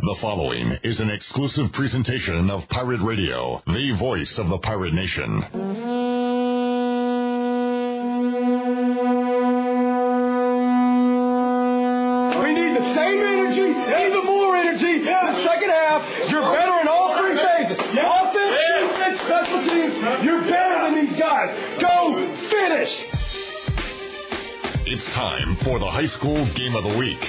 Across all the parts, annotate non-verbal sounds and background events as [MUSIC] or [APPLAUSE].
The following is an exclusive presentation of Pirate Radio, the voice of the pirate nation. We need the same energy, even more energy in the second half. You're better in all three phases. Offense, defense, special teams. You're better than these guys. Go finish. It's time for the high school game of the week,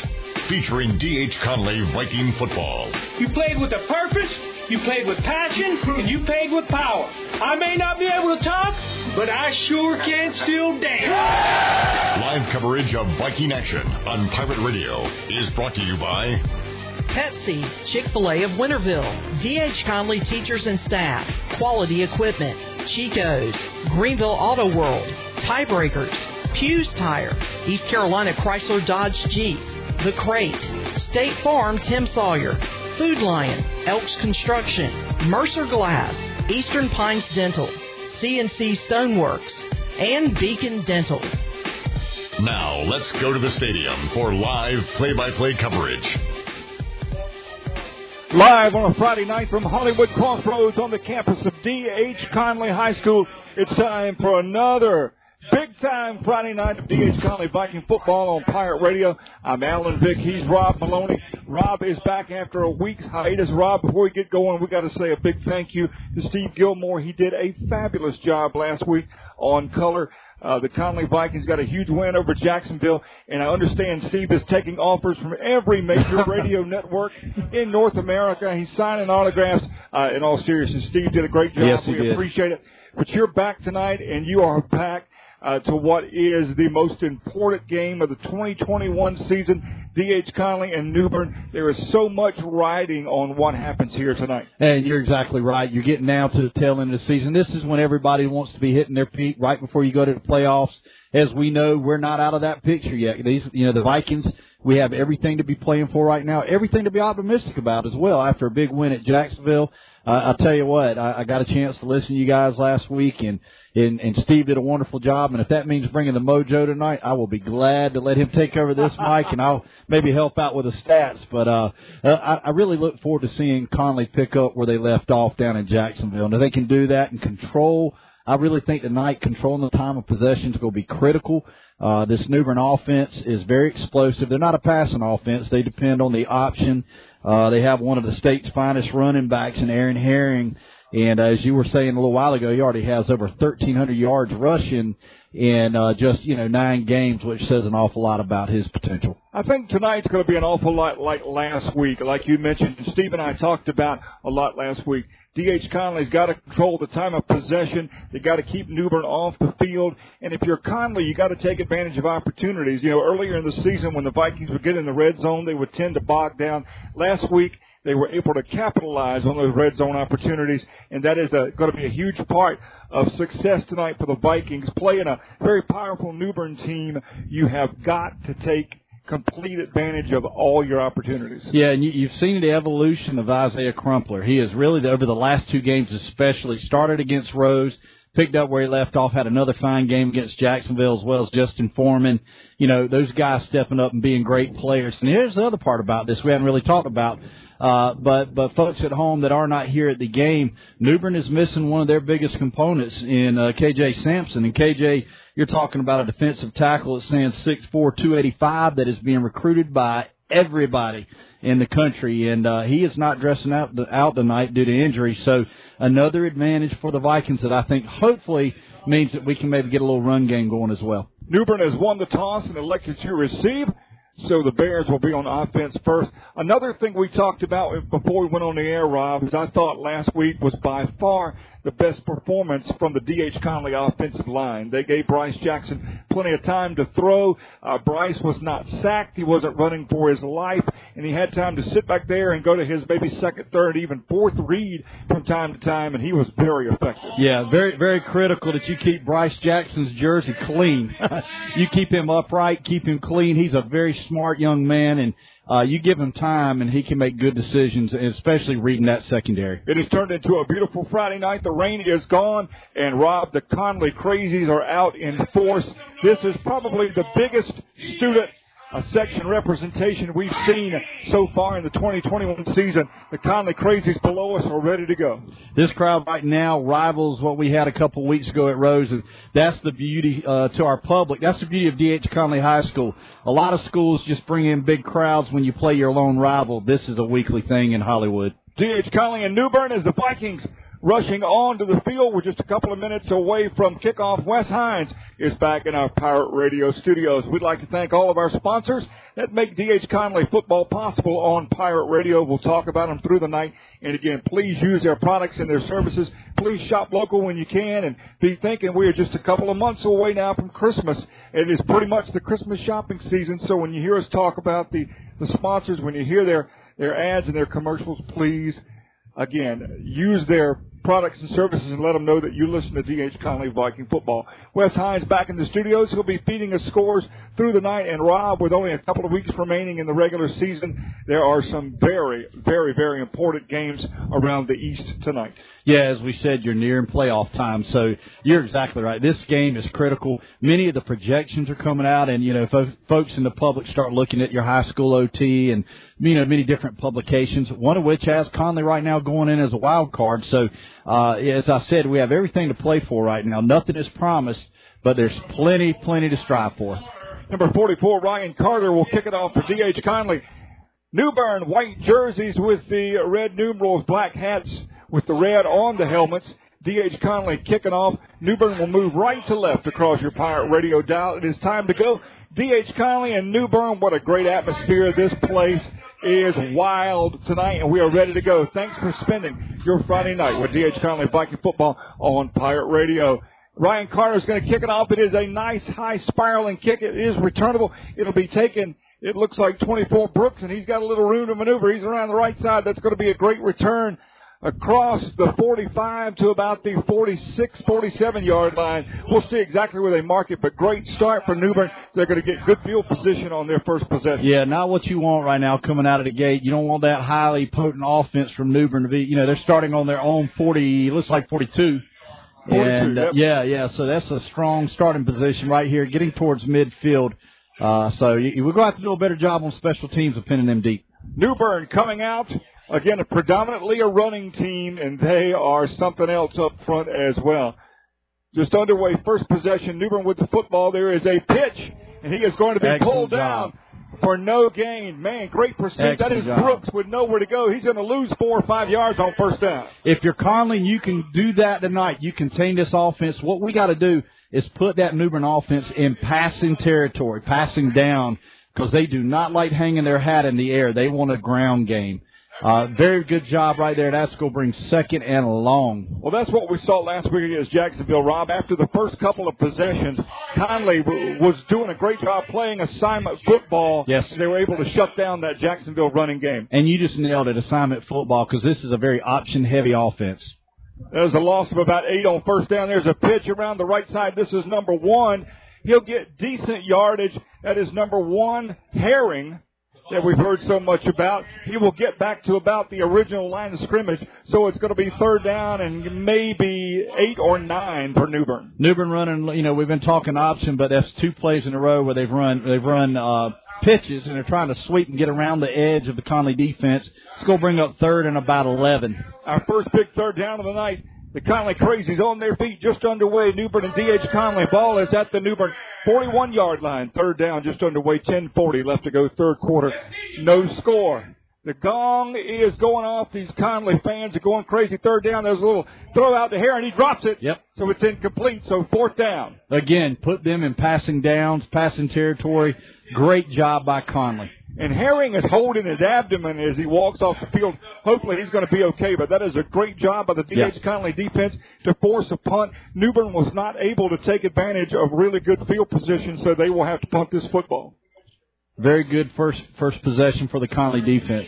featuring D.H. Conley Viking football. You played with a purpose, you played with passion, and you played with power. I may not be able to talk, but I sure can still dance. Live coverage of Viking action on Pirate Radio is brought to you by Pepsi, Chick fil A of Winterville, D.H. Conley Teachers and Staff, Quality Equipment, Chico's, Greenville Auto World, Tiebreakers, Hughes Tire, East Carolina Chrysler Dodge Jeep, The Crate, State Farm Tim Sawyer, Food Lion, Elks Construction, Mercer Glass, Eastern Pines Dental, CNC Stoneworks, and Beacon Dental. Now, let's go to the stadium for live play by play coverage. Live on a Friday night from Hollywood Crossroads on the campus of D.H. Conley High School, it's time for another big time Friday night of D.H. Conley Viking football on Pirate Radio. I'm Alan Vick. He's Rob Maloney. Rob is back after a week's hiatus. Rob, before we get going, we got to say a big thank you to Steve Gilmore. He did a fabulous job last week on color. Uh, the Conley Vikings got a huge win over Jacksonville, and I understand Steve is taking offers from every major [LAUGHS] radio network in North America. He's signing autographs. Uh, in all seriousness, Steve did a great job. Yes, he we did. appreciate it. But you're back tonight, and you are back uh, to what is the most important game of the 2021 season. D.H. Conley and New Bern. There is so much riding on what happens here tonight. And you're exactly right. You're getting now to the tail end of the season. This is when everybody wants to be hitting their peak right before you go to the playoffs. As we know, we're not out of that picture yet. These, you know, the Vikings, we have everything to be playing for right now, everything to be optimistic about as well after a big win at Jacksonville. Uh, I'll tell you what, I, I got a chance to listen to you guys last week and, and, and Steve did a wonderful job. And if that means bringing the mojo tonight, I will be glad to let him take over this [LAUGHS] mic and I'll maybe help out with the stats. But, uh, uh, I, I really look forward to seeing Conley pick up where they left off down in Jacksonville. And if they can do that and control, I really think tonight controlling the time of possession is going to be critical. Uh, this New Bern offense is very explosive. They're not a passing offense. They depend on the option. Uh, they have one of the state's finest running backs in Aaron Herring. And as you were saying a little while ago, he already has over 1,300 yards rushing in uh, just, you know, nine games, which says an awful lot about his potential. I think tonight's going to be an awful lot like last week. Like you mentioned, Steve and I talked about a lot last week. D.H. Conley's got to control the time of possession. They got to keep New Bern off the field. And if you're Conley, you got to take advantage of opportunities. You know, earlier in the season when the Vikings would get in the red zone, they would tend to bog down. Last week, they were able to capitalize on those red zone opportunities, and that is going to be a huge part of success tonight for the Vikings. Playing a very powerful New Bern team, you have got to take complete advantage of all your opportunities. Yeah, and you, you've seen the evolution of Isaiah Crumpler. He has really, over the last two games especially, started against Rose, picked up where he left off, had another fine game against Jacksonville as well as Justin Foreman. You know, those guys stepping up and being great players. And here's the other part about this we haven't really talked about. Uh, but but folks at home that are not here at the game, New Bern is missing one of their biggest components in uh, KJ Sampson. And KJ, you're talking about a defensive tackle that stands 6'4", 285 that is being recruited by everybody in the country, and uh, he is not dressing out the, out tonight due to injury. So another advantage for the Vikings that I think hopefully means that we can maybe get a little run game going as well. New Bern has won the toss and elected to receive. So the Bears will be on offense first. Another thing we talked about before we went on the air, Rob, is I thought last week was by far the best performance from the D.H. Conley offensive line. They gave Bryce Jackson plenty of time to throw. Uh, Bryce was not sacked. He wasn't running for his life, and he had time to sit back there and go to his maybe second, third, even fourth read from time to time, and he was very effective. Yeah, very very critical that you keep Bryce Jackson's jersey clean. [LAUGHS] you keep him upright, keep him clean. He's a very smart young man, and uh, you give him time, and he can make good decisions, especially reading that secondary. It has turned into a beautiful Friday night. The rain is gone, and Rob, the Conley crazies are out in force. This is probably the biggest student a section representation we've seen so far in the 2021 season. The Conley Crazies below us are ready to go. This crowd right now rivals what we had a couple weeks ago at Rose, and that's the beauty uh, to our public. That's the beauty of D.H. Conley High School. A lot of schools just bring in big crowds when you play your lone rival. This is a weekly thing in Hollywood. D.H. Conley and New Bern as the Vikings rushing on to the field. We're just a couple of minutes away from kickoff. Wes Hines is back in our Pirate Radio studios. We'd like to thank all of our sponsors that make DH Conley football possible on Pirate Radio. We'll talk about them through the night. And again, please use their products and their services. Please shop local when you can and be thinking we are just a couple of months away now from Christmas. It is pretty much the Christmas shopping season. So when you hear us talk about the, the sponsors, when you hear their, their ads and their commercials, please again, use their products and services and let them know that you listen to DH Conley Viking football. Wes Hines back in the studios. He'll be feeding us scores through the night. And Rob, with only a couple of weeks remaining in the regular season, there are some very, very, very important games around the East tonight. Yeah, as we said, you're nearing playoff time, so you're exactly right. This game is critical. Many of the projections are coming out, and you know, fo- folks in the public start looking at your high school OT and you know many different publications. One of which has Conley right now going in as a wild card. So, uh, as I said, we have everything to play for right now. Nothing is promised, but there's plenty, plenty to strive for. Number 44, Ryan Carter will kick it off for D.H. Conley. New Bern white jerseys with the red numerals, black hats with the red on the helmets. D.H. Conley kicking off. New Bern will move right to left across your Pirate Radio dial. It is time to go. D.H. Conley and New Bern, what a great atmosphere. This place is wild tonight, and we are ready to go. Thanks for spending your Friday night with D.H. Conley Viking Football on Pirate Radio. Ryan Carter is going to kick it off. It is a nice high spiraling kick. It is returnable. It'll be taken it looks like 24 Brooks, and he's got a little room to maneuver. He's around the right side. That's going to be a great return across the 45 to about the 46, 47 yard line. We'll see exactly where they mark it, but great start for New Bern. They're going to get good field position on their first possession. Yeah, not what you want right now coming out of the gate. You don't want that highly potent offense from New Bern to be, you know, they're starting on their own 40, looks like 42. 42, and, uh, yep. yeah, yeah, so that's a strong starting position right here, getting towards midfield. Uh, so you, we're going to have to do a better job on special teams of pinning them deep. New Bern coming out. Again, a predominantly a running team, and they are something else up front as well. Just underway, first possession. New Bern with the football. There is a pitch, and he is going to be Excellent pulled job. down for no gain. Man, great pursuit. that Excellent is job. Brooks with nowhere to go. He's going to lose four or five yards on first down. If you're Conley, you can do that tonight. You contain this offense. What we got to do is put that New Bern offense in passing territory, passing down, because they do not like hanging their hat in the air. They want a ground game. Uh, very good job right there. That's going to bring second and long. Well, that's what we saw last week against Jacksonville, Rob. After the first couple of possessions, Conley w- was doing a great job playing assignment football. Yes. They were able to shut down that Jacksonville running game. And you just nailed it, assignment football, because this is a very option-heavy offense. There's a loss of about eight on first down. There's a pitch around the right side. This is number one. He'll get decent yardage. That is number one, Herring, that we've heard so much about. He will get back to about the original line of scrimmage. So it's going to be third down and maybe eight or nine for New Bern. New Bern running, you know, we've been talking option, but that's two plays in a row where they've run, they've run, uh, pitches and they're trying to sweep and get around the edge of the Conley defense. It's going to bring up third and about 11. Our first big third down of the night. The Conley Crazies on their feet, just underway. Newbern and D.H. Conley. Ball is at the Newbern 41 yard line. Third down, just underway. 10:40 left to go. Third quarter. No score. The gong is going off. These Conley fans are going crazy. Third down. There's a little throw out to Hare, and he drops it. Yep. So it's incomplete. So fourth down. Again, put them in passing downs, passing territory. Great job by Conley. And Herring is holding his abdomen as he walks off the field. Hopefully he's going to be okay, but that is a great job by the D.H. Yeah. Conley defense to force a punt. Newbern was not able to take advantage of really good field position, so they will have to punt this football. Very good first first possession for the Conley defense.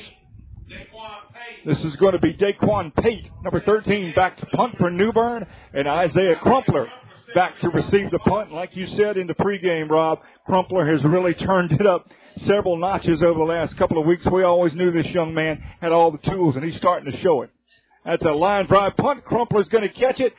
This is going to be Daquan Pate, number 13, back to punt for Newbern, and Isaiah Crumpler back to receive the punt. Like you said in the pregame, Rob, Crumpler has really turned it up several notches over the last couple of weeks. We always knew this young man had all the tools, and he's starting to show it. That's a line drive punt. Crumpler's going to catch it.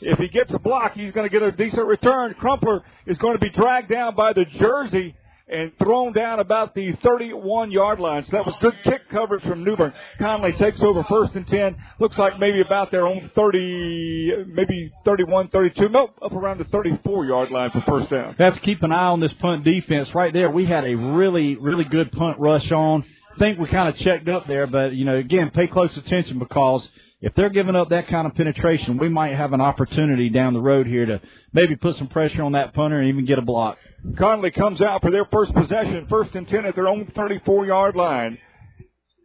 If he gets a block, he's going to get a decent return. Crumpler is going to be dragged down by the jersey and thrown down about the 31 yard line. So that was good kick coverage from New Bern. Conley takes over first and 10. Looks like maybe about their own 30, maybe 31, 32. Nope, up around the 34 yard line for first down. Have to keep an eye on this punt defense right there. We had a really, really good punt rush on. think we kind of checked up there, but you know, again, pay close attention because if they're giving up that kind of penetration, we might have an opportunity down the road here to maybe put some pressure on that punter and even get a block. Conley comes out for their first possession, first and 10 at their own 34 yard line.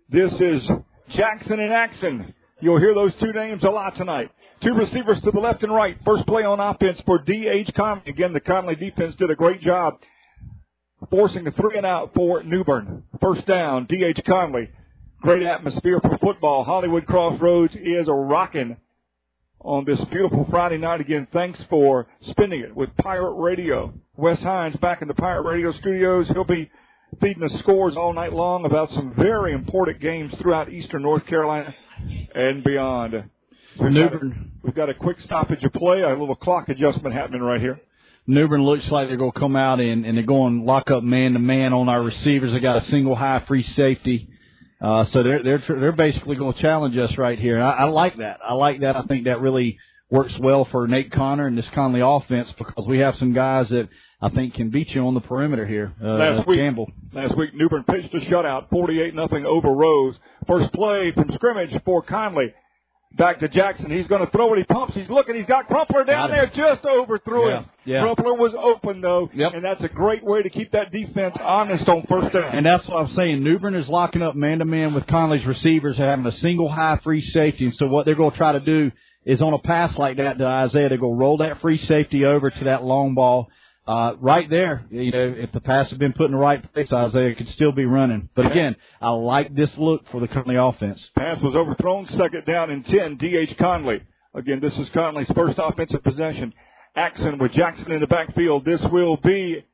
This is Jackson and Axon. You'll hear those two names a lot tonight. Two receivers to the left and right. First play on offense for D.H. Conley. Again, the Conley defense did a great job forcing a three and out for New Bern. First down, D.H. Conley. Great atmosphere for football. Hollywood Crossroads is rocking on this beautiful Friday night again. Thanks for spending it with Pirate Radio. Wes Hines back in the Pirate Radio studios. He'll be feeding us scores all night long about some very important games throughout eastern North Carolina and beyond. We've got, a, we've got a quick stoppage of play, a little clock adjustment happening right here. New Bern looks like they're going to come out and, and they're going to lock up man to man on our receivers. They got a single high free safety. Uh, so they're they're they're basically going to challenge us right here. I, I like that. I like that. I think that really works well for Nate Connor and this Conley offense because we have some guys that I think can beat you on the perimeter here. Uh, last week, Campbell. Last week, New Bern pitched a shutout, 48 nothing over Rose. First play from scrimmage for Conley. Back to Jackson. He's going to throw it. He pumps. He's looking. He's got Crumpler down there. Just overthrew yeah, him. Yeah. Crumpler was open though, yep. and that's a great way to keep that defense honest on first down. And that's what I'm saying. Newbern is locking up man to man with Conley's receivers, having a single high free safety. And so what they're going to try to do is on a pass like that to Isaiah, they're going to roll that free safety over to that long ball uh, right there, you know, if the pass had been put in the right place, Isaiah could still be running. But again, I like this look for the Conley offense. Pass was overthrown, second down and 10, D.H. Conley. Again, this is Conley's first offensive possession. Axon with Jackson in the backfield. This will be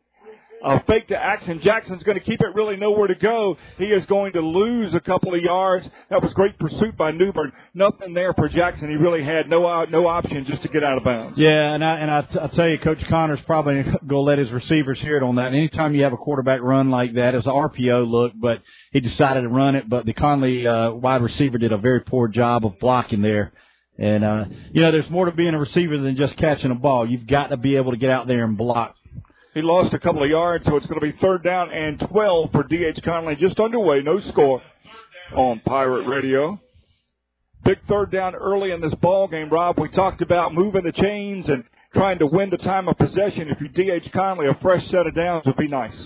a fake to Axon. Jackson's going to keep it really nowhere to go. He is going to lose a couple of yards. That was great pursuit by New Bern. Nothing there for Jackson. He really had no no option just to get out of bounds. Yeah, and I and I, t- I tell you, Coach Connor's probably going to let his receivers hear it on that. And anytime you have a quarterback run like that, it was an RPO look, but he decided to run it. But the Conley uh, wide receiver did a very poor job of blocking there. And uh, you know, there's more to being a receiver than just catching a ball. You've got to be able to get out there and block he lost a couple of yards, so it's going to be third down and 12 for D.H. Conley. Just underway, no score on Pirate Radio. Big third down early in this ball game, Rob. We talked about moving the chains and trying to win the time of possession. If you D.H. Conley, a fresh set of downs would be nice.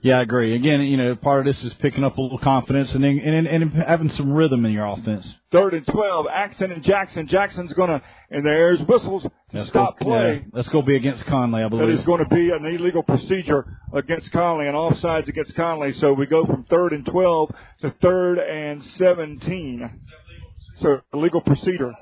Yeah, I agree. Again, you know, part of this is picking up a little confidence and and, and having some rhythm in your offense. Third and twelve, Axon and Jackson. Jackson's gonna and there's whistles stop go, play. Yeah, let's go be against Conley, I believe. That is going to be an illegal procedure against Conley and offsides against Conley. So we go from third and twelve to third and seventeen. So illegal procedure.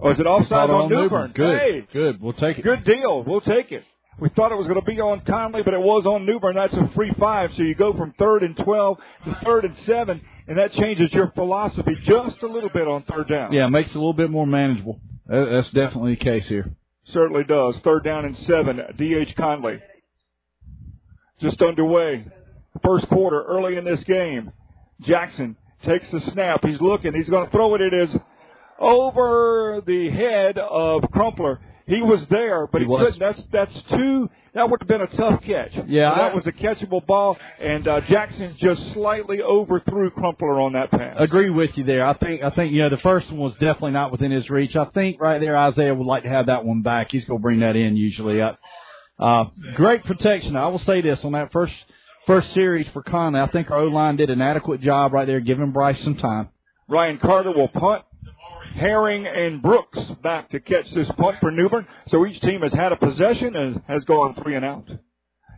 Oh, is it offside on, on New Bern? Good, hey, good. We'll take it. Good deal. We'll take it. We thought it was going to be on Conley, but it was on New Bern. That's a free five. So you go from third and 12 to third and seven, and that changes your philosophy just a little bit on third down. Yeah, it makes it a little bit more manageable. That's definitely the case here. Certainly does. Third down and seven. D.H. Conley. Just underway. First quarter, early in this game. Jackson takes the snap. He's looking. He's going to throw it. It is over the head of Crumpler. He was there, but he, he couldn't. That's that's too. That would have been a tough catch. Yeah, so that was a catchable ball, and uh, Jackson just slightly overthrew Crumpler on that pass. Agree with you there. I think I think you know the first one was definitely not within his reach. I think right there Isaiah would like to have that one back. He's going to bring that in usually. I, uh, great protection. I will say this on that first first series for Conley. I think our O line did an adequate job right there, giving Bryce some time. Ryan Carter will punt. Herring and Brooks back to catch this punt for New Bern. So each team has had a possession and has gone three and out.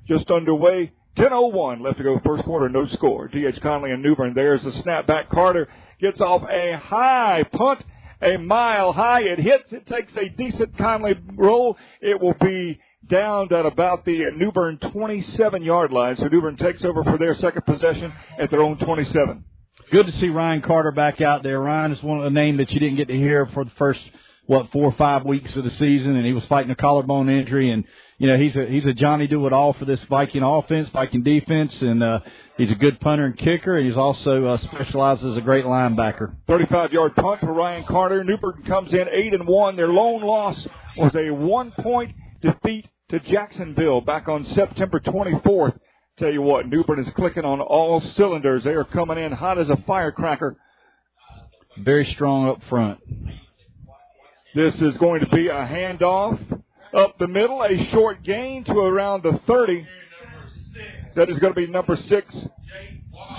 Just underway. 10.01 left to go first quarter, no score. D.H. Conley and New Bern. There's the snap back. Carter gets off a high punt, a mile high. It hits. It takes a decent Conley roll. It will be down at about the New Bern 27 yard line. So New Bern takes over for their second possession at their own 27 good to see Ryan Carter back out there. Ryan is one of the name that you didn't get to hear for the first what four or five weeks of the season, and he was fighting a collarbone injury, and you know he's a he's a Johnny do it all for this Viking offense, Viking defense, and uh, he's a good punter and kicker, and he's also uh, specializes as a great linebacker. 35 yard punt for Ryan Carter. New Bern comes in eight and one. Their lone loss was a one point defeat to Jacksonville back on September 24th. Tell you what, New Bern is clicking on all cylinders. They are coming in hot as a firecracker. Very strong up front. This is going to be a handoff up the middle, a short gain to around the 30. That is going to be number six,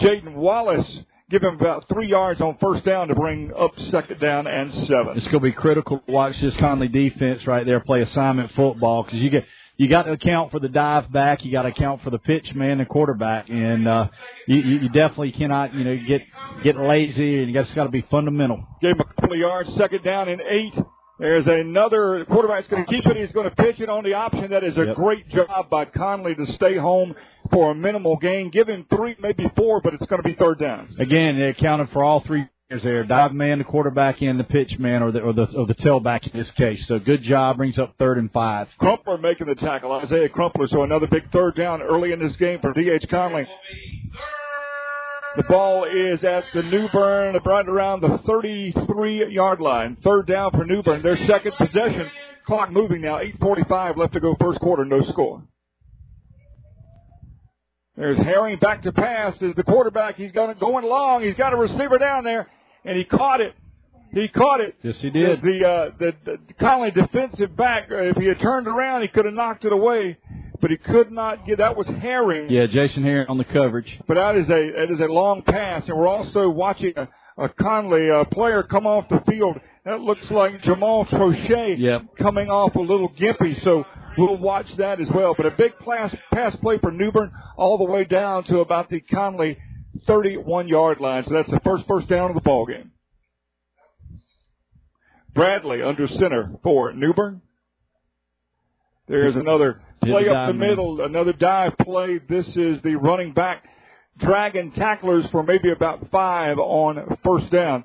Jaden Wallace. Give him about three yards on first down to bring up second down and seven. It's going to be critical to watch this Conley defense right there play assignment football because you get you got to account for the dive back, you got to account for the pitch man, the quarterback, and uh, you, you definitely cannot you know get get lazy and you just got to be fundamental. Gave him a couple of yards, second down and eight. There's another quarterback's going to keep it. He's going to pitch it on the option. That is a Yep. great job by Conley to stay home for a minimal gain. Give him three, maybe four, but it's going to be third down. Again, they accounted for all three players there: dive man, the quarterback, in, the pitch man, or the or the or the tailback in this case. So good job. Brings up third and five. Crumpler making the tackle. Isaiah Crumpler. So another big third down early in this game for D.H. Conley. The ball is at the New Bern, right around the 33 yard line. Third down for New Bern. Their second possession. Clock moving now. 8.45 left to go first quarter. No score. There's Herring back to pass. Is the quarterback. He's going going long. He's got a receiver down there, and he caught it. He caught it. Yes, he did. The the, uh, the, the Conley defensive back. Uh, if he had turned around, he could have knocked it away, but he could not get. That was Herring. Yeah, Jason Herring on the coverage. But that is a that is a long pass, and we're also watching a, a Conley uh, player come off the field. That looks like Jamal Trochet Yep. coming off a little gimpy. So we'll watch that as well. But a big pass pass play for Newbern all the way down to about the Conley 31 yard line. So that's the first first down of the ball game. Bradley under center for Newbern. There's another play up the middle, another dive play. This is the running back dragging tacklers for maybe about five on first down.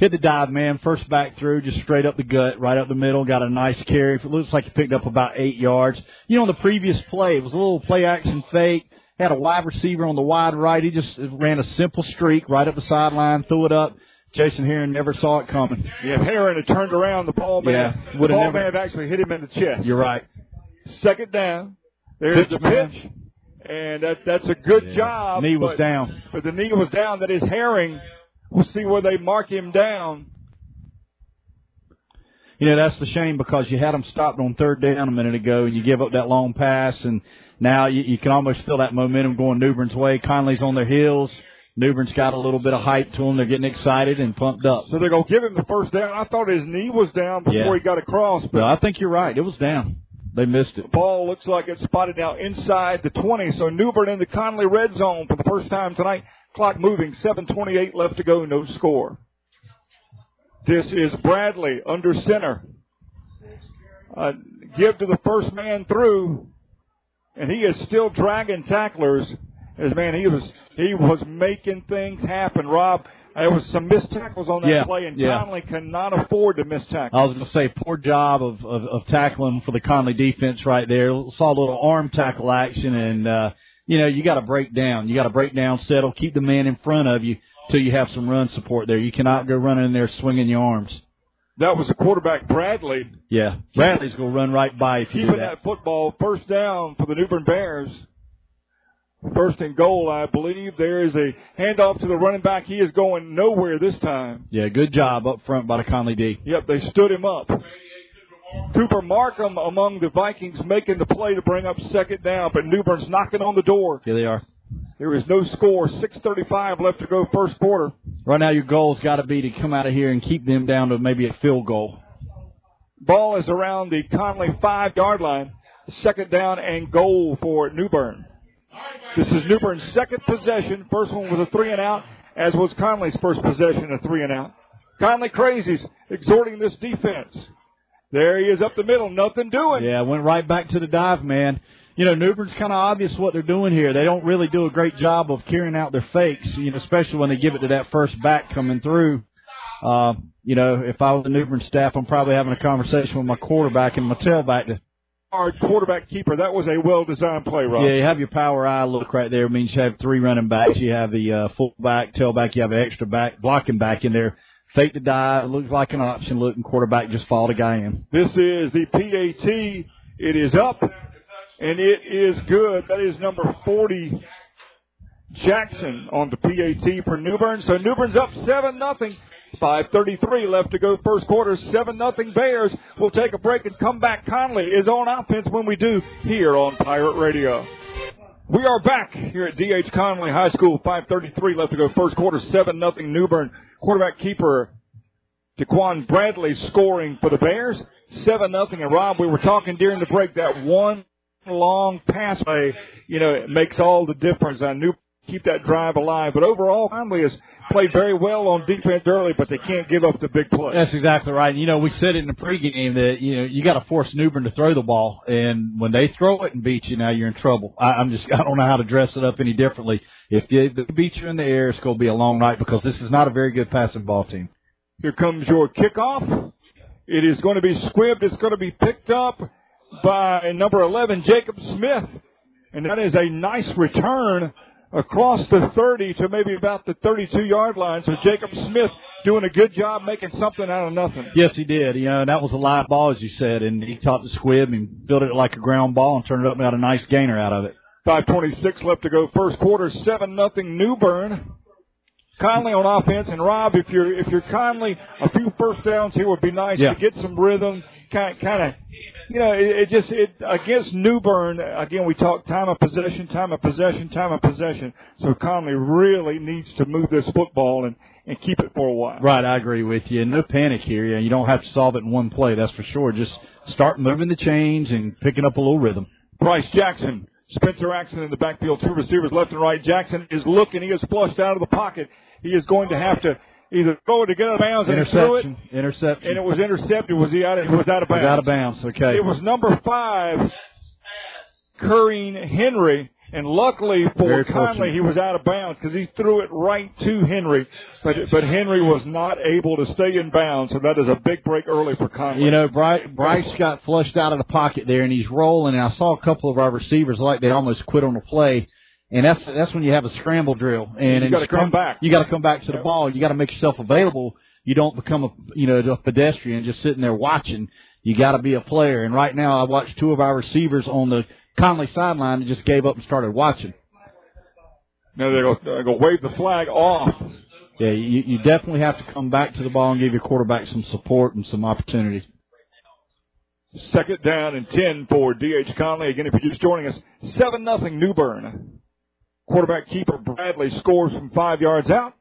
Hit the dive, man. First back through, just straight up the gut, right up the middle. Got a nice carry. It looks like he picked up about eight yards. You know, on the previous play, it was a little play action fake. Had a wide receiver on the wide right. He just ran a simple streak right up the sideline, threw it up. Jason Heron never saw it coming. Yeah, if Heron had turned around, the ball may, Yeah, have, the ball never- have actually hit him in the chest. You're right. Second down. There's Pitch the man. pitch. And that, that's a good Yeah. job. Knee was but- down. But the knee was down. That is Herring. We'll see where they mark him down. You know, that's the shame because you had them stopped on third down a minute ago and you give up that long pass and now you, you can almost feel that momentum going Newbern's way. Conley's on their heels. Newbern's got a little bit of hype to them. They're getting excited and pumped up. So they're going to give him the first down. I thought his knee was down before Yeah. he got across. But But I think you're right. It was down. They missed it. ball looks like it's spotted now inside the 20. So Newbern in the Conley red zone for the first time tonight. Clock moving. 7:28 left to go. No score. This is Bradley under center. Uh, give to the first man through, and he is still dragging tacklers. As man, he was he was making things happen. Rob, there was some missed tackles on that Yeah, play, and yeah. Conley cannot afford to miss tackles. I was going to say, poor job of, of, of tackling for the Conley defense right there. Saw a little arm tackle action, and uh, you know you got to break down. You got to break down, settle, keep the man in front of you till you have some run support there. You cannot go running in there swinging your arms. That was the quarterback Bradley Yeah, Bradley's going to run right by if you do keeping that. that football first down for the New Bern Bears. First and goal, I believe. There is a handoff to the running back. He is going nowhere this time. Yeah, good job up front by the Conley D. Yep, they stood him up. Cooper Markham among the Vikings making the play to bring up second down, but New Bern's knocking on the door. Here they are. There is no score. 6.35 left to go first quarter. Right now, your goal's got to be to come out of here and keep them down to maybe a field goal. Ball is around the Conley five yard line. Second down and goal for New Bern. This is New Bern's second possession. First one was a three and out, as was Conley's first possession, a three and out. Conley Crazies exhorting this defense. There he is up the middle, nothing doing. Yeah, went right back to the dive, man. You know, Newbern's kind of obvious what they're doing here. They don't really do a great job of carrying out their fakes, you know, especially when they give it to that first back coming through. Uh, you know, if I was the Newbern staff, I'm probably having a conversation with my quarterback and my tailback to yard quarterback keeper. That was a well designed play, Rob. Yeah, you have your power eye look right there. It means you have three running backs. You have the uh, fullback, tailback. You have an extra back, blocking back in there. Fake to dive. Looks like an option. Looking quarterback just fall a guy in. This is the PAT. It is up, and it is good. That is number 40, Jackson on the PAT for New Bern. So New Bern's up 7 nothing. 5.33 left to go first quarter. 7 nothing Bears. We'll take a break and come back. Conley is on offense when we do here on Pirate Radio. We are back here at D.H. Conley High School. 5.33 left to go first quarter. 7 nothing New Bern. Quarterback keeper Daquan Bradley scoring for the Bears. 7 nothing. And Rob, we were talking during the break that one long pass play, you know, it makes all the difference. I knew keep that drive alive. But overall, Conley has played very well on defense early, but they can't give up the big play. That's exactly right. You know, we said it in the pregame that you know you got to force New Bern to throw the ball, and when they throw it and beat you, now you're in trouble. I, I'm just [LAUGHS] I don't know how to dress it up any differently. If they beat you in the air, it's going to be a long night because this is not a very good passing ball team. Here comes your kickoff. It is going to be squibbed. It's going to be picked up by number 11, Jacob Smith. And that is a nice return across the 30 to maybe about the 32 yard line. So Jacob Smith doing a good job making something out of nothing. Yes, he did. You know, that was a live ball, as you said, and he caught the squib and built it like a ground ball and turned it up and got a nice gainer out of it. 5:26 left to go, first quarter, seven nothing New Bern. Conley on offense, and Rob, if you're if you're Conley, a few first downs here would be nice Yeah. to get some rhythm, kind kind of, you know, it, it just it against New Bern. Again, we talk time of possession, time of possession, time of possession. So Conley really needs to move this football and and keep it for a while. Right, I agree with you. No panic here. You, you don't have to solve it in one play, that's for sure. Just start moving the chains and picking up a little rhythm. Bryce Jackson, Spencer Axon in the backfield, two receivers left and right. Jackson is looking. He is flushed out of the pocket. He is going to have to either throw it to get out of bounds and threw it, Interception. Interception. and it was intercepted. Was he out? Of, he was out of Was bounds. out of bounds. Okay. It was number five, Curreen Henry, and luckily for Very Conley, he was out of bounds because he threw it right to Henry, but but Henry was not able to stay in bounds, so that is a big break early for Conley. You know, Bryce, Bryce got flushed out of the pocket there, and he's rolling. And I saw a couple of our receivers like they almost quit on the play, and that's that's when you have a scramble drill. And You gotta scram- come back. You got to come back to the ball. You got to make yourself available. You don't become a you know a pedestrian just sitting there watching. You got to be a player. And right now, I watched two of our receivers on the Conley sideline that just gave up and started watching. now they're going to go wave the flag off. Yeah, you, you definitely have to come back to the ball and give your quarterback some support and some opportunities. Second down and 10 for D.H. Conley. Again, if you're just joining us, 7 nothing New Bern. Quarterback keeper Bradley scores from five yards out.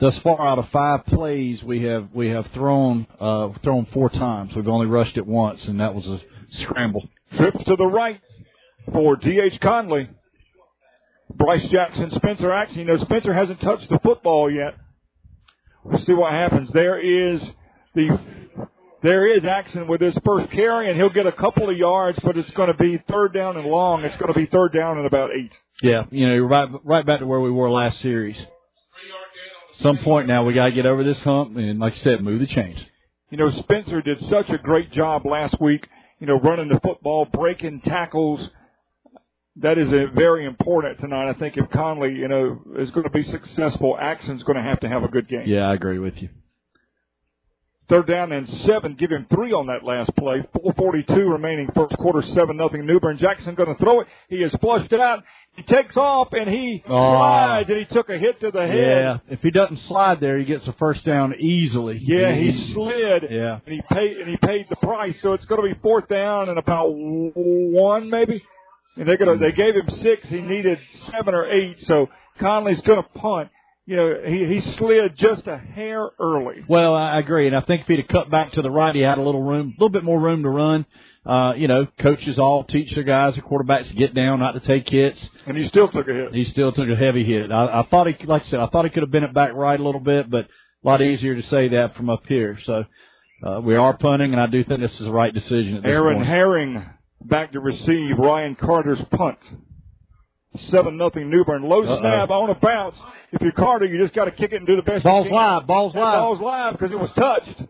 Thus far, out of five plays, we have we have thrown uh, thrown four times. We've only rushed it once, and that was a scramble. Trips to the right for D.H. Conley. Bryce Jackson, Spencer Axon. You know, Spencer hasn't touched the football yet. We'll see what happens. There is the there is Axon with his first carry, and he'll get a couple of yards, but it's going to be third down and long. It's going to be third down and about eight. Yeah, you know, right right back to where we were last series. Some point now, we got to get over this hump, and like I said, move the chains. You know, Spencer did such a great job last week, you know, running the football, breaking tackles. That is a very important tonight. I think if Conley, you know, is going to be successful, Axon's going to have to have a good game. Yeah, I agree with you. Third down and seven. Give him three on that last play. 442 remaining first quarter, seven nothing. New Bern Jackson going to throw it. He has flushed it out. He takes off and he Oh. slides and he took a hit to the head. Yeah, if he doesn't slide there, he gets a first down easily. Yeah, he slid. Yeah. And he paid and he paid the price. So it's going to be fourth down and about one maybe. And they're gonna they gave him six. He needed seven or eight. So Conley's going to punt. You know, he he slid just a hair early. Well, I agree, and I think if he'd have cut back to the right, he had a little room, a little bit more room to run. Uh, you know, coaches all teach their guys, the quarterbacks to get down, not to take hits. And he still took a hit. He still took a heavy hit. I, I thought he, like I said, I thought he could have bent it back right a little bit, but a lot easier to say that from up here. So uh, we are punting, and I do think this is the right decision. At this Aaron point. Herring back to receive Ryan Carter's punt. Seven nothing New Bern. Low Uh-oh. snap on a bounce. If you're Carter, you just got to kick it and do the best. Ball's you can. live, ball's That live. Ball's live because it was touched.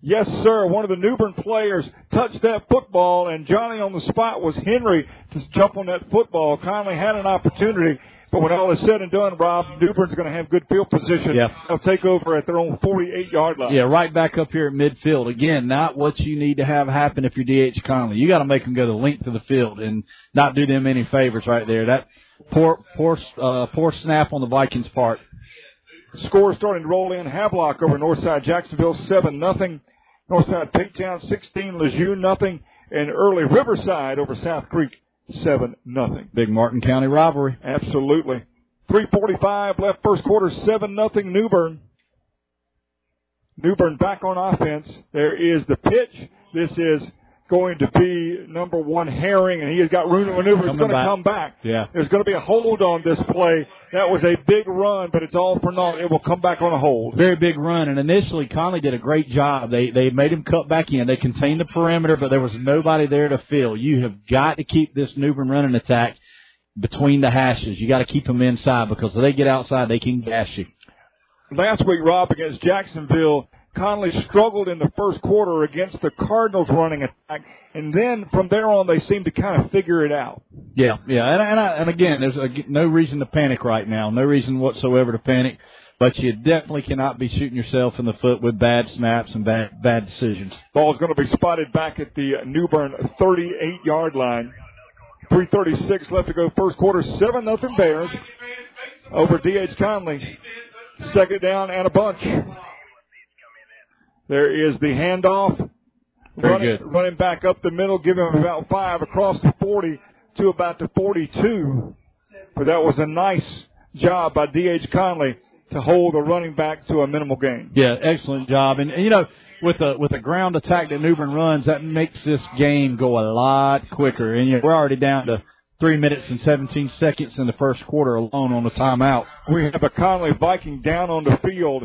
Yes, sir. One of the New Bern players touched that football, and Johnny on the spot was Henry to jump on that football. Conley had an opportunity, but when all is said and done, Rob, New Bern's going to have good field position. Yeah. They'll take over at their own 48 yard line. Yeah, right back up here at midfield. Again, not what you need to have happen if you're DH Conley. You got to make them go the length of the field and not do them any favors right there. That poor, poor, uh, poor snap on the Vikings' part. Score starting to roll in. Havelock over Northside Jacksonville, 7 nothing. Northside Town 16, Lejeune nothing. And early Riverside over South Creek, 7 nothing. Big Martin County rivalry. Absolutely. 345 left first quarter, 7 nothing New Bern. New Bern back on offense. There is the pitch. This is going to be number one Herring, and he has got room to maneuver. It's Coming going to come back. Yeah. There's going to be a hold on this play. That was a big run, but it's all for naught. It will come back on a hold. Very big run, and initially Conley did a great job. They they made him cut back in. They contained the perimeter, but there was nobody there to fill. You have got to keep this New Bern running attack between the hashes. You got to keep them inside because if they get outside, they can gash you. Last week, Rob, against Jacksonville, Conley struggled in the first quarter against the Cardinals running attack, and then from there on, they seemed to kind of figure it out. Yeah, yeah, and and, I, and again, there's a, no reason to panic right now. No reason whatsoever to panic. But you definitely cannot be shooting yourself in the foot with bad snaps and bad bad decisions. Ball's going to be spotted back at the New Bern 38 yard line. 336 left to go first quarter. 7 nothing Bears over DH Conley. Second down and a bunch. There is the handoff. Very running, good. running back up the middle, giving him about five across the 40 to about the 42. But that was a nice job by D.H. Conley to hold the running back to a minimal gain. Yeah, excellent job. And, and you know, with a with a ground attack that New Bern runs, that makes this game go a lot quicker. And you know, we're already down to three minutes and 17 seconds in the first quarter alone on the timeout. We have a Conley Viking down on the field.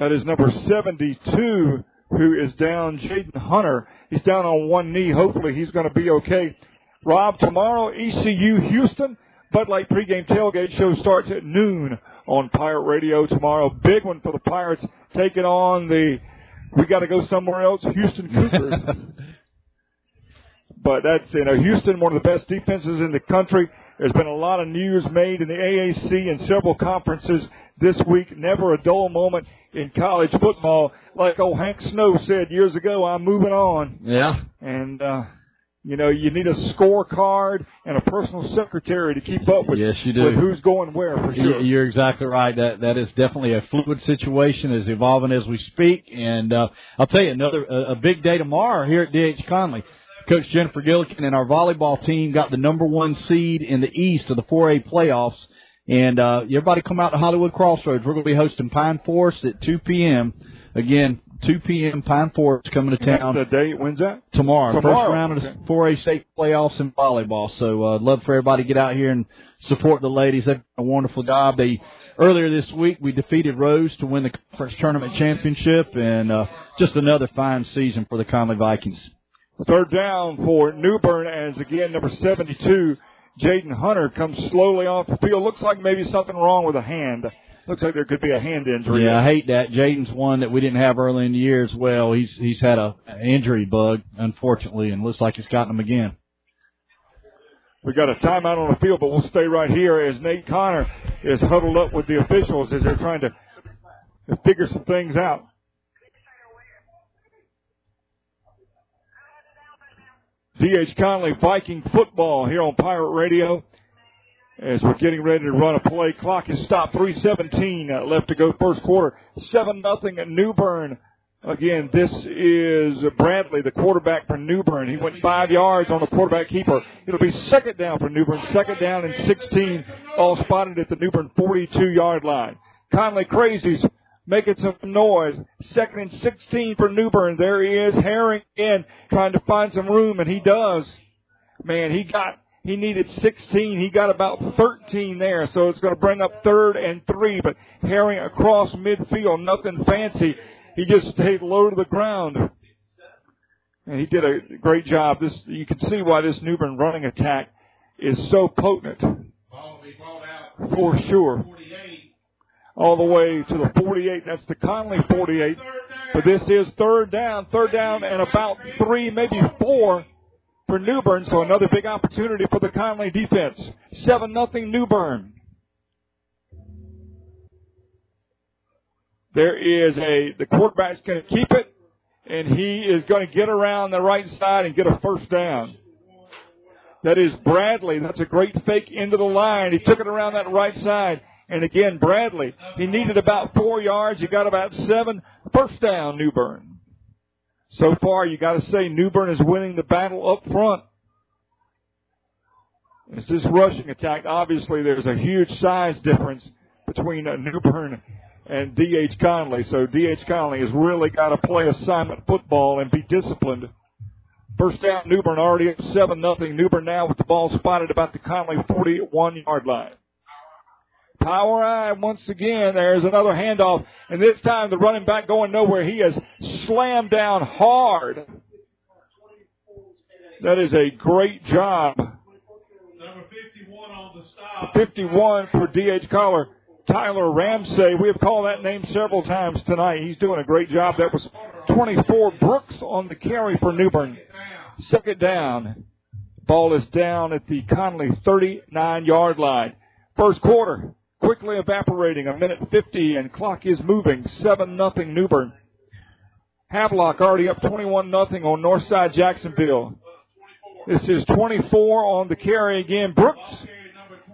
That is number 72, who is down, Jaden Hunter. He's down on one knee. Hopefully he's going to be okay. Rob, tomorrow, ECU Houston. Bud Light pregame tailgate show starts at noon on Pirate Radio tomorrow. Big one for the Pirates, taking on the, we got to go somewhere else, Houston Cougars. [LAUGHS] but that's, you know, Houston, one of the best defenses in the country. There's been a lot of news made in the AAC and several conferences this week. Never a dull moment in college football. Like old Hank Snow said years ago, I'm moving on. Yeah. And, uh, you know, you need a scorecard and a personal secretary to keep up with, Yes, you do. with who's going where for sure. You're exactly right. That that is definitely a fluid situation. is evolving as we speak. And uh, I'll tell you another a, a big day tomorrow here at DH Conley. Coach Jennifer Gillikin and our volleyball team got the number one seed in the East of the 4A playoffs. And uh, everybody come out to Hollywood Crossroads. We're going to be hosting Pine Forest at 2 p.m. Again, 2 p.m. Pine Forest coming to That's town the date. When's that? tomorrow. Tomorrow, First round of okay. the 4A state playoffs in volleyball. So uh, I'd love for everybody to get out here and support the ladies. They've done a wonderful job. They earlier this week we defeated Rose to win the conference tournament championship, and uh, just another fine season for the Conley Vikings. Third down for New Bern as again number 72, Jaden Hunter comes slowly off the field. Looks like maybe something wrong with a hand. Looks like there could be a hand injury. Yeah, I hate that. Jaden's one that we didn't have early in the year as well. He's he's had a an injury bug, unfortunately, and looks like he's gotten him again. We got a timeout on the field, but we'll stay right here as Nate Connor is huddled up with the officials as they're trying to figure some things out. DH Conley Viking football here on Pirate Radio as we're getting ready to run a play. Clock is stopped. 317 uh, left to go first quarter. 7 nothing at New Bern. Again, this is Bradley, the quarterback for New Bern. He went five yards on the quarterback keeper. It'll be second down for New Bern. Second down and 16, all spotted at the New Bern 42 yard line. Conley Crazies making some noise. Second and 16 for New Bern. There he is, Herring in, trying to find some room, and he does. Man, he got, he needed 16. He got about 13 there, so it's going to bring up third and three, but Herring across midfield, nothing fancy. He just stayed low to the ground. And he did a great job. This, you can see why this New Bern running attack is so potent. For sure. All the way to the 48. That's the Conley 48. But this is third down, third down and about three, maybe four for New Bern. So another big opportunity for the Conley defense. 7 nothing New Bern. There is a, the quarterback's going to keep it and he is going to get around the right side and get a first down. That is Bradley. That's a great fake into the line. He took it around that right side. And again, Bradley, he needed about four yards. He got about seven. First down, New Bern. So far, you got to say New Bern is winning the battle up front. It's this rushing attack. Obviously, there's a huge size difference between uh, New Bern and D.H. Conley. So D.H. Conley has really got to play assignment football and be disciplined. First down, New Bern already up 7 nothing. New Bern now with the ball spotted about the Conley 41 yard line. Power I once again. There's another handoff. And this time the running back going nowhere. He has slammed down hard. That is a great job. Number 51 on the stop. 51 for D.H. Conley. Tyler Ramsey. We have called that name several times tonight. He's doing a great job. That was 24 Brooks on the carry for New Bern. Second down. Ball is down at the Conley 39 yard line. First quarter quickly evaporating. A minute 50 and clock is moving. 7 nothing New Bern. Havelock already up 21 nothing on Northside Jacksonville. This is 24 on the carry again. Brooks.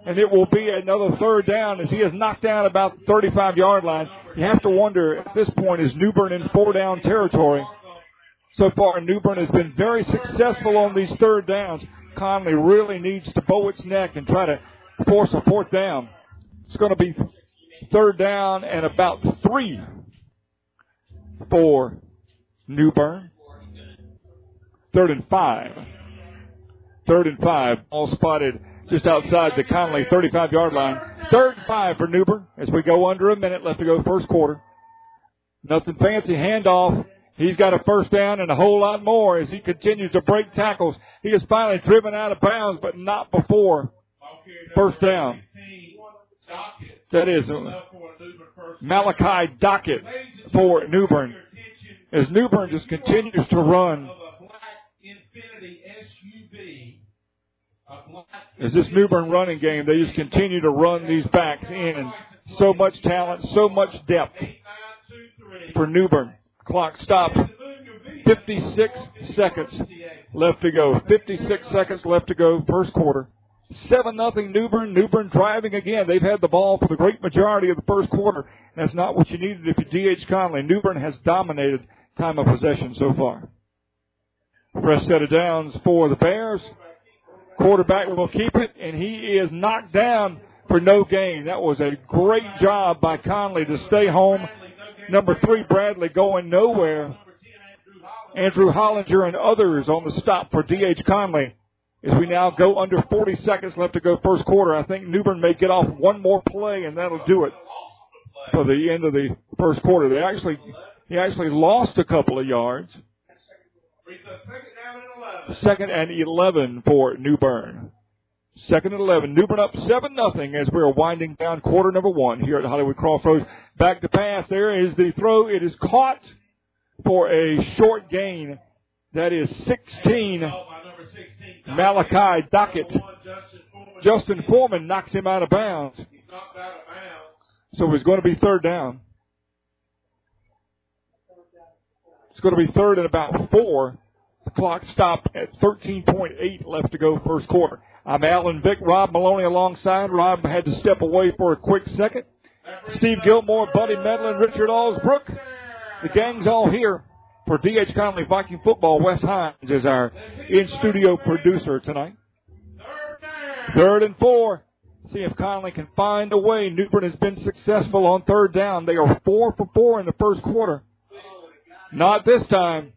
And it will be another third down as he has knocked down about the 35 yard line. You have to wonder at this point is New Bern in four down territory. So far, New Bern has been very successful on these third downs. Conley really needs to bow its neck and try to force a fourth down. It's going to be third down and about three for New Bern. Third and five. Third and five. All spotted just outside the Conley 35 yard line. Third and five for New Bern as we go under a minute left to go first quarter. Nothing fancy handoff. He's got a first down and a whole lot more as he continues to break tackles. He is finally driven out of bounds, but not before first down. That is uh, Malachi Dockett for New Bern. As New Bern just continues to run. As this New Bern running game, they just continue to run these backs in and so much talent, so much depth for New Bern. Clock stopped. 56 seconds left to go. 56 seconds left to go. First quarter. 7 nothing New Bern. New Bern driving again. They've had the ball for the great majority of the first quarter. That's not what you needed if you DH Conley. New Bern has dominated time of possession so far. Fresh set of downs for the Bears. Quarterback will keep it, and he is knocked down for no gain. That was a great job by Conley to stay home. Number three, Bradley going nowhere. Andrew Hollinger and others on the stop for D.H. Conley. As we now go under 40 seconds left to go first quarter, I think Newbern may get off one more play and that'll do it for the end of the first quarter. They actually, he actually lost a couple of yards. Second and 11 for Newbern. Second and 11. Newbern up 7 nothing as we are winding down quarter number one here at Hollywood Crossroads. Back to pass. There is the throw. It is caught for a short gain. That is 16. Malachi Dockett. Justin Foreman knocks him out of bounds. So it's going to be third down. It's going to be third and about four. The clock stopped at 13.8 left to go first quarter. I'm Alan Vick, Rob Maloney alongside. Rob had to step away for a quick second. Steve Gilmore, Buddy Medlin, Richard Allsbrook. The gang's all here for DH Conley Viking football. Wes Hines is our in-studio producer tonight. Third and four. See if Conley can find a way. New Bern has been successful on third down. They are four for four in the first quarter. Not this time.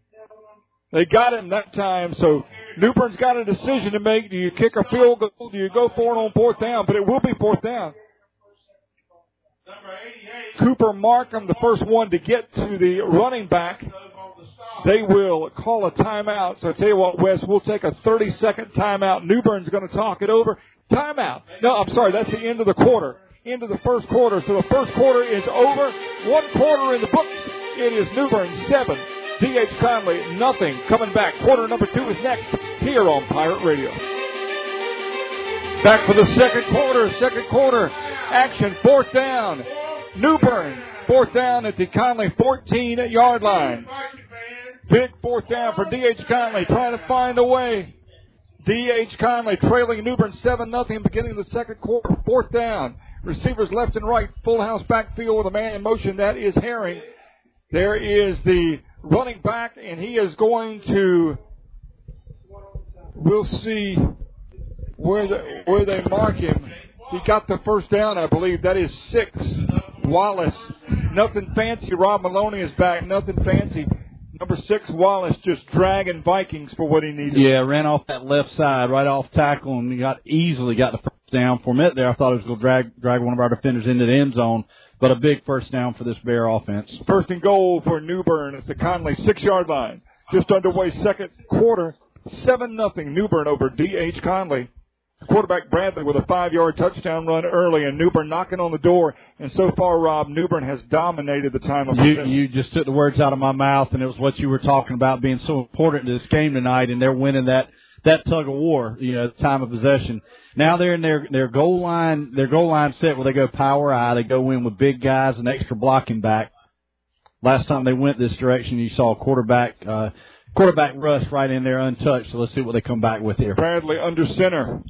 They got him that time, so New Bern's got a decision to make. Do you kick a field goal? Do you go for it on fourth down? But it will be fourth down. Cooper Markham, the first one to get to the running back. They will call a timeout. So I tell you what, Wes, we'll take a 30 second timeout. New Bern's going to talk it over. Timeout. No, I'm sorry, that's the end of the quarter. End of the first quarter. So the first quarter is over. One quarter in the books. It is New Bern 7, D.H. Conley nothing. Coming back. Quarter number two is next here on Pirate Radio. Back for the second quarter. Second quarter action. Fourth down. New Bern. Fourth down at the Conley 14 yard line. Big fourth down for D.H. Conley trying to find a way. D.H. Conley trailing Newbern 7 0 beginning of the second quarter. Fourth down. Receivers left and right. Full house backfield with a man in motion. That is Herring. There is the running back, and he is going to. We'll see where the, where they mark him. He got the first down, I believe. That is six. Wallace. Nothing fancy. Rob Maloney is back. Nothing fancy. Number six, Wallace, just dragging Vikings for what he needed. Yeah, ran off that left side, right off tackle, and he got easily got the first down. For a minute there, I thought he was going to drag drag one of our defenders into the end zone, but a big first down for this Bear offense. First and goal for New Bern. It's the Conley six yard line. Just underway, second quarter, seven nothing. New Bern over D.H. Conley. Quarterback Bradley with a five-yard touchdown run early, and New Bern knocking on the door. And so far, Rob, New Bern has dominated the time of You, possession. you just took the words out of my mouth, and it was what you were talking about being so important to this game tonight, and they're winning that that tug of war, you know, time of possession. Now they're in their their goal line, their goal line set where they go power I. They go in with big guys and extra blocking back. Last time they went this direction, you saw quarterback uh, quarterback rush right in there untouched. So let's see what they come back with here. Bradley under center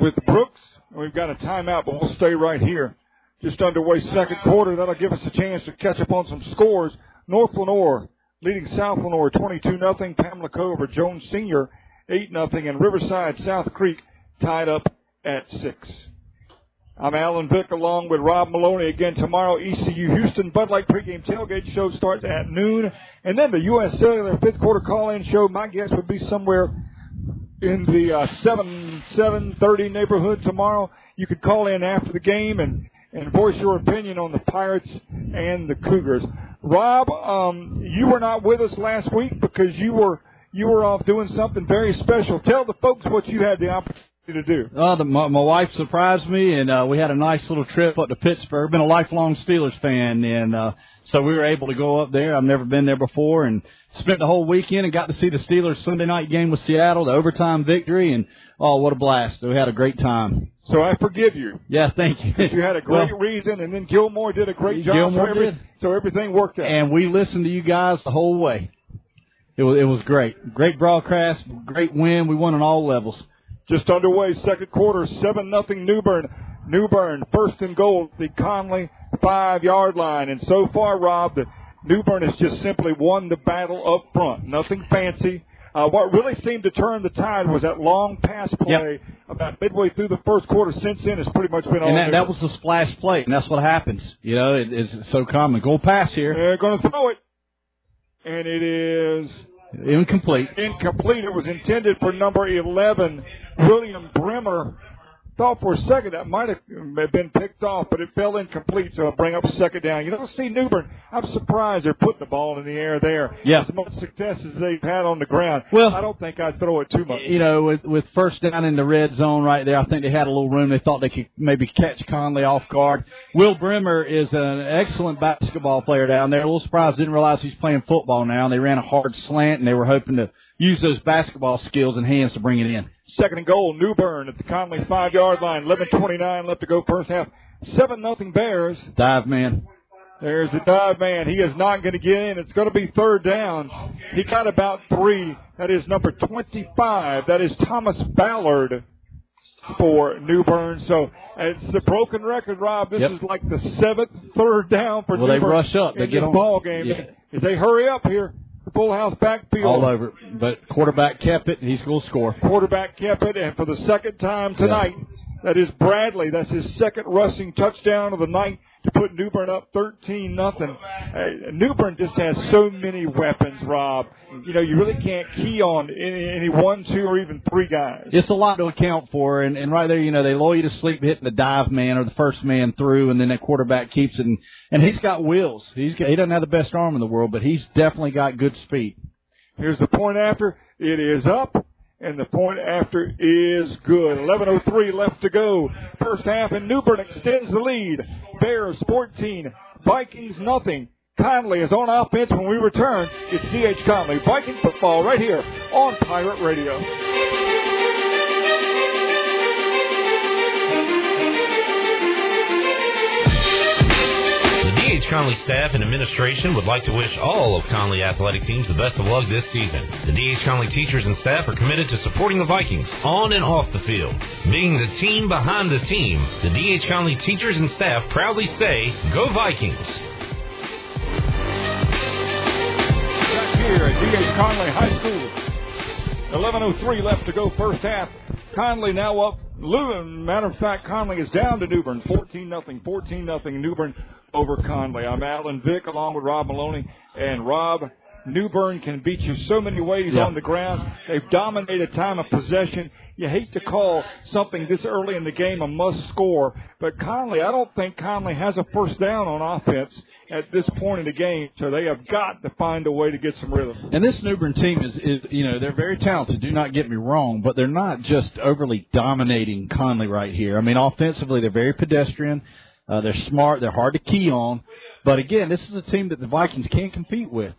with Brooks. We've got a timeout, but we'll stay right here. Just underway second quarter. That'll give us a chance to catch up on some scores. North Lenoir leading South Lenoir 22 nothing. Pamlico over Jones Senior 8 nothing, and Riverside South Creek tied up at six. I'm Alan Vick along with Rob Maloney again tomorrow. ECU Houston Bud Light pregame tailgate show starts at noon, and then the U.S. Cellular fifth quarter call-in show. My guess would be somewhere in the uh, seven seven thirty neighborhood tomorrow. You could call in after the game and and voice your opinion on the Pirates and the Cougars. Rob, um, you were not with us last week because you were you were off doing something very special. Tell the folks what you had the opportunity to do. Uh, the, my, my wife surprised me, and uh, we had a nice little trip up to Pittsburgh. Been a lifelong Steelers fan, and uh, so we were able to go up there. I've never been there before, and spent the whole weekend and got to see the Steelers Sunday night game with Seattle, the overtime victory, and oh, what a blast! We had a great time. So I forgive you. Yeah, thank you. You had a [LAUGHS] great Well, reason, and then Gilmore did a great job. Gilmore so, every- did. so everything worked out. and we listened to you guys the whole way. It was it was great, great broadcast, great win. We won on all levels. Just underway, second quarter, seven nothing New Bern. Newburn first and goal, at the Conley five yard line, and so far, Rob, the New Bern has just simply won the battle up front. Nothing fancy. Uh, what really seemed to turn the tide was that long pass play about midway through the first quarter. Since then, it's pretty much been all. And that, that was the splash play, and that's what happens. You know, it, it's so common. Go pass here, They're going to throw it, and it is incomplete. incomplete. It was intended for number 11, William Brimmer. Thought for a second that might have been picked off, but it fell incomplete, so it'll bring up second down. You don't see Newbern. I'm surprised they're putting the ball in the air there. Yeah. As much success as they've had on the ground. Well- I don't think I'd throw it too much. You know, with with first down in the red zone right there, I think they had a little room. They thought they could maybe catch Conley off guard. Will Brimmer is an excellent basketball player down there. A little surprised, didn't realize he's playing football now. They ran a hard slant, and they were hoping to use those basketball skills and hands to bring it in. Second and goal, Newbern at the Conley five yard line. 11:29 left to go first half. Seven nothing Bears. Dive man. There's the dive man. He is not going to get in. It's going to be third down. He got about three. That is number 25. That is Thomas Ballard for New Bern. So it's the broken record, Rob. This Yep. is like the seventh third down for Well, New they rush up. They get this on- ball game. Yeah. As they hurry up here, full house backfield. all over. But quarterback kept it. And he's going to score. Quarterback kept it, and for the second time tonight, that is Bradley. That's his second rushing touchdown of the night to put Newbern up 13 nothing. Newbern just has so many weapons, Rob. You know, you really can't key on any, any one, two, or even three guys. It's a lot to account for, and, and right there, you know, they lull you to sleep hitting the dive man or the first man through, and then that quarterback keeps it. And, and he's got wheels. He's got, he doesn't have the best arm in the world, but he's definitely got good speed. Here's the point after. It is up, and the point after is good. 11.03 left to go. First half, and New Bern extends the lead. Bears 14, Vikings nothing. Conley is on offense when we return. It's D.H. Conley, Viking football, right here on Pirate Radio. D.H. Conley staff and administration would like to wish all of Conley athletic teams the best of luck this season. The D.H. Conley teachers and staff are committed to supporting the Vikings on and off the field. Being the team behind the team, the D.H. Conley teachers and staff proudly say, Go Vikings! Back here at D.H. Conley High School. 11.03 left to go first half. Conley now up. Matter of fact, Conley is down to New Bern. 14 nothing, 14 nothing. New Bern over Conley. I'm Alan Vick along with Rob Maloney. And Rob, New Bern can beat you so many ways Yeah. on the ground. They've dominated time of possession. You hate to call something this early in the game a must score, but Conley, I don't think Conley has a first down on offense at this point in the game, so they have got to find a way to get some rhythm. And this New Bern team is, is, you know, they're very talented. Do not get me wrong, but they're not just overly dominating Conley right here. I mean, offensively, they're very pedestrian. Uh, they're smart. They're hard to key on. But again, this is a team that the Vikings can't compete with.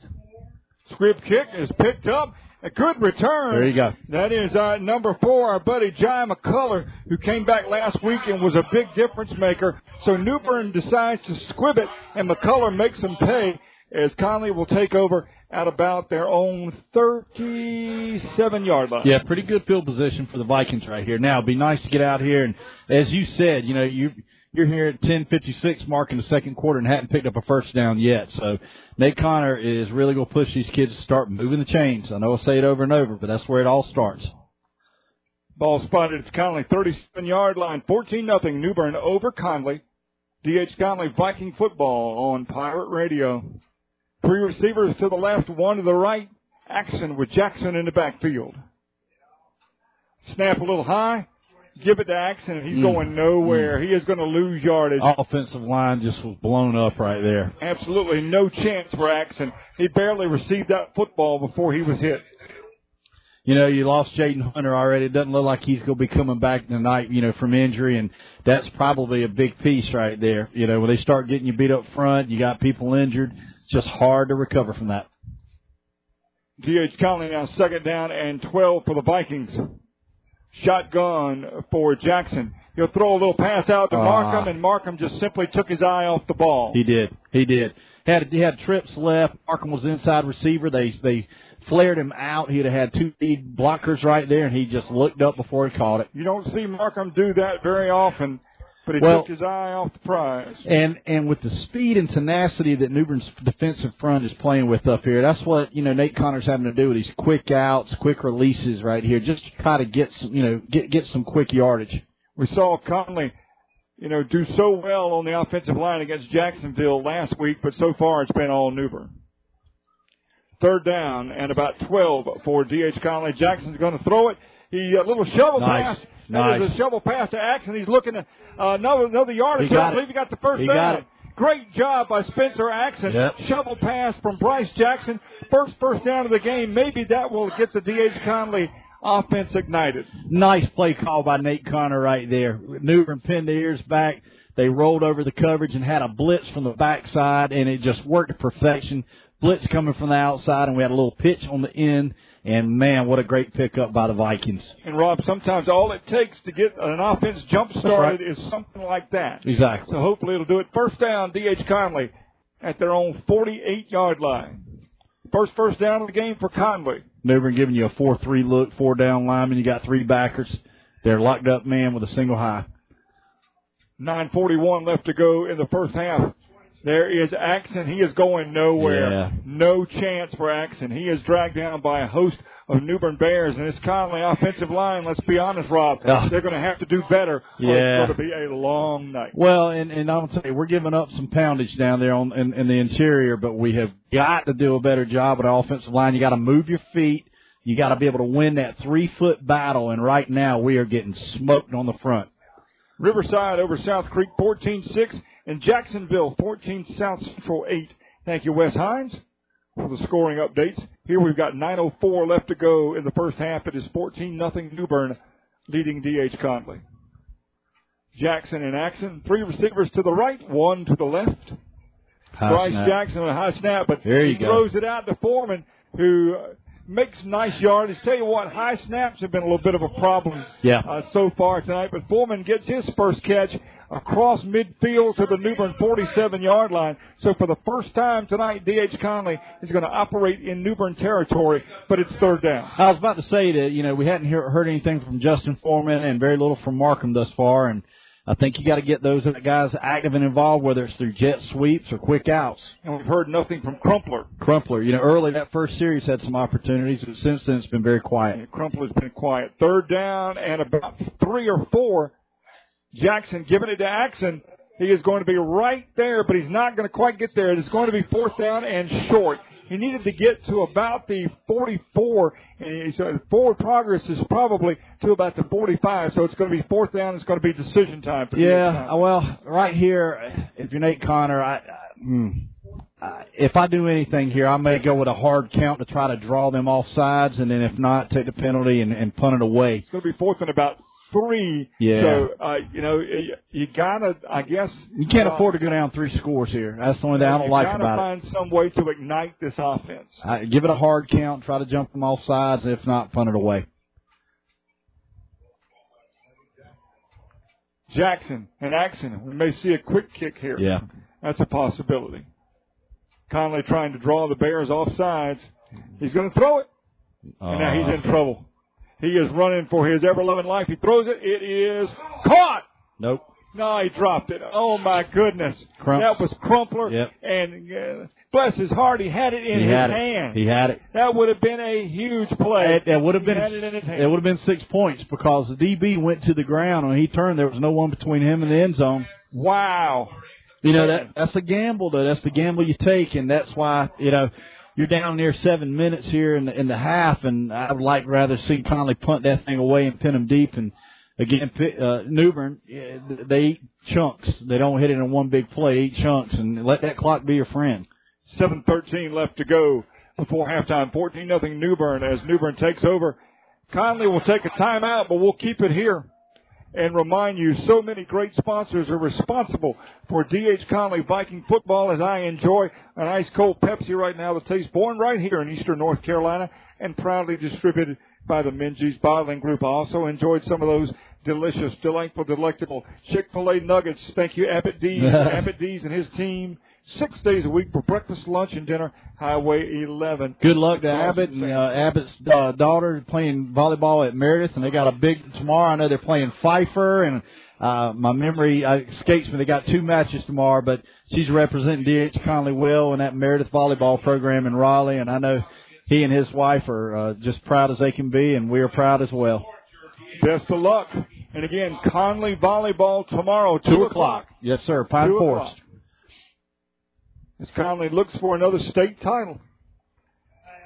Squib kick is picked up. A good return. There you go. That is uh, number four, our buddy Jai McCullough, who came back last week and was a big difference maker. So New Bern decides to squib it, and McCullough makes them pay as Conley will take over at about their own 37 yard line. Yeah, pretty good field position for the Vikings right here. Now, it'd be nice to get out here and, as you said, you know, you you're here at 10:56 mark in the second quarter and hadn't picked up a first down yet. So Nate Connor is really going to push these kids to start moving the chains. I know I say it over and over, but that's where it all starts. Ball spotted at Conley, 37 yard line, 14 nothing. New Bern over Conley. DH Conley Viking football on Pirate Radio. Three receivers to the left, one to the right. Axon with Jackson in the backfield. Snap a little high. Give it to Axon, and he's Mm. going nowhere. He is going to lose yardage. Offensive line just was blown up right there. Absolutely no chance for Axon. He barely received that football before he was hit. You know, you lost Jaden Hunter already. It doesn't look like he's going to be coming back tonight, you know, from injury, and that's probably a big piece right there. You know, when they start getting you beat up front, you got people injured. It's just hard to recover from that. DH Conley now second down and 12 for the Vikings. Shotgun for Jackson. He'll throw a little pass out to Ah. Markham, and Markham just simply took his eye off the ball. He did. He did. Had he had trips left. Markham was inside receiver. They they flared him out. He'd have had two lead blockers right there, and he just looked up before he caught it. You don't see Markham do that very often, but he Well- took his eye off the prize. And and with the speed and tenacity that New Bern's defensive front is playing with up here, that's what you know Nate Connor's having to do with these quick outs, quick releases right here, just to try to get some you know get get some quick yardage. We saw Conley, you know, do so well on the offensive line against Jacksonville last week, but so far it's been all New Bern. Third down and about 12 for D.H. Conley. Jackson's going to throw it. He a little shovel Nice. pass. Nice. That is a shovel pass to Axon. He's looking at uh, another another yardage. He got I believe he got the first He down. got it. Great job by Spencer Axon. Yep. Shovel pass from Bryce Jackson. First first down of the game. Maybe that will get the D.H. Conley offense ignited. Nice play call by Nate Connor right there. New Bern pinned the ears back. They rolled over the coverage and had a blitz from the backside, and it just worked to perfection. Blitz coming from the outside, and we had a little pitch on the end. And man, what a great pickup by the Vikings. And Rob, sometimes all it takes to get an offense jump started right. is something like that. Exactly. So hopefully it'll do it. First down, D.H. Conley at their own 48 yard line. First first down of the game for Conley. New Bern giving you a four-three look, four down lineman. You got three backers. They're locked up man with a single high. 9:41 left to go in the first half. There is Axon. He is going nowhere. Yeah. No chance for Axon. He is dragged down by a host of Newbern Bears. And this Conley offensive line, let's be honest, Rob, they're going to have to do better. Yeah. It's going to be a long night. Well, and and I'll tell you, we're giving up some poundage down there on in, in the interior, but we have got to do a better job with our offensive line. You got to move your feet. You got to be able to win that three foot battle. And right now, we are getting smoked on the front. Riverside over South Creek 14-6 and Jacksonville 14 South Central 8. Thank you, Wes Hines. for the scoring updates. Here we've got 9.04 left to go in the first half. It is 14 nothing New Bern leading D.H. Conley. Jackson in action. Three receivers to the right, one to the left. High Bryce snap. Jackson with a high snap, but he go. throws it out to Foreman, who uh, makes nice yardage. Tell you what, high snaps have been a little bit of a problem Yeah. uh, so far tonight, but Foreman gets his first catch across midfield to the New Bern 47 yard line. So for the first time tonight, D.H. Conley is going to operate in New Bern territory, but it's third down. I was about to say that you know we hadn't hear, heard anything from Justin Foreman and very little from Markham thus far, and I think you got to get those guys active and involved, whether it's through jet sweeps or quick outs. And we've heard nothing from Crumpler. Crumpler, you know, early that first series had some opportunities, but since then it's been very quiet. Crumpler's been quiet. Third down and about three or four. Jackson giving it to Axon. He is going to be right there, but he's not going to quite get there. It's going to be fourth down and short. He needed to get to about the 44, and he said forward progress is probably to about the 45. So it's going to be fourth down. It's going to be decision time. For Yeah, DH. well, right here, if you're Nate Connor, I, I hmm, uh, if I do anything here, I may go with a hard count to try to draw them off sides, and then if not, take the penalty and, and punt it away. It's going to be fourth and about three. Yeah. So uh, you know you, you gotta, I guess. You can't uh, afford to go down three scores here. That's the only thing I don't like about it. find some way to ignite this offense. Give it a hard count, try to jump them off sides, if not, punt it away. Jackson and Axon. We may see a quick kick here. Yeah. That's a possibility. Conley trying to draw the Bears off sides. He's going to throw it. And now he's in trouble. He is running for his ever loving life. He throws it. It is caught. Nope. No, he dropped it. Oh my goodness. Crump. That was Crumpler. Yep. And uh, bless his heart, he had it in He his hand. it. He had it. That would have been a huge play. It, it would have He been had it in his hand. it would have been six points because the DB went to the ground when he turned. There was no one between him and the end zone. Wow. You know that that's a gamble though. That's the gamble you take, and that's why you know you're down near seven minutes here in the in the half, and I would like rather see Conley punt that thing away and pin him deep. And again, uh, New Bern, yeah, they eat chunks. They don't hit it in one big play. They eat chunks, and let that clock be your friend. 7.13 left to go before halftime. 14 nothing New Bern as New Bern takes over. Conley will take a timeout, but we'll keep it here and remind you so many great sponsors are responsible for D.H. Conley Viking football as I enjoy an ice cold Pepsi right now that tastes born right here in eastern North Carolina and proudly distributed by the Minges Bottling Group. I also enjoyed some of those delicious, delightful, delectable Chick-fil-A nuggets. Thank you, Abbott D's, [LAUGHS] Abbott D's and his team. Six days a week for breakfast, lunch, and dinner. Highway 11. Good luck to Abbott and uh, Abbott's uh, daughter playing volleyball at Meredith, and they got a big tomorrow. I know they're playing Pfeiffer, and uh, my memory uh, escapes me. They got two matches tomorrow, but she's representing D.H. Conley well in that Meredith volleyball program in Raleigh, and I know he and his wife are uh, just proud as they can be, and we are proud as well. Best of luck. And again, Conley volleyball tomorrow, two, o'clock. Yes, sir. Pine Forest. As Conley looks for another state title.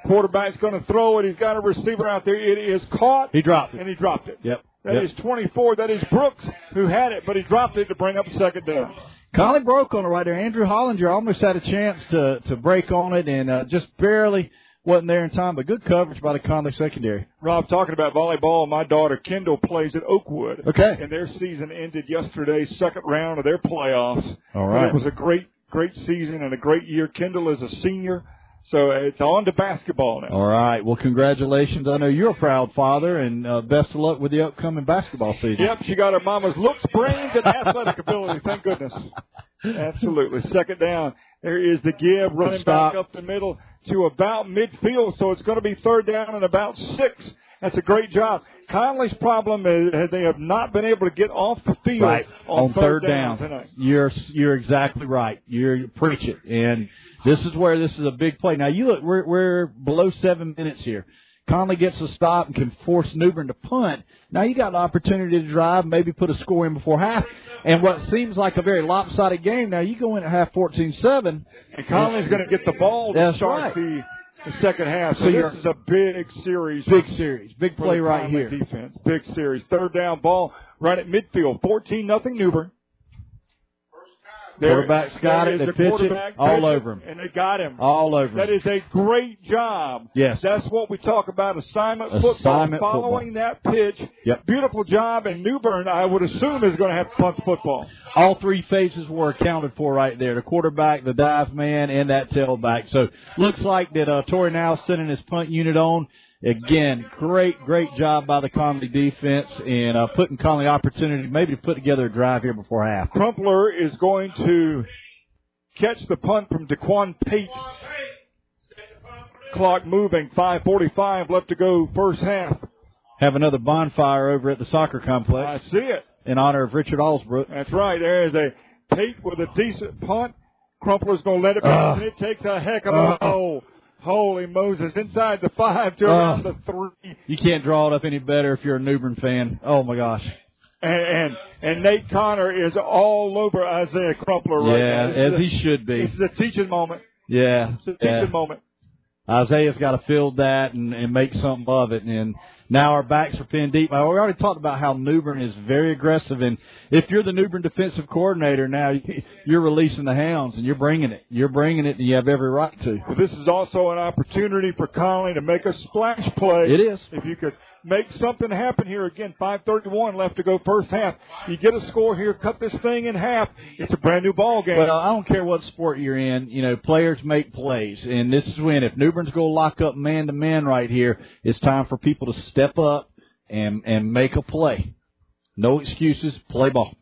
Quarterback's going to throw it. He's got a receiver out there. It is caught. He dropped it. And he dropped it. Yep. That yep. is 24. That is Brooks who had it, but he dropped it to bring up a second down. Conley broke on it right there. Andrew Hollinger almost had a chance to to break on it and uh, just barely wasn't there in time, but good coverage by the Conley secondary. Rob, talking about volleyball, my daughter Kendall plays at Oakwood. Okay. And their season ended yesterday, second round of their playoffs. All And. It was a great, great season and a great year. Kendall is a senior, so it's on to basketball now. All right. Well, congratulations. I know you're a proud father, and uh, best of luck with the upcoming basketball season. Yep, she got her mama's looks, brains, and athletic ability. Thank goodness. Absolutely. Second down. There is the give, running Stop. back up the middle to about midfield. So it's going to be third down and about six. That's a great job. Conley's problem is they have not been able to get off the field Right on, on third down. tonight. You're you're exactly right. You're you preach it, and this is where this is a big play. Now you look, we're we're below seven minutes here. Conley gets a stop and can force New Bern to punt. Now you got an opportunity to drive, maybe put a score in before half. And what seems like a very lopsided game, now you go in at half 14-7. And Conley's going to get the ball to That's start right. the, the second half. So, So this is a big series. Big series, big play right here. Defense, big series. Third down ball right at midfield. Fourteen nothing Newbern. There- Quarterback's got it. They pitch it all over him. and they got him. All over That him. is a great job. Yes. That's what we talk about assignment football. Assignment Following that pitch. Yep. Beautiful job. And New Bern, I would assume, is going to have to punt the football. all three phases were accounted for right there. The quarterback, the dive man, and that tailback. So looks like that uh, Torrey now sending his punt unit on. Again, great, great job by the Conley defense and uh, putting Conley opportunity maybe to put together a drive here before half. Crumpler is going to catch the punt from Daquan Pate. Clock moving. 5:45 left to go. First half. Have another bonfire over at the soccer complex. I see it. in honor of Richard Allsbrook. That's right. There is a Pate with a decent punt. Crumpler's going to let it pass, and it takes a heck of a Ugh. hole. Holy Moses! Inside the five to around the three. You can't draw it up any better if you're a New Bern fan. Oh my gosh. And, and and Nate Connor is all over Isaiah Crumpler right yeah, now. This as a- he should be. This is a teaching moment. Yeah. It's a teaching yeah. moment. Isaiah's got to field that and, and make something of it. And now our backs are pinned deep. We already talked about how New Bern is very aggressive. And if you're the New Bern defensive coordinator now, [LAUGHS] you're releasing the hounds and you're bringing it. You're bringing it, and you have every right to. But this is also an opportunity for Conley to make a splash play. It is. If you could make something happen here again, 5:31 left to go, first half. You get a score here, cut this thing in half. It's a brand new ball game. Well, I don't care what sport you're in. You know, players make plays, and this is when if New Bern's going to lock up man to man right here, it's time for people to step up and and make a play. No excuses. Play ball.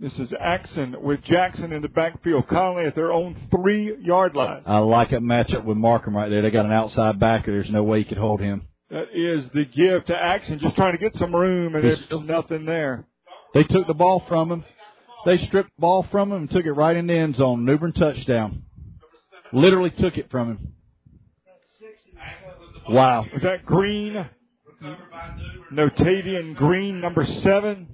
This is Axon with Jackson in the backfield. Conley at their own three yard line. I like that matchup with Markham right there. They got an outside backer. There's no way you could hold him. That is the give to Axon, just trying to get some room, and there's nothing there. They took the ball from him. They stripped the ball from him and took it right in the end zone. New Bern touchdown. Literally took it from him. Wow. Was that Green? Notavian Green, number seven.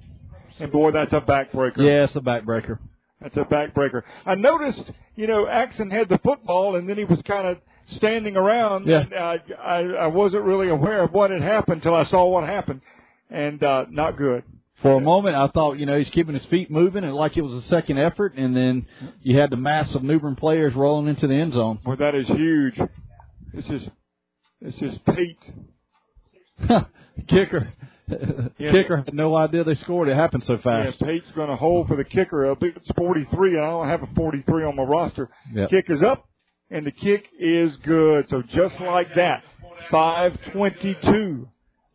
And boy, that's a backbreaker. Yeah, it's a backbreaker. That's a backbreaker. I noticed, you know, Axon had the football and then he was kind of standing around. Yeah. And I, I, I wasn't really aware of what had happened until I saw what happened. And, uh, not good. For a moment, I thought, you know, he's keeping his feet moving and like it was a second effort, and then you had the mass of New Bern players rolling into the end zone. Boy, that is huge. This is, this is Pate. [LAUGHS] Kicker. Yeah. Kicker had no idea they scored. It happened so fast. Yeah, Pate's going to hold for the kicker. I think it's 43. I don't have a 43 on my roster. Yep. Kick is up, and the kick is good. So just like that, 5:22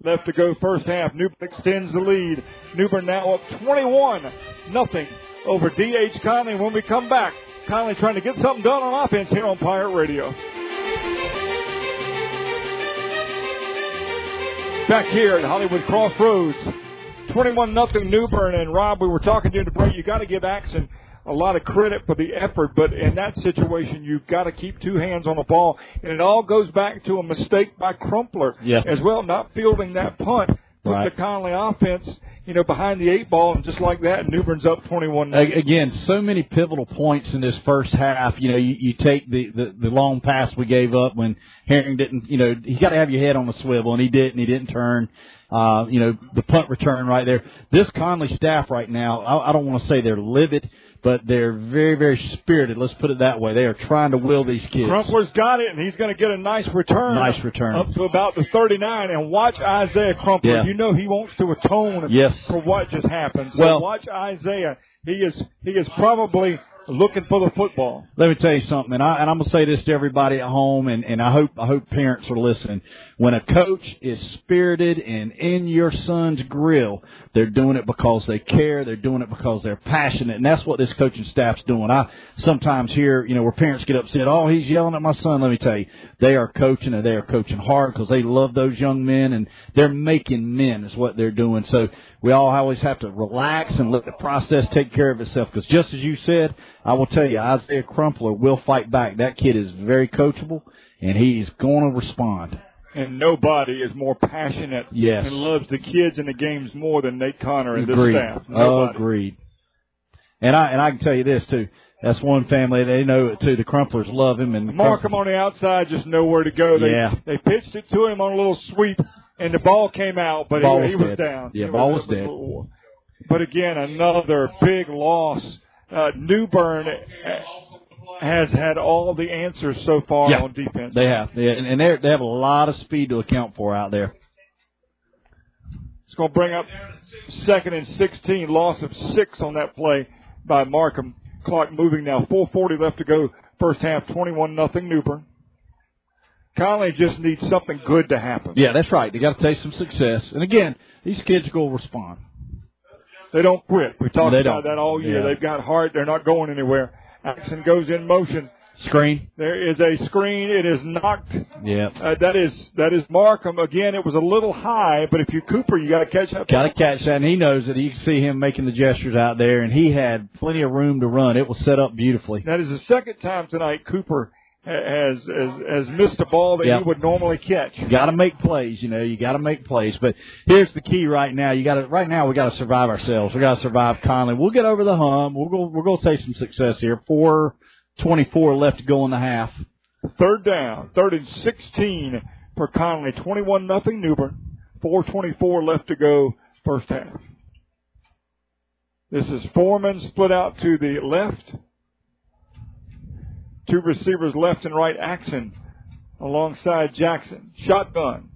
left to go first half. Newbern extends the lead. Newbern now up 21 nothing over DH Conley. When we come back, Conley trying to get something done on offense here on Pirate Radio. Back here at Hollywood Crossroads, 21 nothing Newbern and Rob. We were talking during the break. You got to give Axon a lot of credit for the effort, but in that situation, you've got to keep two hands on the ball, and it all goes back to a mistake by Crumpler Yeah. as well, not fielding that punt. Put Right. the Conley offense, you know, behind the eight ball, and just like that, Newbern's up 21 Again, so many pivotal points in this first half. You know, you, you take the, the the long pass we gave up when Herring didn't. You know, you got to have your head on the swivel, and he didn't. He didn't turn. Uh, you know, the punt return right there. This Conley staff right now, I, I don't want to say they're livid, but they're very, very spirited. Let's put it that way. They are trying to will these kids. Crumpler's got it, and he's going to get a nice return. Nice return. Up to about the 39. And watch Isaiah Crumpler. Yeah. You know he wants to atone Yes. for what just happened. So Well- watch Isaiah. He is he is probably looking for the football. Let me tell you something, and, I, and I'm gonna say this to everybody at home, and, and I hope I hope parents are listening. When a coach is spirited and in your son's grill, they're doing it because they care. They're doing it because they're passionate, and that's what this coaching staff's doing. I sometimes hear, you know, where parents get upset. Oh, he's yelling at my son. Let me tell you, they are coaching, and they are coaching hard because they love those young men, and they're making men is what they're doing. So we all always have to relax and let the process take care of itself. Because just as you said, I will tell you, Isaiah Crumpler will fight back. That kid is very coachable, and he's going to respond. And nobody is more passionate Yes. and loves the kids and the games more than Nate Connor and Agreed. this staff. Nobody. Agreed. And I and I can tell you this too. That's one family they know it too. The Crumplers love him and Mark him on the outside, just nowhere to go. They, Yeah. they pitched it to him on a little sweep, and the ball came out, but he, he was was dead. down. Yeah, It ball was it But again, another big loss uh, New Bern has had all the answers so far Yeah. on defense. They have, yeah, and, they they have a lot of speed to account for out there. It's going to bring up second and 16, loss of six on that play by Markham. Clock moving now, 4:40 left to go. First half, 21 nothing New Bern. Conley just needs something good to happen. Yeah, that's right. They got to taste some success. And again, these kids will respond. They don't quit. We talked about don't. that all year. Yeah. They've got heart. They're not going anywhere. Axon goes in motion. Screen. There is a screen. It is knocked. Yeah. Uh, that is that is Markham again. It was a little high, but if you Cooper, you got to catch that. Got to catch that, and he knows that. You can see him making the gestures out there, and he had plenty of room to run. It was set up beautifully. That is the second time tonight Cooper has has, has missed a ball that Yeah. he would normally catch. You got to make plays, you know. You got to make plays. But here's the key right now. You got to right now. We got to survive ourselves. We got to survive Conley. We'll get over the hump. We'll go. We're going to take some success here. Four twenty-four left to go in the half. Third down, third and sixteen for Conley. Twenty-one nothing Newbern. Four twenty-four left to go. First half. This is Foreman split out to the left. Two receivers left and right. Axon alongside Jackson. Shotgun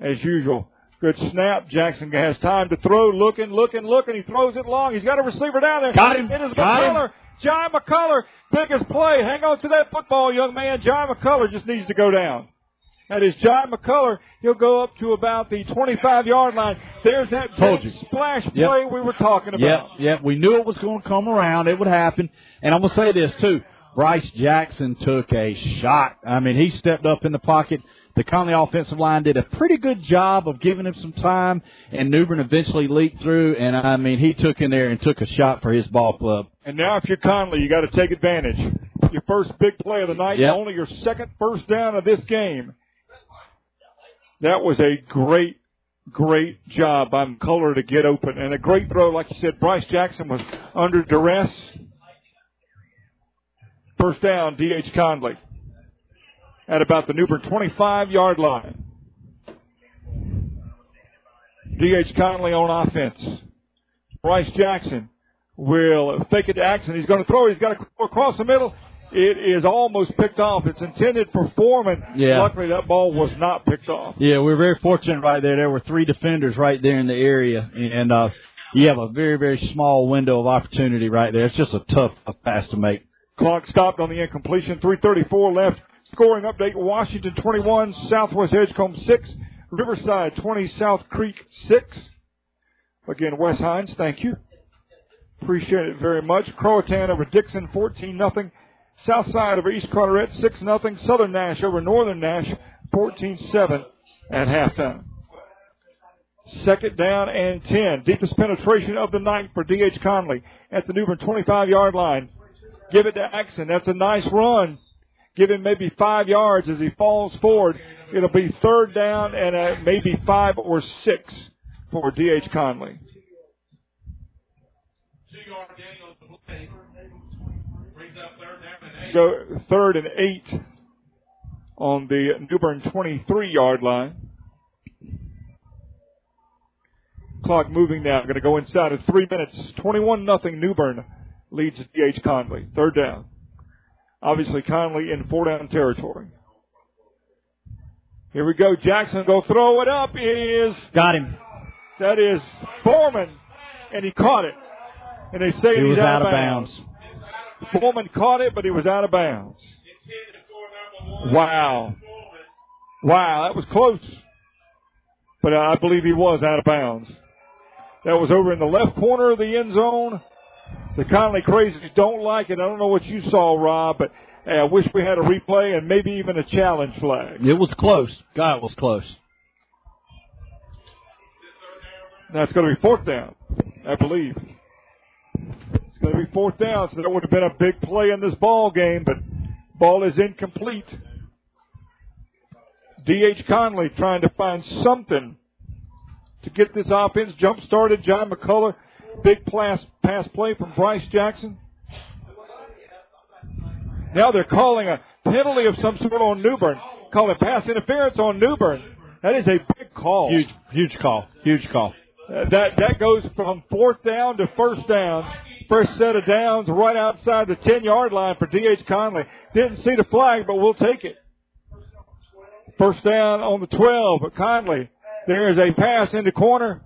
as usual. Good snap. Jackson has time to throw. Looking, looking, looking. He throws it long. He's got a receiver down there. Got him. It is Got him. McCullough. John McCullough, biggest play. Hang on to that football, young man. John McCullough just needs to go down. That is John McCullough. He'll go up to about the 25 yard line. There's that Told big you. splash Yep. play we were talking Yep, about. yep. We knew it was going to come around. It would happen. And I'm going to say this too. Bryce Jackson took a shot. I mean, he stepped up in the pocket. The Conley offensive line did a pretty good job of giving him some time, and Newbern eventually leaked through. And I mean, he took in there and took a shot for his ball club. And now, if you're Conley, you got to take advantage. Your first big play of the night, Yep. only your second first down of this game. That was a great, great job by McCullough to get open, and a great throw, like you said. Bryce Jackson was under duress. First down, D.H. Conley at about the Newbern 25 yard line. D.H. Conley on offense. Bryce Jackson will fake it to Axon. He's going to throw. He's got to across the middle. It is almost picked off. It's intended for Foreman. Yeah. Luckily, that ball was not picked off. Yeah, we were very fortunate right there. There were three defenders right there in the area, and uh, you have a very, very small window of opportunity right there. It's just a tough, tough pass to make. Clock stopped on the incompletion. 334 left. Scoring update. Washington 21, Southwest Edgecombe 6, Riverside 20, South Creek 6. Again, Wes Hines, thank you. Appreciate it very much. Croatan over Dixon 14 nothing. South side over East Carteret 6 nothing. Southern Nash over Northern Nash 14-7 at halftime. Second down and 10. Deepest penetration of the night for D.H. Conley at the Newbern 25 yard line. Give it to Axon. That's a nice run. Give him maybe five yards as he falls forward. It'll be third down and uh, maybe five or six for D.H. Conley. Go third and eight on the Newbern 23 yard line. Clock moving now. Going to go inside of three minutes. 21 nothing. Newbern leads to D.H. Conley. Third down. Obviously Conley in four down territory. Here we go. Jackson go throw it up. It is Got him. that is Foreman, and he caught it. And they say He he's was out of bounds. Foreman caught it, but he was out of bounds. Intended for number one. Wow. Wow, that was close. But I believe he was out of bounds. That was over in the left corner of the end zone. The Conley Crazies don't like it. I don't know what you saw, Rob, but hey, I wish we had a replay and maybe even a challenge flag. It was close. God, it was close. That's going to be fourth down, I believe. It's going to be fourth down, so that would have been a big play in this ball game, but ball is incomplete. D.H. Conley trying to find something to get this offense jump started. John McCullough, big pass, pass play from Bryce Jackson. Now they're calling a penalty of some sort on New Bern. Newbern, calling pass interference on Newbern. That is a big call. Huge, huge call. Huge call. Uh, that that goes from fourth down to first down First set of downs right outside the 10 yard line for D.H. Conley. Didn't see the flag, but we'll take it. First down on the 12, but Conley. There is a pass in the corner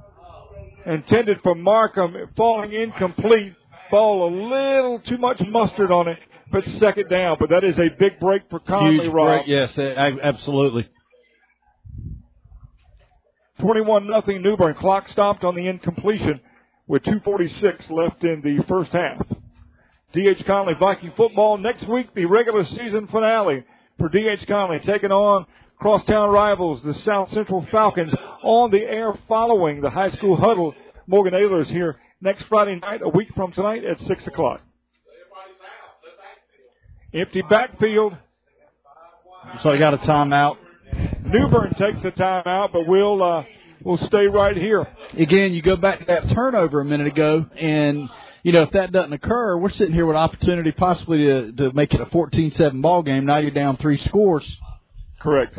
intended for Markham, falling incomplete. Ball a little too much mustard on it, but second down. But that is a big break for Conley, Huge Rob. break. Yes, absolutely. 21 nothing Newbern. Clock stopped on the incompletion with 246 left in the first half. D.H. Conley Viking football next week, the regular season finale for D.H. Conley taking on crosstown rivals, the South Central Falcons, on the air following the high school huddle. Morgan Ayler's here next Friday night, a week from tonight at 6 o'clock. Empty backfield. So I got a timeout. New Bern takes a timeout, but we'll uh, we'll stay right here. Again, you go back to that turnover a minute ago, and you know if that doesn't occur, we're sitting here with opportunity possibly to to make it a 14-7 ball game. Now you're down three scores. Correct.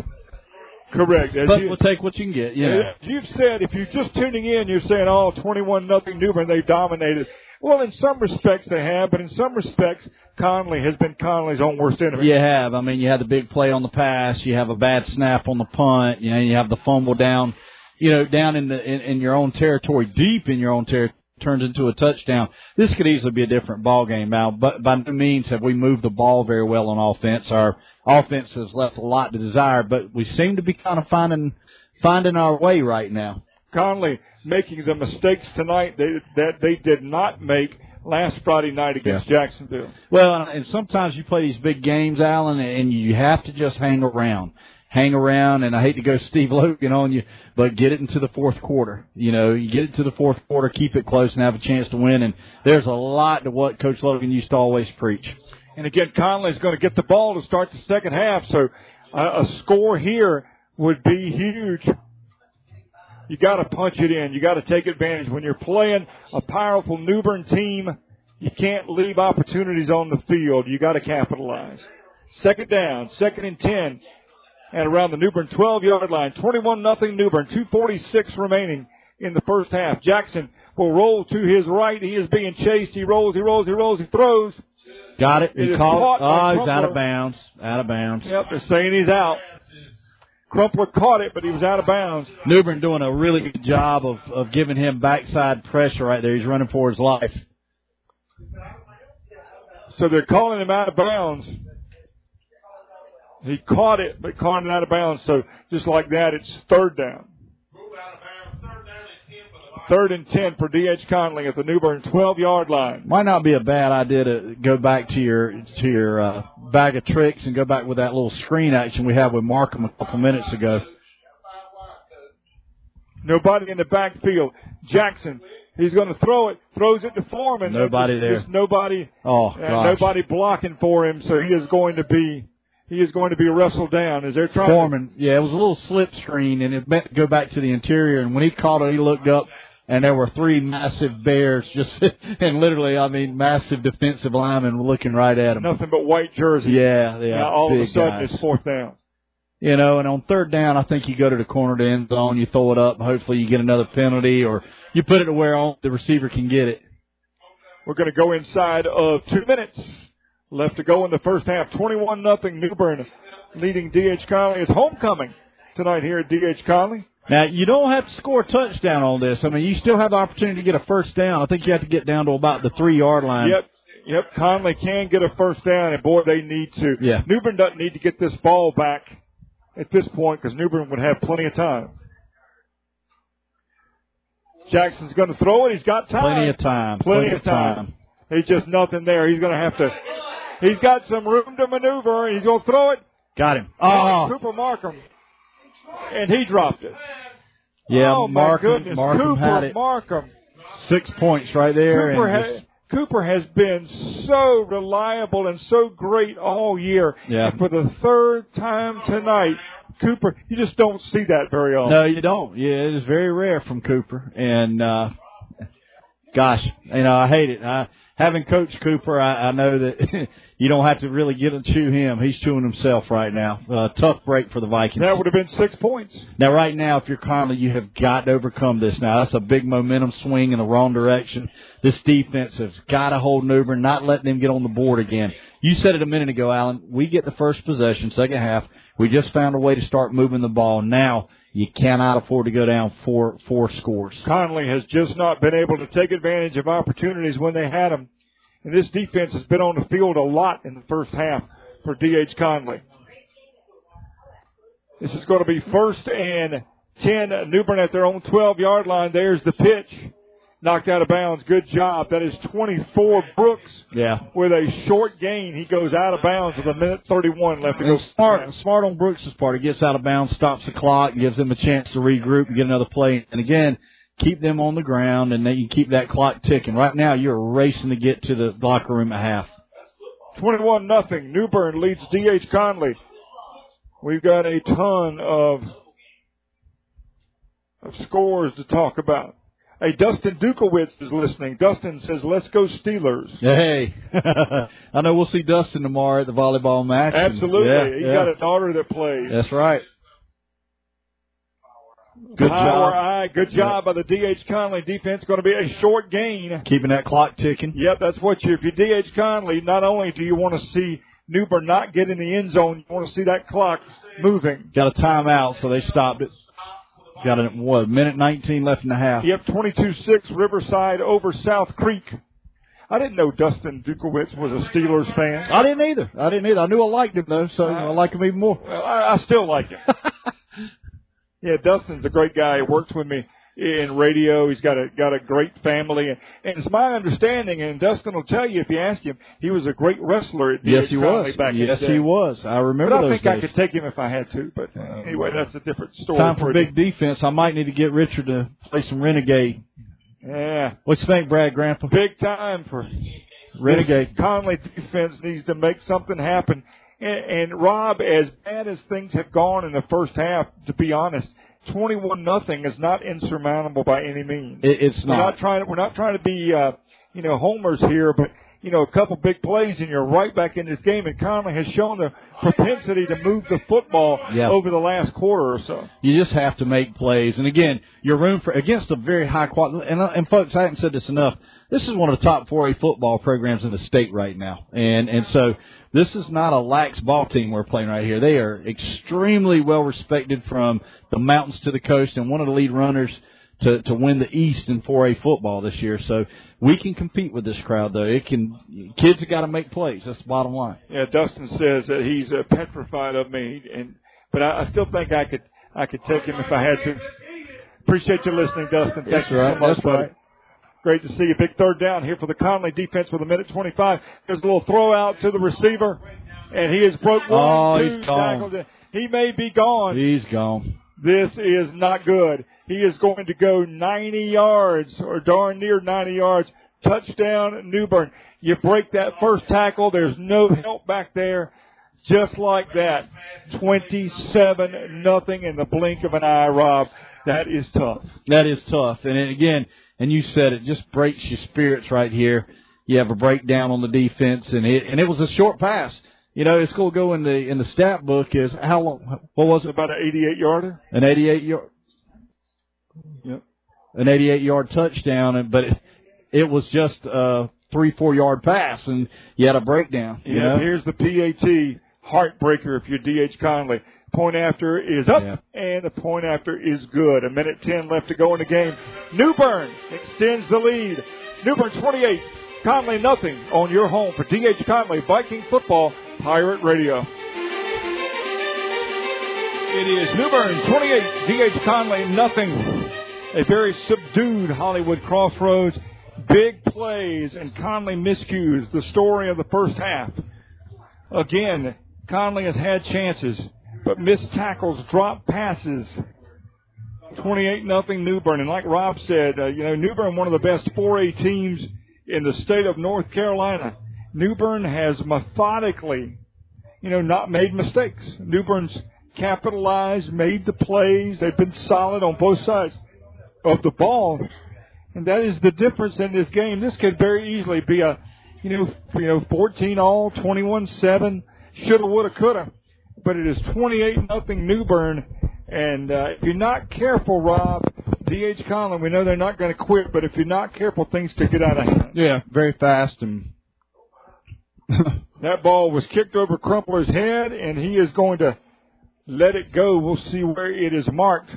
Correct. As But you- we'll take what you can get. Yeah. You've said, if you're just tuning in, you're saying, oh, 21 nothing New Bern, they dominated. Well, in some respects they have, but in some respects, Conley has been Conley's own worst enemy. You have. I mean, you had the big play on the pass. You have a bad snap on the punt. You know, you have the fumble down, you know, down in the in, in your own territory, deep in your own territory, turns into a touchdown. This could easily be a different ball game. Now, but by no means have we moved the ball very well on offense. Our offense has left a lot to desire, but we seem to be kind of finding finding our way right now. Conley making the mistakes tonight that, that they did not make last Friday night against Jacksonville. Well, and sometimes you play these big games, Alan, and you have to just hang around. Hang around, and I hate to go [LAUGHS] Steve Logan on you, but get it into the fourth quarter. You know, you get it to the fourth quarter, keep it close, and have a chance to win. And there's a lot to what Coach Logan used to always preach. And again, Conley's going to get the ball to start the second half, so a, a score here would be huge. You got to punch it in. You got to take advantage. When you're playing a powerful New Bern team, you can't leave opportunities on the field. You got to capitalize. Second down, second and 10, and around the New Bern 12 yard line. 21 nothing New Bern, 246 remaining in the first half. Jackson will roll to his right. He is being chased. He rolls, he rolls, he rolls, he throws. Got it. It He caught. caught Oh, he's out of bounds. Out of bounds. Yep, they're saying he's out. Crumpler caught it, but he was out of bounds. New Bern doing a really good job of of giving him backside pressure right there. He's running for his life. So they're calling him out of bounds. He caught it, but caught it out of bounds. So just like that, it's third down. Third and ten for D.H. Conley at the New Bern 12 yard line. Might not be a bad idea to go back to your to your uh, bag of tricks and go back with that little screen action we had with Markham a couple minutes ago. Nobody in the backfield. Jackson, he's going to throw it, throws it to Foreman. Nobody There's- there. there's nobody, Oh uh, nobody blocking for him. So he is going to be, he is going to be wrestled down. Is there trying? Foreman. Yeah, it was a little slip screen, and it meant to go back to the interior. And when he caught it, he looked up, and there were three massive bears just [LAUGHS] and literally, I mean, massive defensive linemen looking right at him. Nothing but white jerseys. Yeah, yeah. Now all of a sudden guys. it's fourth down. You know, and on third down, I think you go to the corner to end zone, you throw it up, and hopefully you get another penalty, or you put it to where all- the receiver can get it. We're going to go inside of two minutes left to go in the first half. 21 nothing New Bern leading D.H. Conley. It's homecoming tonight here at D.H. Conley. Now, you don't have to score a touchdown on this. I mean, you still have the opportunity to get a first down. I think you have to get down to about the three yard line. Yep. Yep. Conley can get a first down, and boy, they need to. Yeah. New Bern doesn't need to get this ball back at this point because New Bern would have plenty of time. Jackson's going to throw it. He's got time. Plenty of time. Plenty, of time. He's just nothing there. He's going to have to. He's got some room to maneuver. He's going to throw it. Got him. Oh, Cooper Markham. And he dropped it. yeah, oh, Markham, my goodness. Markham Cooper had it. Markham. Six points right there. Cooper, and has, Cooper has been so reliable and so great all year. Yeah. And for the third time tonight, Cooper, you just don't see that very often. No, you don't. Yeah, it is very rare from Cooper. And uh gosh, you know, I hate it. I having Coach Cooper, I, I know that [LAUGHS] you don't have to really get to chew him. He's chewing himself right now. Uh, tough break for the Vikings. That would have been six points. Now, right now, if you're Conley, you have got to overcome this. Now, that's a big momentum swing in the wrong direction. This defense has got to hold New Bern, not letting them get on the board again. You said it a minute ago, Alan. We get the first possession, second half. We just found a way to start moving the ball. Now, you cannot afford to go down four four scores. Conley has just not been able to take advantage of opportunities when they had them. And this defense has been on the field a lot in the first half for D.H. Conley. This is going to be first and 10. New Bern at their own 12 yard line. There's the pitch. Knocked out of bounds. Good job. That is 24 Brooks Yeah. with a short gain. He goes out of bounds with a minute 31 left to go. Smart, smart on Brooks' part. He gets out of bounds, stops the clock, gives them a chance to regroup and get another play. And again, keep them on the ground, and then you keep that clock ticking. Right now, you're racing to get to the locker room at half. 21 nothing. New Bern leads D.H. Conley. We've got a ton of, of scores to talk about. Hey, Dustin Dukowitz is listening. Dustin says, let's go Steelers. Hey, [LAUGHS] I know we'll see Dustin tomorrow at the volleyball match. And- Absolutely. Yeah, He's yeah. got a daughter that plays. That's right. Good Power job. eye. Good job by the D.H. Conley defense. Going to be a short gain. Keeping that clock ticking. Yep, that's what you, if you're D.H. Conley, not only do you want to see New Bern not get in the end zone, you want to see that clock moving. Got a timeout, so they stopped it. Got a what minute nineteen left in the half. Yep, 22-6 Riverside over South Creek. I didn't know Dustin Dukowitz was a Steelers fan. I didn't either. I didn't either. I knew I liked him though, so I like him even more. Well, I, I still like him. [LAUGHS] yeah, Dustin's a great guy. He works with me in radio. He's got a got a great family, and, and it's my understanding. And Dustin will tell you if you ask him, he was a great wrestler at Yes, he was. Back Yes, he was. I remember But I think I could take him if I had to. But uh, anyway, that's a different story. Time for a big defense. I might need to get Richard to play some Renegade. Yeah, What you think, Brad Grandpa? big time for Renegade. This Conley defense needs to make something happen. And, and Rob, as bad as things have gone in the first half, to be honest, twenty-one nothing is not insurmountable by any means. It, it's we're not. not trying. To, we're not trying to be, uh, you know, homers here, but you know, a couple big plays and you're right back in this game. And Conley has shown the propensity to move the football Yeah. over the last quarter or so. You just have to make plays. And again, your room for against a very high quality. And, uh, and folks, I haven't said this enough. This is one of the top 4A football programs in the state right now. And and so this is not a lax ball team we're playing right here. They are extremely well respected from the mountains to the coast, and one of the lead runners to to win the East in 4A football this year. So we can compete with this crowd, though. It can. Kids have got to make plays. That's the bottom line. Yeah, Dustin says that he's uh, petrified of me, and but I, I still think I could I could take him if I had to. Appreciate you listening, Dustin. Thank That's you right. so much, That's buddy. right. Great to see you. Big third down here for the Conley defense with a minute 25. There's a little throw out to the receiver, and he has broke one, Oh, two he's gone. tackles. He may be gone. He's gone. This is not good. He is going to go 90 yards or darn near 90 yards. Touchdown, New Bern. You break that first tackle. There's no help back there. Just like that. 27 nothing in the blink of an eye, Rob. That is tough. That is tough. And again, and you said it just breaks your spirits right here. You have a breakdown on the defense, and it and it was a short pass. You know, it's going to go in the in the stat book is how long? What was it? About an 88 yarder. An 88 yard. Yep. An 88 yard touchdown, and but it, it was just a three four yard pass, and you had a breakdown. You Yeah, know? here's the PAT heartbreaker if you're DH Conley. Point after is up, Yeah. and the point after is good. A minute 10 left to go in the game. New Bern extends the lead. New Bern 28, Conley nothing on your home for DH Conley Viking Football Pirate Radio. It is New Bern 28, DH Conley nothing. A very subdued Hollywood Crossroads. Big plays and Conley miscues. The story of the first half. Again, Conley has had chances, but missed tackles, drop passes. 28 nothing New Bern. And like Rob said, uh, you know, New Bern, one of the best 4A teams in the state of North Carolina. New Bern has methodically, you know, not made mistakes. New Bern's capitalized, made the plays. They've been solid on both sides of the ball. And that is the difference in this game. This could very easily be a, you know, you know, 14 all, 21-7, shoulda, woulda, coulda, but it is 28 nothing New Bern. And uh, if you're not careful, Rob, D.H. Conley, we know they're not going to quit, but if you're not careful, things could get out of hand. Yeah, very fast and That ball was kicked over Crumpler's head, and he is going to let it go. We'll see where it is marked.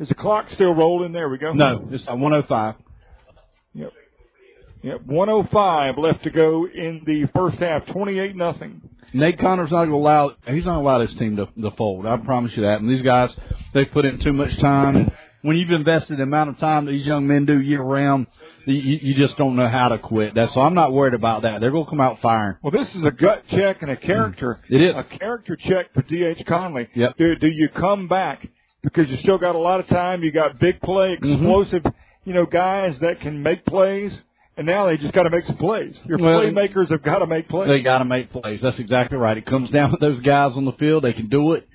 Is the clock still rolling? There we go. no, it's a 105. Yep. Yep. 105 left to go in the first half. 28 nothing. Nate Connor's not going to allow. He's not going to allow this team to, to fold. I promise you that. And these guys, they put in too much time. And when you've invested the amount of time these young men do year round, you, you just don't know how to quit. That's so I'm not worried about that. They're going to come out firing. Well, this is a gut check and a character. It is. a character check for D.H. Conley. Yep. Do, do you come back because you still got a lot of time? You got big play, mm-hmm. explosive, you know, guys that can make plays, and now they just got to make some plays. Your Well, playmakers have got to make plays. They got to make plays. That's exactly right. It comes down to those guys on the field. They can do it.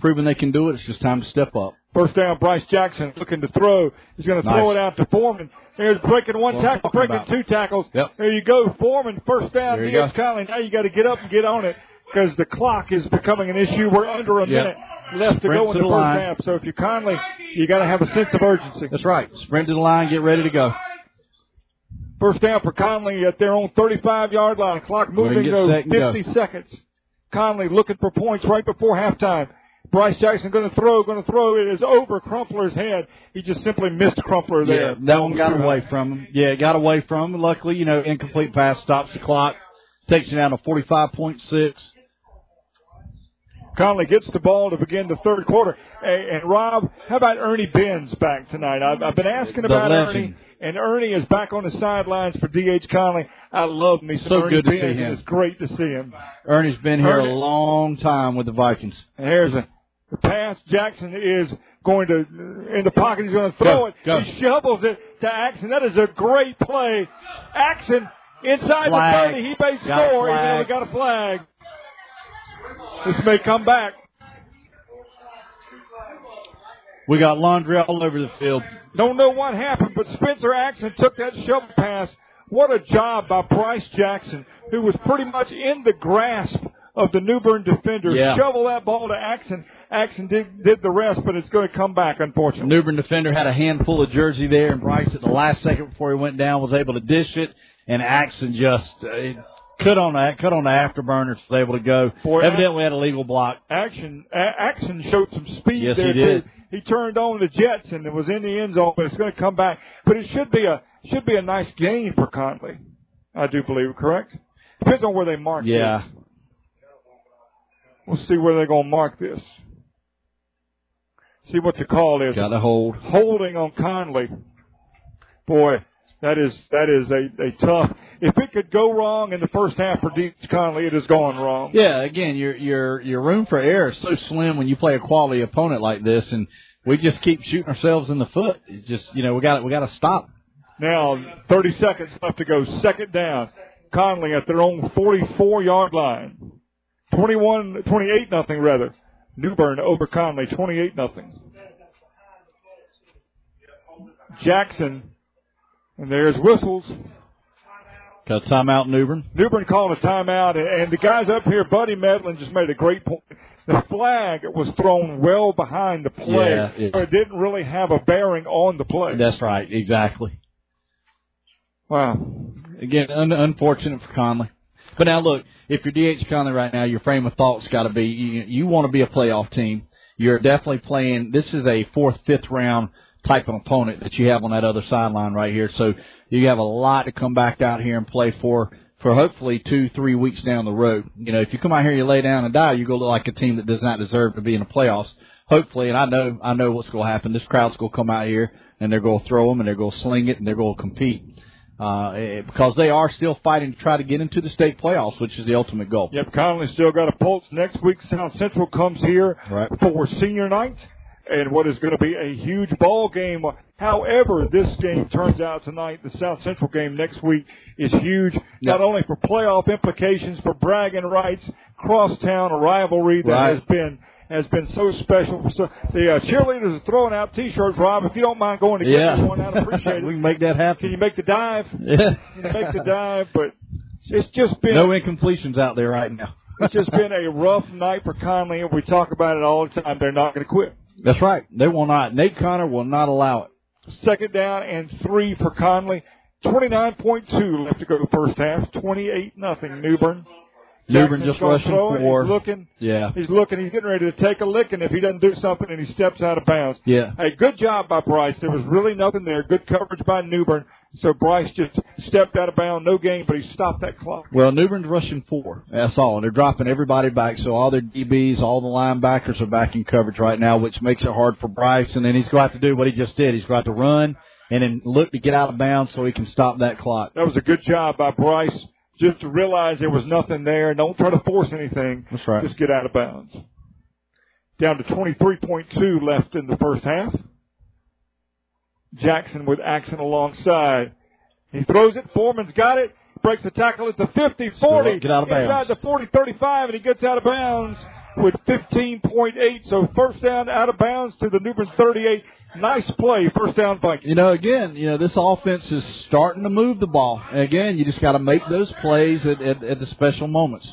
Proving they can do it. It's just time to step up. First down, Bryce Jackson looking to throw. He's going to throw it out to Foreman. There's breaking one What tackle, breaking about. two tackles. Yep. There you go, Foreman. First down, There you go. Conley. Now you got to get up and get on it because the clock is becoming an issue. We're under a Yep. minute left to Sprint go in the first line. half. So if you're Conley, you got to have a sense of urgency. That's right. Sprint to the line. Get ready to go. First down for Conley at their own 35 yard line. Clock moving to set and go. 50 seconds. Conley looking for points right before halftime. Bryce Jackson going to throw, going to throw. It is over Crumpler's head. He just simply missed Crumpler there. Yeah, that one got away from him. Yeah, it got away from him. Luckily, you know, incomplete pass stops the clock, takes you down to 45.6. Conley gets the ball to begin the third quarter. And, and Rob, how about Ernie Benz back tonight? I've, I've been asking about. Ernie, and Ernie is back on the sidelines for D.H. Conley. I love me some So Ernie good to Benz. see him. It's great to see him. Ernie's been here Ernie- a long time with the Vikings. And here's a the pass. Jackson is going to in the pocket. He's going to throw Go, it. go. He shovels it to Axon. That is a great play. Axon inside Flag. the 30. He may score. Flag. we got a flag. This may come back. We got laundry all over the field. Don't know what happened, but Spencer Axon took that shovel pass. What a job by Bryce Jackson, who was pretty much in the grasp of the New Bern defender. Yeah. Shovel that ball to Axon. Axon did, did the rest, but it's going to come back, unfortunately. New Bern defender had a handful of jersey there, and Bryce at the last second before he went down was able to dish it, and Axon just uh, cut on that, cut on the afterburners, was able to go. Boy, Evidently had a legal block. Axon, a- Axon showed some speed Yes, he there did. too. He turned on the Jets and it was in the end zone, but it's going to come back. But it should be a should be a nice gain for Conley. I do believe, correct? Depends on where they mark Yeah. this. We'll see where they're going to mark this. See what the call is. Got a hold. Holding on Conley. Boy, that is that is a, a tough. If it could go wrong in the first half for D.H. Conley, it has gone wrong. Yeah, again, your your your room for error is so slim when you play a quality opponent like this, and we just keep shooting ourselves in the foot. It's just you know we got we got to stop. Now, 30 seconds left to go. Second down. Conley at their own 44 yard line. 21, 28 nothing rather. New Bern over Conley, 28 nothing. Jackson, and there's whistles. Uh, got a timeout, New Bern. New Bern called a timeout, and, and the guys up here, Buddy Medlin, just made a great point. The flag was thrown well behind the play, Yeah, it- so it didn't really have a bearing on the play. That's right, exactly. Wow. Again, un- unfortunate for Conley. But now look, if you're DH Conley right now, your frame of thought's got to be you, you want to be a playoff team. You're definitely playing. This is a fourth, fifth round type of opponent that you have on that other sideline right here. So you have a lot to come back out here and play for for hopefully two, three weeks down the road. You know, if you come out here, you lay down and die, you go look like a team that does not deserve to be in the playoffs. Hopefully, and I know, I know what's going to happen. This crowd's going to come out here and they're going to throw them and they're going to sling it and they're going to compete uh, eh, because they are still fighting to try to get into the state playoffs, which is the ultimate goal. Yep, Conley still got a pulse. Next week, South Central comes here Right. for senior night and what is going to be a huge ball game. However, this game turns out tonight, the South Central game next week is huge, not only for playoff implications, for bragging rights, crosstown rivalry that Right. has been has been so special. So the uh, cheerleaders are throwing out T-shirts. Rob, if you don't mind going to get Yeah, one, I'd appreciate [LAUGHS] we it. can make that happen. Can you make the dive? Yeah. Can you make the dive? But it's just been No incompletions out there right now. it's just been a rough night for Conley, and we talk about it all the time. They're not going to quit. That's right. They will not. Nate Connor will not allow it. Second down and three for Conley. 29.2 left to go first half. 28 nothing New Bern. New Bern Jackson's just rushing for- He's looking. Yeah. He's looking. He's getting ready to take a lick, and if he doesn't do something, and he steps out of bounds. Yeah. Hey, good job by Bryce. There was really nothing there. Good coverage by New Bern. So Bryce just stepped out of bounds, no gain, but he stopped that clock. Well, New Bern's rushing four. That's all. And they're dropping everybody back. So all their DBs, all the linebackers are back in coverage right now, which makes it hard for Bryce. And then he's going to have to do what he just did. He's going to have to run and then look to get out of bounds so he can stop that clock. That was a good job by Bryce just to realize there was nothing there. Don't try to force anything. That's right. Just get out of bounds. Down to 23.2 left in the first half. Jackson with Axon alongside. He throws it. Foreman's got it. Breaks the tackle at the 50, 40. Get out of bounds. Inside the 40, 35, and he gets out of bounds with 15.8. So first down out of bounds to the New Bern 38. Nice play. First down Vikings. You know, again, you know, this offense is starting to move the ball. And again, you just got to make those plays at, at, at the special moments.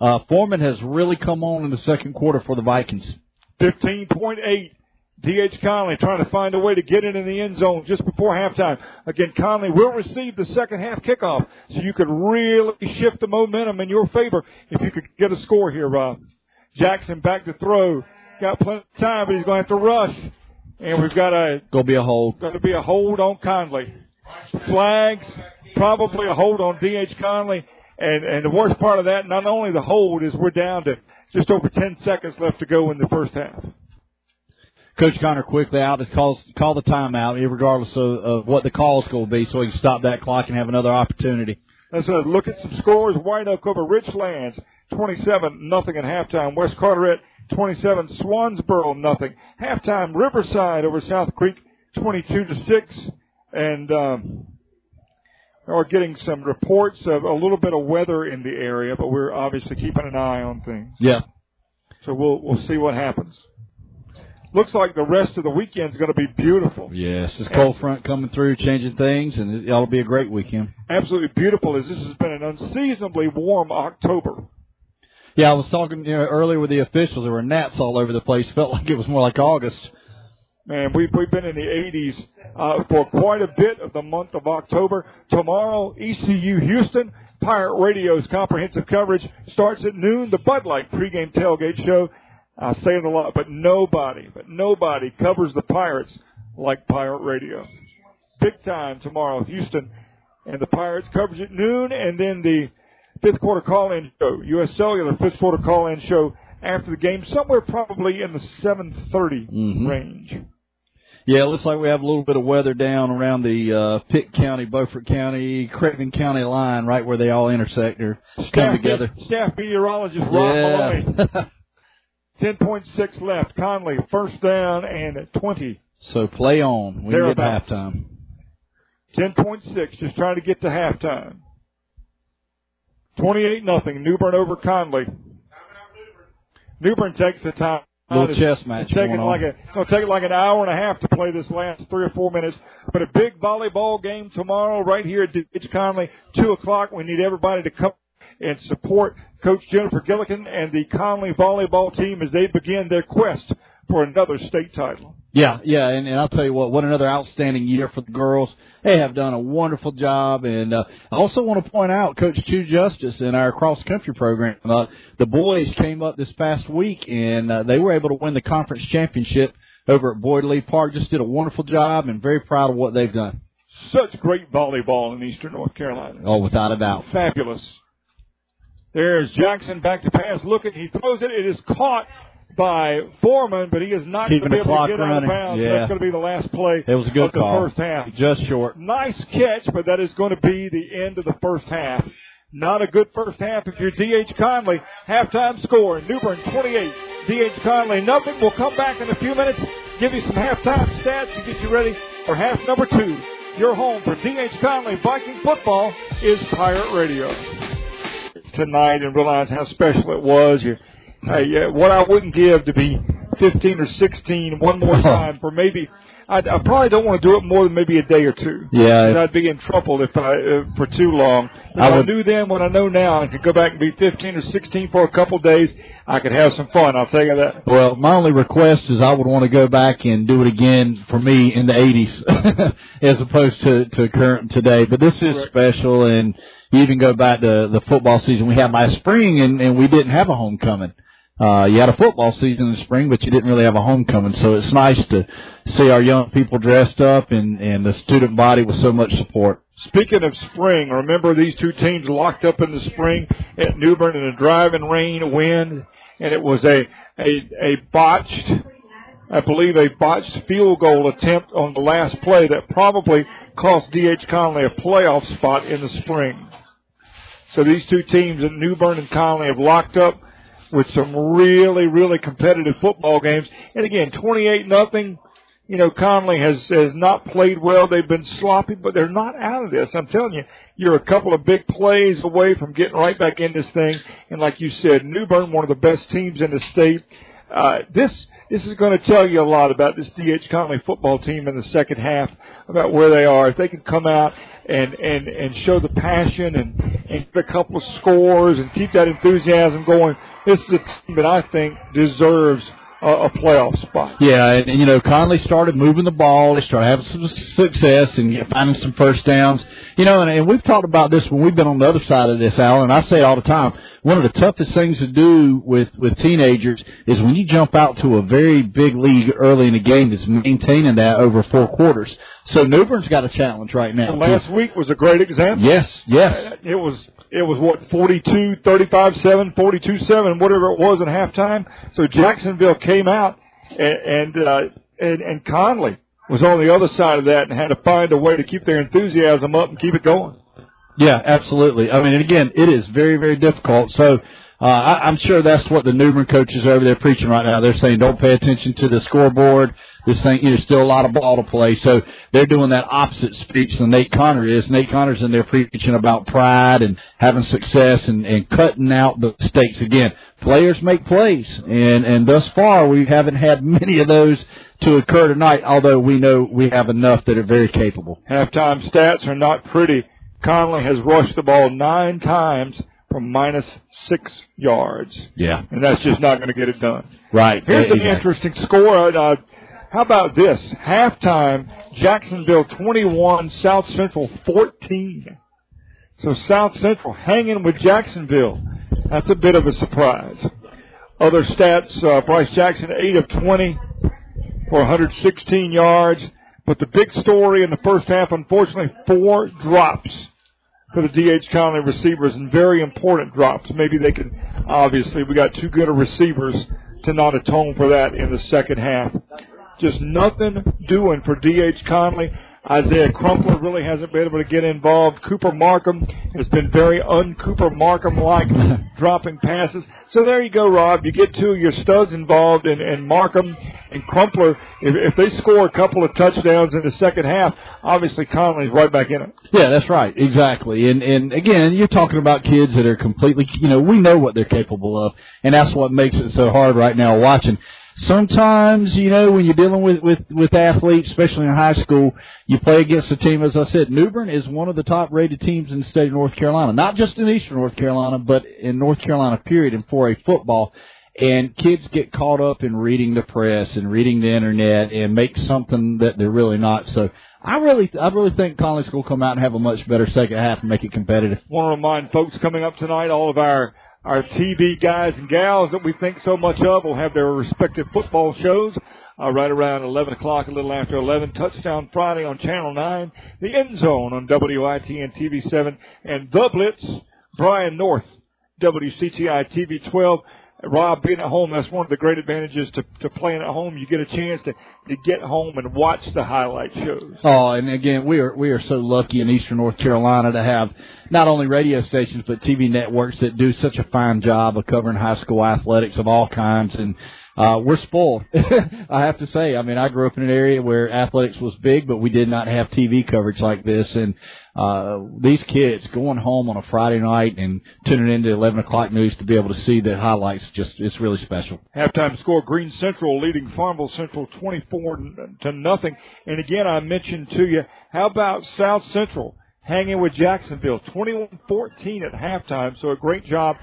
Uh, Foreman has really come on in the second quarter for the Vikings. 15.8. D.H. Conley trying to find a way to get it in the end zone just before halftime. Again, Conley will receive the second half kickoff, so you could really shift the momentum in your favor if you could get a score here, Rob. Jackson back to throw. Got plenty of time, but he's going to have to rush. And we've got a Go be a hold. going to be a hold on Conley. Flags, probably a hold on D.H. Conley. And, and the worst part of that, not only the hold, is we're down to just over 10 seconds left to go in the first half. Coach Connor quickly out to call call the timeout, regardless of, of what the call is going to be, so he can stop that clock and have another opportunity. Let's uh, look at some scores. White Oak over Richlands, 27 nothing at halftime. West Carteret, 27. Swansboro nothing. Halftime. Riverside over South Creek, 22 to six. And um, we're getting some reports of a little bit of weather in the area, but we're obviously keeping an eye on things. Yeah. So we'll we'll see what happens. Looks like the rest of the weekend's going to be beautiful. Yes, this cold front coming through, changing things, and it ought to be a great weekend. Absolutely beautiful as this has been an unseasonably warm October. Yeah, I was talking you know, earlier with the officials. There were gnats all over the place. [LAUGHS] Felt like it was more like August. Man, we've, we've been in the 80s uh, for quite a bit of the month of October. Tomorrow, ECU Houston, Pirate Radio's comprehensive coverage starts at noon. The Bud Light pregame tailgate show. I say it a lot, but nobody, but nobody covers the Pirates like Pirate Radio. Big time tomorrow, Houston and the Pirates coverage at noon, and then the fifth quarter call-in show, U.S. Cellular fifth quarter call-in show after the game, somewhere probably in the 7:30 Mhm. range. Yeah, it looks like we have a little bit of weather down around the uh, Pitt County, Beaufort County, Craven County line, right where they all intersect or come Staff, together. staff meteorologist Rob Maloney. [LAUGHS] Yeah. 10.6 left. Conley, first down and 20. so play on. We get halftime. 10.6, just trying to get to halftime. 28 nothing. New Bern over Conley. New Bern takes the time. Little It's- chess match It's taking going on. like a, it's going to take like an hour and a half to play this last three or four minutes. But a big volleyball game tomorrow right here at Conley, 2 o'clock. We need everybody to come and support Coach Jennifer Gilligan and the Conley volleyball team as they begin their quest for another state title. Yeah, yeah, and, and I'll tell you what, what another outstanding year for the girls. They have done a wonderful job, and uh, I also want to point out Coach Chu Justice in our cross country program. Uh, the boys came up this past week, and uh, they were able to win the conference championship over at Boyd Lee Park. Just did a wonderful job, and very proud of what they've done. Such great volleyball in Eastern North Carolina. Oh, without a doubt. Fabulous. There's Jackson back to pass, looking. He throws it. It is caught by Foreman, but he is not going to be able to get out of bounds. Yeah. That's going to be the last play It was a good of the call. first half. Just short. Nice catch, but that is going to be the end of the first half. Not a good first half if you're D.H. Conley. Halftime score, New Bern 28, D.H. Conley nothing. We'll come back in a few minutes, give you some halftime stats and get you ready for half number two. Your home for D.H. Conley Viking football is Pirate Radio. Tonight and realize how special it was. You, hey, what I wouldn't give to be 15 or 16 one more [LAUGHS] time for maybe. I, I probably don't want to do it more than maybe a day or two. Yeah. 'Cause I'd be in trouble if I uh, for too long. If I I, would- knew then what I know now and could go back and be 15 or 16 for a couple of days, I could have some fun. I'll tell you that. Well, my only request is I would want to go back and do it again for me in the 80s [LAUGHS] as opposed to, to current today. But this is Correct. special and you even go back to the football season we had last spring and, and we didn't have a homecoming. Uh, you had a football season in the spring, but you didn't really have a homecoming. So it's nice to see our young people dressed up and, and the student body with so much support. Speaking of spring, remember these two teams locked up in the spring at New Bern in a driving rain, wind, and it was a a a botched, I believe a botched field goal attempt on the last play that probably cost D.H. Conley a playoff spot in the spring. So these two teams at New Bern and Conley have locked up with some really, really competitive football games. And again, 28 nothing. You know, Conley has, has not played well. They've been sloppy, but they're not out of this. I'm telling you, you're a couple of big plays away from getting right back in this thing. And like you said, New Bern, one of the best teams in the state. Uh, this, this is going to tell you a lot about this DH Conley football team in the second half, about where they are. If they can come out and, and, and show the passion and, and get a couple of scores and keep that enthusiasm going, this is a team that I think deserves a, a playoff spot. Yeah, and, and you know, Conley started moving the ball. They started having some success and finding some first downs. You know, and, and we've talked about this when we've been on the other side of this, Alan. And I say all the time. One of the toughest things to do with with teenagers is when you jump out to a very big league early in the game, is maintaining that over four quarters. So New Bern's got a challenge right now. And last week was a great example. Yes, yes. It was it was what 42 35 7 42 7 whatever it was at halftime. So Jacksonville came out and and, uh, and and Conley was on the other side of that and had to find a way to keep their enthusiasm up and keep it going. Yeah, absolutely. I mean, and again, it is very, very difficult. So, uh, I, I'm sure that's what the New Bern coaches are over there preaching right now. They're saying, don't pay attention to the scoreboard. This thing, there's still a lot of ball to play. So they're doing that opposite speech than Nate Connor is. Nate Connor's in there preaching about pride and having success and, and cutting out the mistakes. Again, players make plays, and and thus far we haven't had many of those to occur tonight. Although we know we have enough that are very capable. Halftime stats are not pretty. Conley has rushed the ball nine times from minus six yards, Yeah, and that's just not going to get it done. right. Here's an interesting score. Uh, how about this? Halftime, Jacksonville 21, South Central 14. So South Central hanging with Jacksonville. That's a bit of a surprise. Other stats, uh, Bryce Jackson 8 of 20 for 116 yards. But the big story in the first half, unfortunately, four drops for the DH Conley receivers and very important drops. Maybe they can, obviously, we got too good of receivers to not atone for that in the second half. Just nothing doing for DH Conley. Isaiah Crumpler really hasn't been able to get involved. Cooper Markham has been very un-Cooper Markham-like, [LAUGHS] dropping passes. So there you go, Rob. You get two of your studs involved, and, and Markham and Crumpler. If, if they score a couple of touchdowns in the second half, obviously Conley's right back in it. Yeah, that's right. Exactly. And and again, you're talking about kids that are completely, you know, we know what they're capable of, and that's what makes it so hard right now watching. Sometimes, you know, when you're dealing with with with athletes, especially in high school, you play against a team. As I said, New Bern is one of the top rated teams in the state of North Carolina, not just in Eastern North Carolina, but in North Carolina. Period. And for a football, and kids get caught up in reading the press and reading the internet and make something that they're really not. So I really, I really think going to come out and have a much better second half and make it competitive. want to remind folks coming up tonight, all of our our TV guys and gals that we think so much of will have their respective football shows uh, right around 11 o'clock, a little after 11. Touchdown Friday on Channel 9, The End Zone on WITN TV7, and The Blitz, Brian North, WCTI TV 12. Rob, being at home, that's one of the great advantages to, to playing at home. You get a chance to, to get home and watch the highlight shows. Oh, and again, we are we are so lucky in Eastern North Carolina to have not only radio stations but TV networks that do such a fine job of covering high school athletics of all kinds. And uh, we're spoiled. [LAUGHS] I have to say. I mean, I grew up in an area where athletics was big, but we did not have TV coverage like this. And uh, these kids going home on a Friday night and tuning into 11 o'clock news to be able to see the highlights, just it's really special. Halftime score: Greene Central leading Farmville Central 24 to nothing. And again, I mentioned to you, how about South Central hanging with Jacksonville 21-14 at halftime? So a great job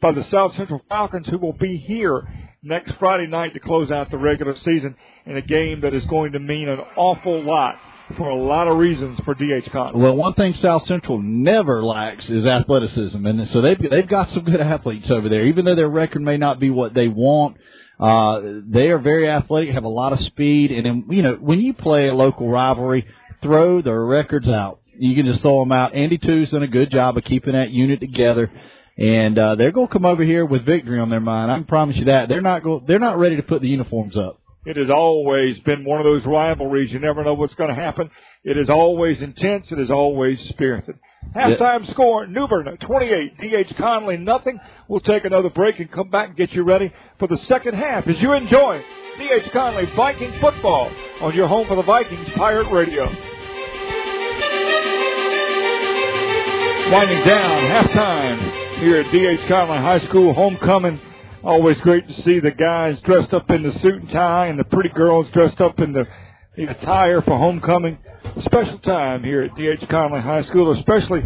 by the South Central Falcons, who will be here next Friday night to close out the regular season in a game that is going to mean an awful lot for a lot of reasons for DH Cotton. Well, one thing South Central never lacks is athleticism, and so they've they've got some good athletes over there. Even though their record may not be what they want, uh, they are very athletic, have a lot of speed, and then you know when you play a local rivalry, throw the records out. You can just throw them out. Andy Two's done a good job of keeping that unit together and uh, they're going to come over here with victory on their mind. I can promise you that they're not go- they're not ready to put the uniforms up. It has always been one of those rivalries. You never know what's going to happen. It is always intense. It is always spirited. Halftime yep. score: New Bern 28, DH Conley nothing. We'll take another break and come back and get you ready for the second half as you enjoy DH Conley Viking football on your home for the Vikings Pirate Radio. Winding down halftime here at D.H. Conley High School homecoming. Always great to see the guys dressed up in the suit and tie and the pretty girls dressed up in the, the attire for homecoming. Special time here at D.H. Conley High School, especially,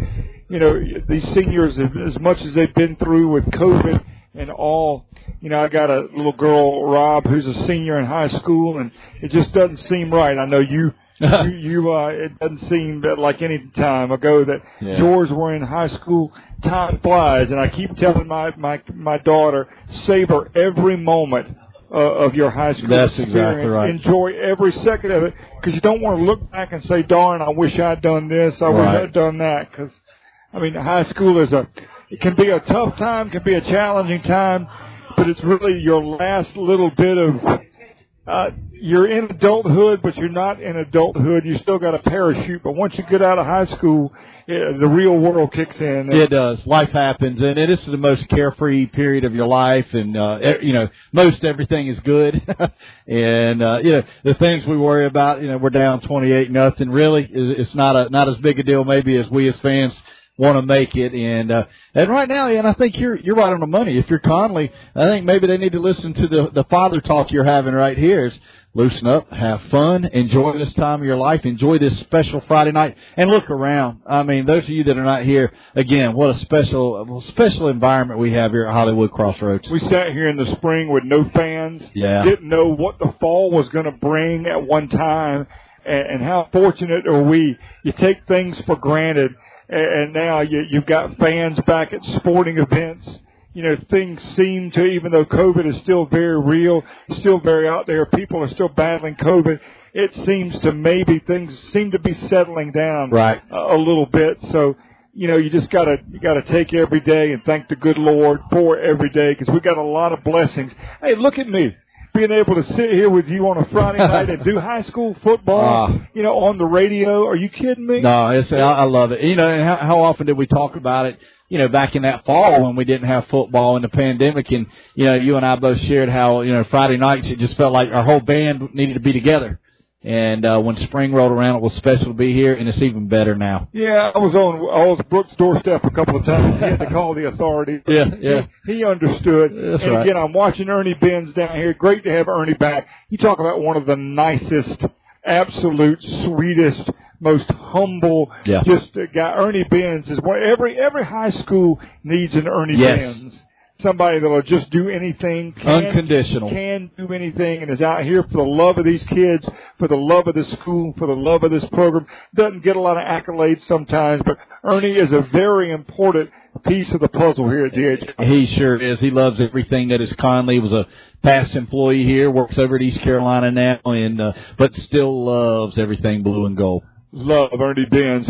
you know, these seniors, as much as they've been through with COVID and all. You know, I got a little girl, Rob, who's a senior in high school, and it just doesn't seem right. I know you you, [LAUGHS] you uh, it doesn't seem that like any time ago that yeah. yours were in high school. Time flies, and I keep telling my my my daughter, savor every moment uh, of your high school That's experience. Exactly right. Enjoy every second of it because you don't want to look back and say, "Darn, I wish I'd done this. I right. wish I'd done that." Because I mean, high school is a it can be a tough time, can be a challenging time, but it's really your last little bit of uh, you're in adulthood, but you're not in adulthood. You still got a parachute, but once you get out of high school, it, the real world kicks in. It does. Life happens, and it is the most carefree period of your life, and uh, you know, most everything is good. [LAUGHS] and uh, you know, the things we worry about, you know, we're down twenty-eight nothing. Really, it's not a not as big a deal maybe as we as fans want to make it. And uh, and right now, and I think you're you're right on the money. If you're Conley, I think maybe they need to listen to the the father talk you're having right here. Is loosen up, have fun, enjoy this time of your life, enjoy this special Friday night, and look around. I mean, those of you that are not here, again, what a special, special environment we have here at Hollywood Crossroads. We sat here in the spring with no fans. Yeah. Didn't know what the fall was going to bring at one time, and, and how fortunate are we? You take things for granted and now you, you've got fans back at sporting events. You know, things seem to, even though COVID is still very real, still very out there, people are still battling COVID. It seems to maybe things seem to be settling down right. a, a little bit. So, you know, you just gotta, you gotta take every day and thank the good Lord for every day because we got a lot of blessings. Hey, look at me being able to sit here with you on a Friday night and do [LAUGHS] high school football, uh, you know, on the radio. Are you kidding me? No, it's, I, I love it. You know, and how, how often did we talk about it? You know, back in that fall when we didn't have football in the pandemic, and you know, you and I both shared how you know Friday nights it just felt like our whole band needed to be together. And uh, when spring rolled around, it was special to be here, and it's even better now. Yeah, I was on I was Brooks' doorstep a couple of times. He had to call the authorities. [LAUGHS] Yeah, yeah. He, he understood. That's and right. again, I'm watching Ernie Benz down here. Great to have Ernie back. You talk about one of the nicest, absolute sweetest, most humble, Yeah. just a guy. Ernie Benz is what every every high school needs an Ernie Yes. Benz. Somebody that'll just do anything, can, Unconditional. can do anything, and is out here for the love of these kids, for the love of the school, for the love of this program. Doesn't get a lot of accolades sometimes, but Ernie is a very important piece of the puzzle here at DH. He sure is. He loves everything that is Conley. He was a past employee here, works over at East Carolina now, and uh, but still loves everything blue and gold. Love Ernie Benz.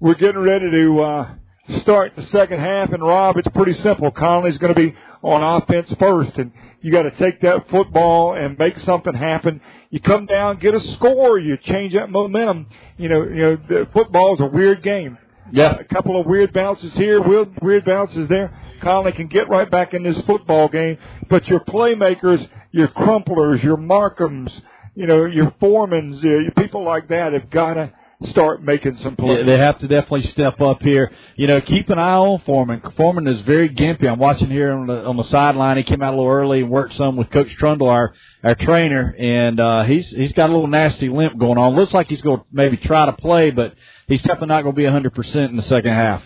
We're getting ready to uh, start the second half, and Rob, it's pretty simple. Conley's going to be on offense first, and you got to take that football and make something happen. You come down, get a score, you change that momentum. You know, you know, the football is a weird game. Yeah. a couple of weird bounces here, weird, weird bounces there. Conley can get right back in this football game, but your playmakers your Crumplers, your Markhams, you know, your Foremans, uh, people like that have got to start making some plays. Yeah, they have to definitely step up here. You know, keep an eye on Foreman. Foreman is very gimpy. I'm watching here on the on the sideline. He came out a little early and worked some with Coach Trundle, our our trainer, and uh, he's he's got a little nasty limp going on. Looks like he's going to maybe try to play, but he's definitely not going to be 100 percent in the second half.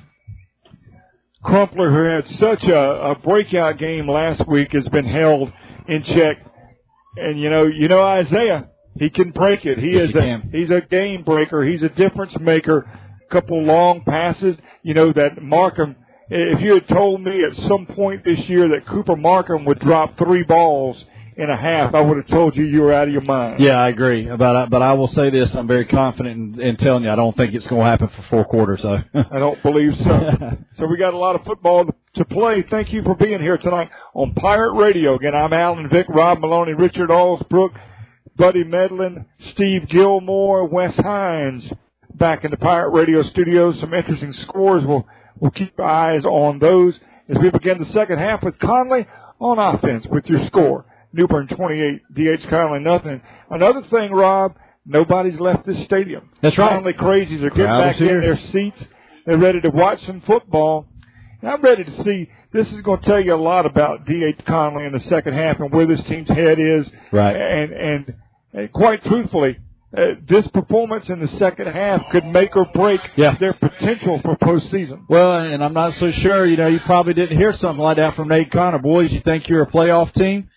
Crumpler, who had such a, a breakout game last week, has been held in check. And you know, you know Isaiah, he can break it. He Yes, is he a can. he's a game breaker. He's a difference maker. Couple long passes. You know that Markham. If you had told me at some point this year that Cooper Markham would drop three balls in a half, I would have told you you were out of your mind. Yeah, I agree. But but I will say this: I'm very confident in, in telling you I don't think it's going to happen for four quarters. So [LAUGHS] I don't believe so. [LAUGHS] so we got a lot of football to, to play. Thank you for being here tonight on Pirate Radio. Again, I'm Alan Vick, Rob Maloney, Richard Allsbrook, Buddy Medlin, Steve Gilmore, Wes Hines back in the Pirate Radio studios. Some interesting scores. We'll, we'll keep eyes on those as we begin the second half with Conley on offense with your score. New Bern 28, DH Conley nothing. Another thing, Rob, nobody's left this stadium. That's right. Conley crazies are getting Crowd back in their seats. They're ready to watch some football. And I'm ready to see. This is going to tell you a lot about D.H. Conley in the second half and where this team's head is. Right. And and, and quite truthfully, uh, this performance in the second half could make or break Yeah. their potential for postseason. Well, and I'm not so sure. You know, you probably didn't hear something like that from Nate Connor. Boys, you think you're a playoff team?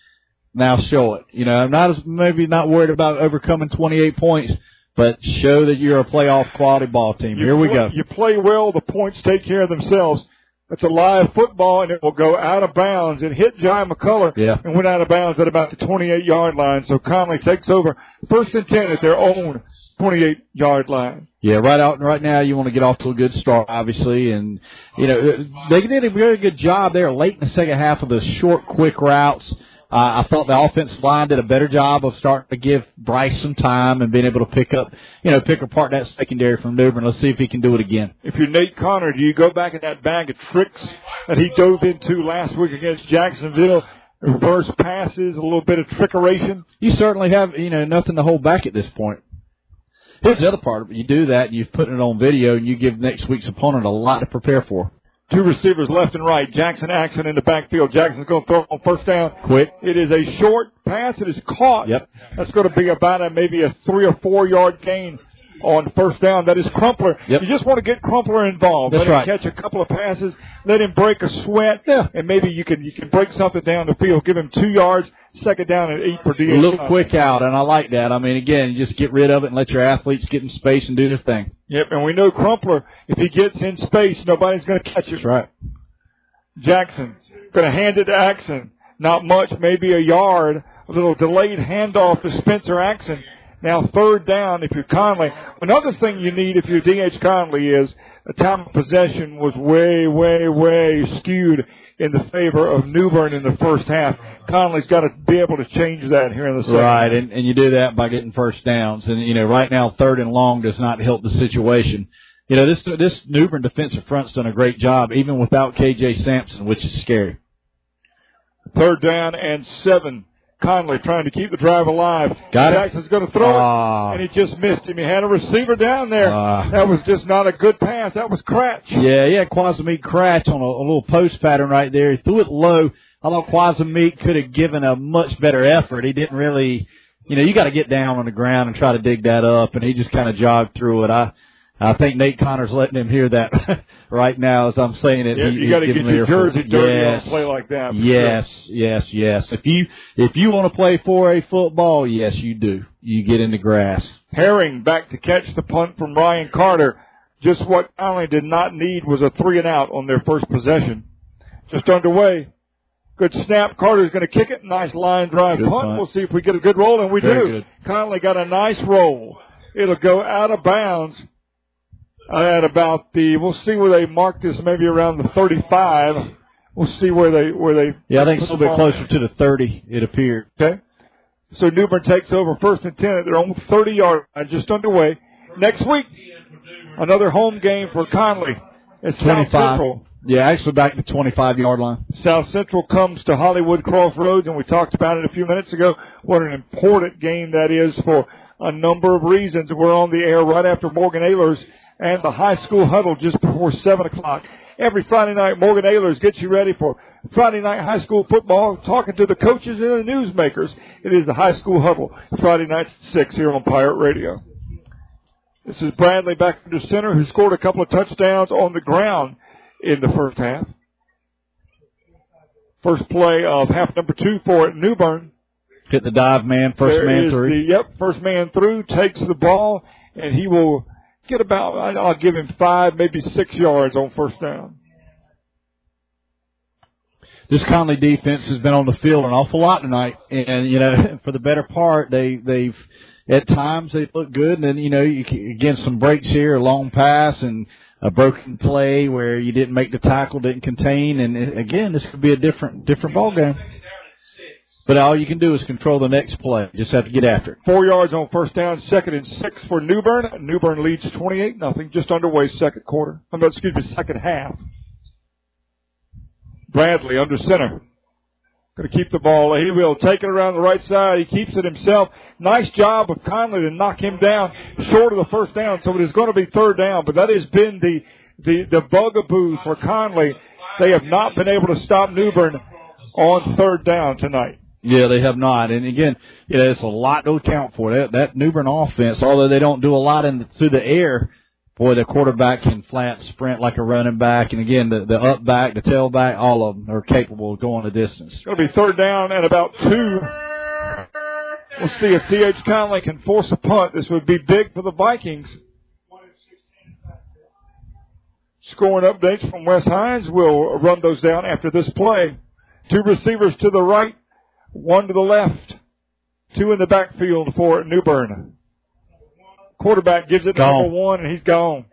Now show it. You know, I'm not as maybe not worried about overcoming 28 points, but show that you're a playoff quality ball team. You Here we play- go. You play well, the points take care of themselves. It's a live football, and it will go out of bounds. It hit Jai McCullough Yeah. and went out of bounds at about the 28 yard line. So Conley takes over first and 10 at their own 28 yard line. Yeah, right out right now you want to get off to a good start, obviously, and you know they did a very good job there late in the second half of the short, quick routes. Uh, I thought the offensive line did a better job of starting to give Bryce some time and being able to pick up, you know, pick apart that secondary from New Bern. Let's see if he can do it again. If you're Nate Connor, do you go back in that bag of tricks that he dove into last week against Jacksonville? Reverse passes, a little bit of trickeration. You certainly have, you know, nothing to hold back at this point. Here's the other part of it. You do that, and you've put it on video, and you give next week's opponent a lot to prepare for. Two receivers left and right. Jackson Axon in the backfield. Jackson's going to throw on first down. Quick. It is a short pass. It is caught. Yep. That's going to be about a maybe a three or four yard gain on first down. That is Crumpler. Yep. You just want to get Crumpler involved. That's let right. him catch a couple of passes. Let him break a sweat. Yeah. And maybe you can you can break something down the field. Give him two yards. Second down and eight for DH. A little quick out, and I like that. I mean, again, you just get rid of it and let your athletes get in space and do their thing. Yep. And we know Crumpler. If he gets in space, nobody's going to catch it. That's right. Jackson going to hand it to Axon. Not much, maybe a yard. A little delayed handoff to Spencer Axon. Now third down if you're Conley. Another thing you need if you're DH Conley is the time of possession was way, way, way skewed in the favor of New Bern in the first half. Conley's got to be able to change that here in the second. Right, and, and you do that by getting first downs. And you know, right now, third and long does not help the situation. You know, this this New Bern defensive front's done a great job, even without KJ Sampson, which is scary. Third down and seven. Conley trying to keep the drive alive. Got it. Jackson's going to throw Ah. it, and he just missed him. He had a receiver down there. Ah. that was just not a good pass. That was Cratch. Yeah, yeah, Quasamik Cratch on a, a little post pattern right there. He threw it low. I thought Quasamik could have given a much better effort. He didn't really, you know, you got to get down on the ground and try to dig that up, and he just kind of jogged through it. I, I think Nate Connor's letting him hear that [LAUGHS] right now as I'm saying it. Yeah, He- you got to get your jersey dirty yes. on a play like that. Yes, yes, yes. If you if you want to play 4A football, yes, you do. You get in the grass. Herring back to catch the punt from Ryan Carter. Just what Conley did not need was a three and out on their first possession. Just underway. Good snap. Carter's going to kick it. Nice line drive punt. punt. We'll see if we get a good roll, and we Very do. good. Conley got a nice roll. It'll go out of bounds at about the. We'll see where they mark this. Maybe around the 35. We'll see where they where they. Yeah, I think it's a little bit closer to the 30. It appeared. Okay. So New Bern takes over first and 10 at their own 30 yard line, just underway. Next week, another home game for Conley. It's South 25. Central. Yeah, actually back to the 25 yard line. South Central comes to Hollywood Crossroads, and we talked about it a few minutes ago. What an important game that is for a number of reasons. We're on the air right after Morgan Ayler's and the high school huddle just before 7 o'clock. Every Friday night, Morgan Ayler's gets you ready for Friday night high school football, talking to the coaches and the newsmakers. It is the high school huddle, Friday nights at 6 here on Pirate Radio. This is Bradley back under center who scored a couple of touchdowns on the ground in the first half. First play of half number two for New Bern. Hit the dive man, first There man through. The, yep, first man through takes the ball, and he will get about. I'll give him five, maybe six yards on first down. this Conley defense has been on the field an awful lot tonight, and you know, [LAUGHS] for the better part, they they've at times they look good, and then you know, you can- again some breaks here, a long pass, and a broken play where you didn't make the tackle, didn't contain, and uh, again, this could be a different different ball game. But all you can do is control the next play. You just have to get after it. Four yards on first down, second and six for New Bern. New Bern leads 28 nothing, just underway second quarter. Oh, I mean, excuse me, second half. Bradley under center. Going to keep the ball. He will take it around the right side. He keeps it himself. Nice job of Conley to knock him down short of the first down. So it is going to be third down, but that has been the, the, the bugaboo for Conley. They have not been able to stop New Bern on third down tonight. Yeah, they have not. And again, you know, it's a lot to account for. That that New Bern offense, although they don't do a lot in the, through the air, boy, the quarterback can flat sprint like a running back. And again, the the up back, the tailback, all of them are capable of going the distance. It's going to be third down and about two. We'll see if D.H. Conley can force a punt. This would be big for the Vikings. Scoring updates from Wes Hines. We'll run those down after this play. Two receivers to the right, one to the left, two in the backfield for New Bern. Quarterback gives it to number one, and he's gone.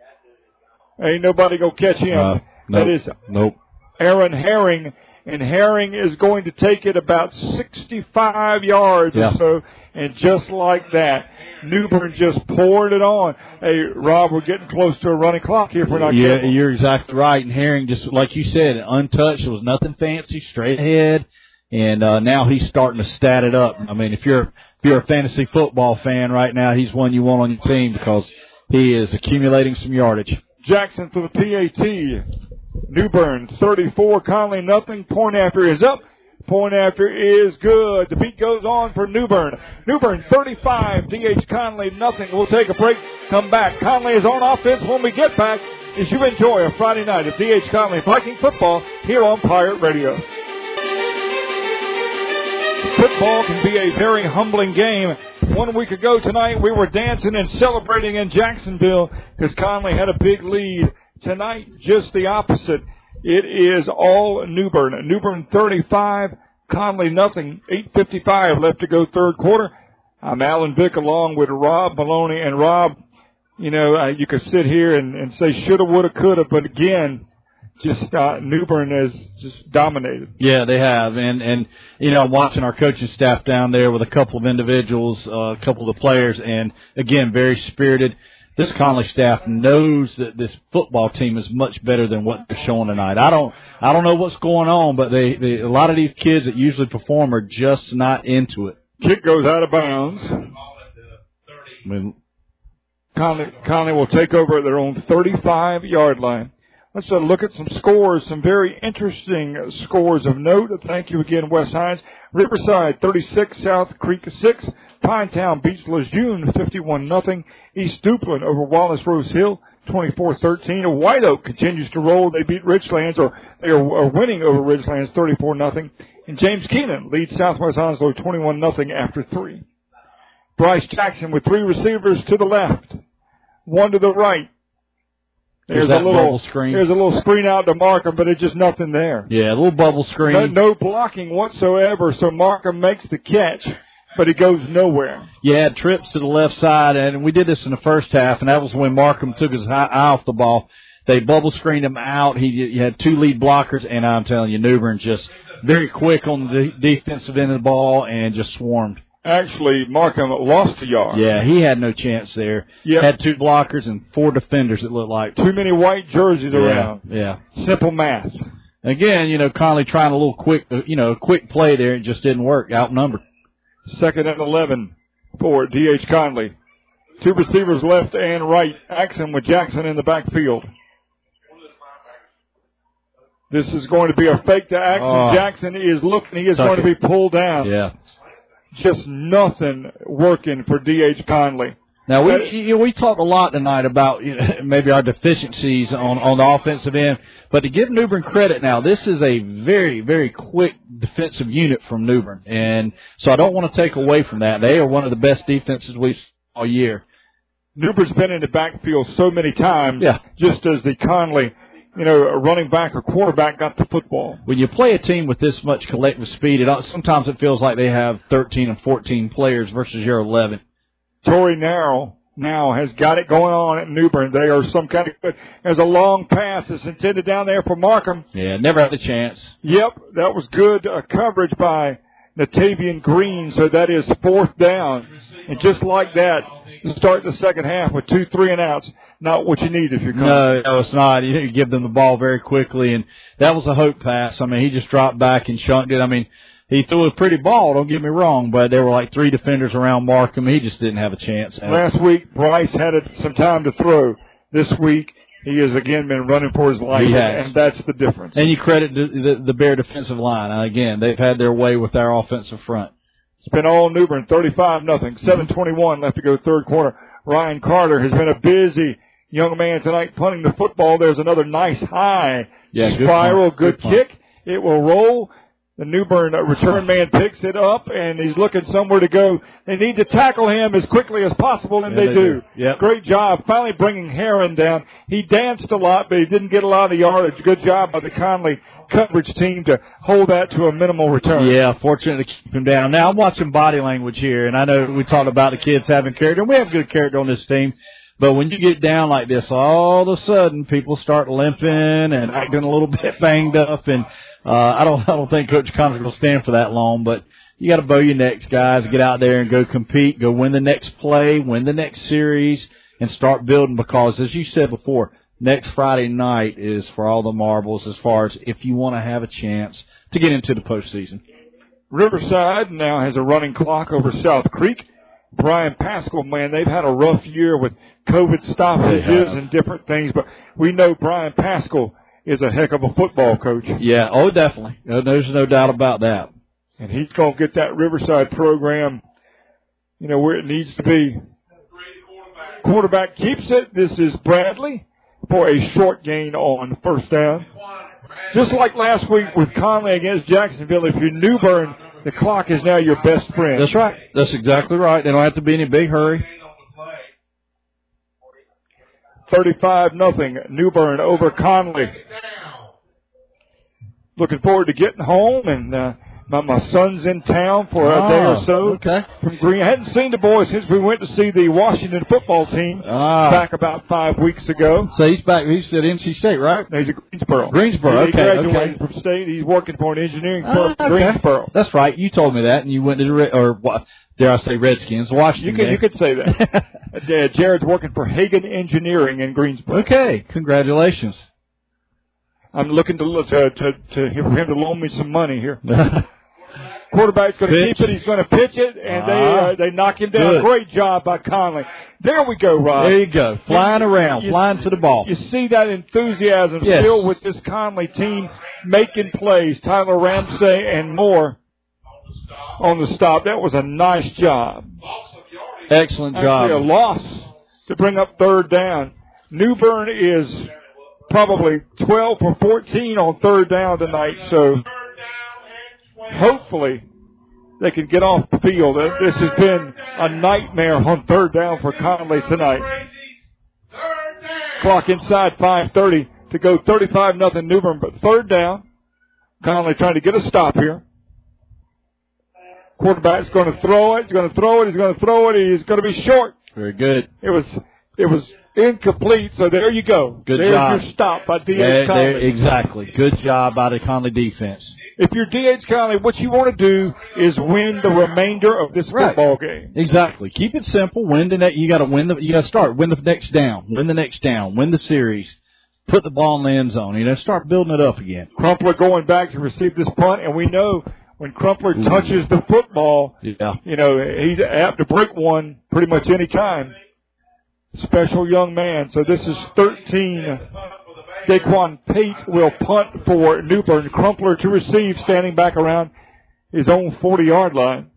Ain't nobody gonna catch him. Uh, nope. is Nope. Aaron Herring, and Herring is going to take it about 65 yards Yeah. or so, and just like that, New Bern just poured it on. Hey, Rob, we're getting close to a running clock here if we're not Yeah, careful. you're exactly right. And Herring, just like you said, untouched. It was nothing fancy, straight ahead. And uh, now he's starting to stat it up. I mean, if you're if you're a fantasy football fan right now, he's one you want on your team because he is accumulating some yardage. Jackson for the PAT. New Bern 34, Conley nothing. Point after is up. Point after is good. The beat goes on for New Bern. Newbern 35, DH Conley nothing. We'll take a break. Come back. Conley is on offense when we get back. As you enjoy a Friday night of DH Conley Viking football here on Pirate Radio. Football can be a very humbling game. One week ago tonight, we were dancing and celebrating in Jacksonville because Conley had a big lead. Tonight, just the opposite. It is all New Bern. Newbern 35, Conley nothing. 8.55 left to go third quarter. I'm Alan Vick along with Rob Maloney. And Rob, you know, uh, you could sit here and, and say shoulda, woulda, coulda, but again, just uh, New Bern has just dominated. Yeah, they have, and and you know, I'm watching our coaching staff down there with a couple of individuals, uh, a couple of the players, and again, very spirited. This Conley staff knows that this football team is much better than what they're showing tonight. I don't, I don't know what's going on, but they, they a lot of these kids that usually perform are just not into it. Kick goes out of bounds. I mean, Conley, Conley will take over at their own 35 yard line. Let's uh, look at some scores, some very interesting uh, scores of note. Thank you again, West Hines. Riverside 36, South Creek 6. Pinetown beats Lejeune 51 nothing. East Duplin over Wallace Rose Hill 24-13. White Oak continues to roll. They beat Richlands, or they are, winning over Richlands 34 nothing. And James Kenan leads Southwest Onslow 21 nothing after three. Bryce Jackson with three receivers to the left, one to the right. There's There's, that a little screen. There's a little screen out to Markham, but it's just nothing there. yeah, a little bubble screen. No, no blocking whatsoever. So Markham makes the catch, but it goes nowhere. Yeah, trips to the left side, and we did this in the first half, and that was when Markham took his eye eye off the ball. They bubble screened him out. He, he had two lead blockers, and I'm telling you, New Bern just very quick on the defensive end of the ball and just swarmed. Actually, Markham lost a yard. Yeah, he had no chance there. Yep. Had two blockers and four defenders. It looked like. Too many white jerseys around. Yeah, Simple math. Again, you know, Conley trying a little quick, uh, you know, quick play there. It just didn't work. Outnumbered. Second and 11 for D.H. Conley. Two receivers left and right. Axon with Jackson in the backfield. This is going to be a fake to Axon. Oh. Jackson is looking. He is Tuck going to be pulled down. Yeah. Just nothing working for D.H. Conley. Now we uh, you know, we talked a lot tonight about you know, [LAUGHS] maybe our deficiencies on on the offensive end, but to give New Bern credit now, this is a very very quick defensive unit from New Bern, and so I don't want to take away from that. They are one of the best defenses we've seen all year. Newber's been in the backfield so many times. Yeah. Just as the Conley, you know, a running back or quarterback got the football. When you play a team with this much collective speed, it sometimes it feels like they have 13 and 14 players versus your 11. Tory Narrow now has got it going on at New Bern. They are some kind of there's a long pass that's intended down there for Markham. Yeah, never had a chance. Yep, that was good uh, coverage by Natavian Green. So that is fourth down, and just like that, you start the second half with two three and outs. Not what you need if you're coming. No, no, it's not. You give them the ball very quickly, and that was a hope pass. I mean, he just dropped back and chunked it. I mean, he threw a pretty ball. Don't get me wrong, but there were like three defenders around Markham. He just didn't have a chance. Last week, Bryce had some time to throw. This week, he has again been running for his life, and that's the difference. And you credit the, the, the Bear defensive line. And again, they've had their way with our offensive front. It's been all New Bern, 35 nothing. Mm-hmm. 7:21 left to go, third quarter. Ryan Carter has been a busy young man tonight punting the football. There's another nice high Yeah, spiral, good, Good punt. kick. It will roll. The New Bern uh, return man picks it up, and he's looking somewhere to go. They need to tackle him as quickly as possible, and Yeah, they, they do. do. Yep. Great job. Finally bringing Herring down. He danced a lot, but he didn't get a lot of yardage. Good job by the Conley coverage team to hold that to a minimal return. Yeah, fortunate to keep him down. Now I'm watching body language here, and I know we talked about the kids having character, and we have good character on this team. But when you get down like this, all of a sudden people start limping and acting a little [LAUGHS] bit banged up, and uh, I don't, I don't think Coach Connors will stand for that long. But you got to bow your necks, guys. Get out there and go compete, go win the next play, win the next series, and start building. Because as you said before, next Friday night is for all the marbles as far as if you want to have a chance to get into the postseason. Riverside now has a running clock over South Creek. Brian Pascal, man, they've had a rough year with COVID stoppages and different things, but we know Brian Pascal is a heck of a football coach, Yeah, oh, definitely. No, there's no doubt about that. and he's going to get that Riverside program, you know, where it needs to be. Quarterback keeps it. This is Bradley for a short gain on first down. Just like last week with Conley against Jacksonville, if you're New Bern, the clock is now your best friend. That's right. That's exactly right. They don't have to be in a big hurry. 35 nothing. New Bern over Conley. Looking forward to getting home and uh, my, my son's in town for a day or so. Oh, Okay. From Green, I hadn't seen the boys since we went to see the Washington football team Ah. back about five weeks ago. So he's back. He's at NC State, right? No, he's at Greensboro. Greensboro, He okay, graduated okay. from state. He's working for an engineering Ah, firm, okay. Greensboro. That's right. You told me that, and you went to the Red, or what? Dare I say Redskins? Washington. You could you could say that. [LAUGHS] Uh, Jared's working for Hagen Engineering in Greensboro. okay. Congratulations. I'm looking to to to, to for him to loan me some money here. [LAUGHS] Quarterback's going to Pitch. keep it. He's going to pitch it, and they Ah. uh, they knock him down. Good. Great job by Conley. There we go, Rob. there you go. Flying around, You- flying to the ball. You see that enthusiasm Yes. still with this Conley team making plays. Tyler Ramsey and more on the stop. That was a nice job. Excellent Actually, a loss to bring up third down. New Bern is probably 12 for 14 on third down tonight, so hopefully they can get off the field. This has been a nightmare on third down for Conley tonight. Clock inside 5:30 to go 35 nothing New Bern, but third down. Conley trying to get a stop here. Quarterback's going to throw it. He's going to throw it. He's going to throw it. He's going to be short. Very good. It was it was incomplete. So there you go. Good There's job. your stop by DH There- there- Conley. exactly. Good job by the Conley defense. If you're DH Conley, what you want to do is win the remainder of this Right. football game. Exactly. Keep it simple. Win the next. You got to win the. You got to start. Win the next down. Win the next down. Win the series. Put the ball in the end zone. You know, start building it up again. Crumpler going back to receive this punt, and we know when Crumpler touches the football, Yeah. you know, he's apt to break one pretty much any time. Special young man. So this is 13. Daquan Pate will punt for New Bern. Crumpler to receive, standing back around his own 40 yard line.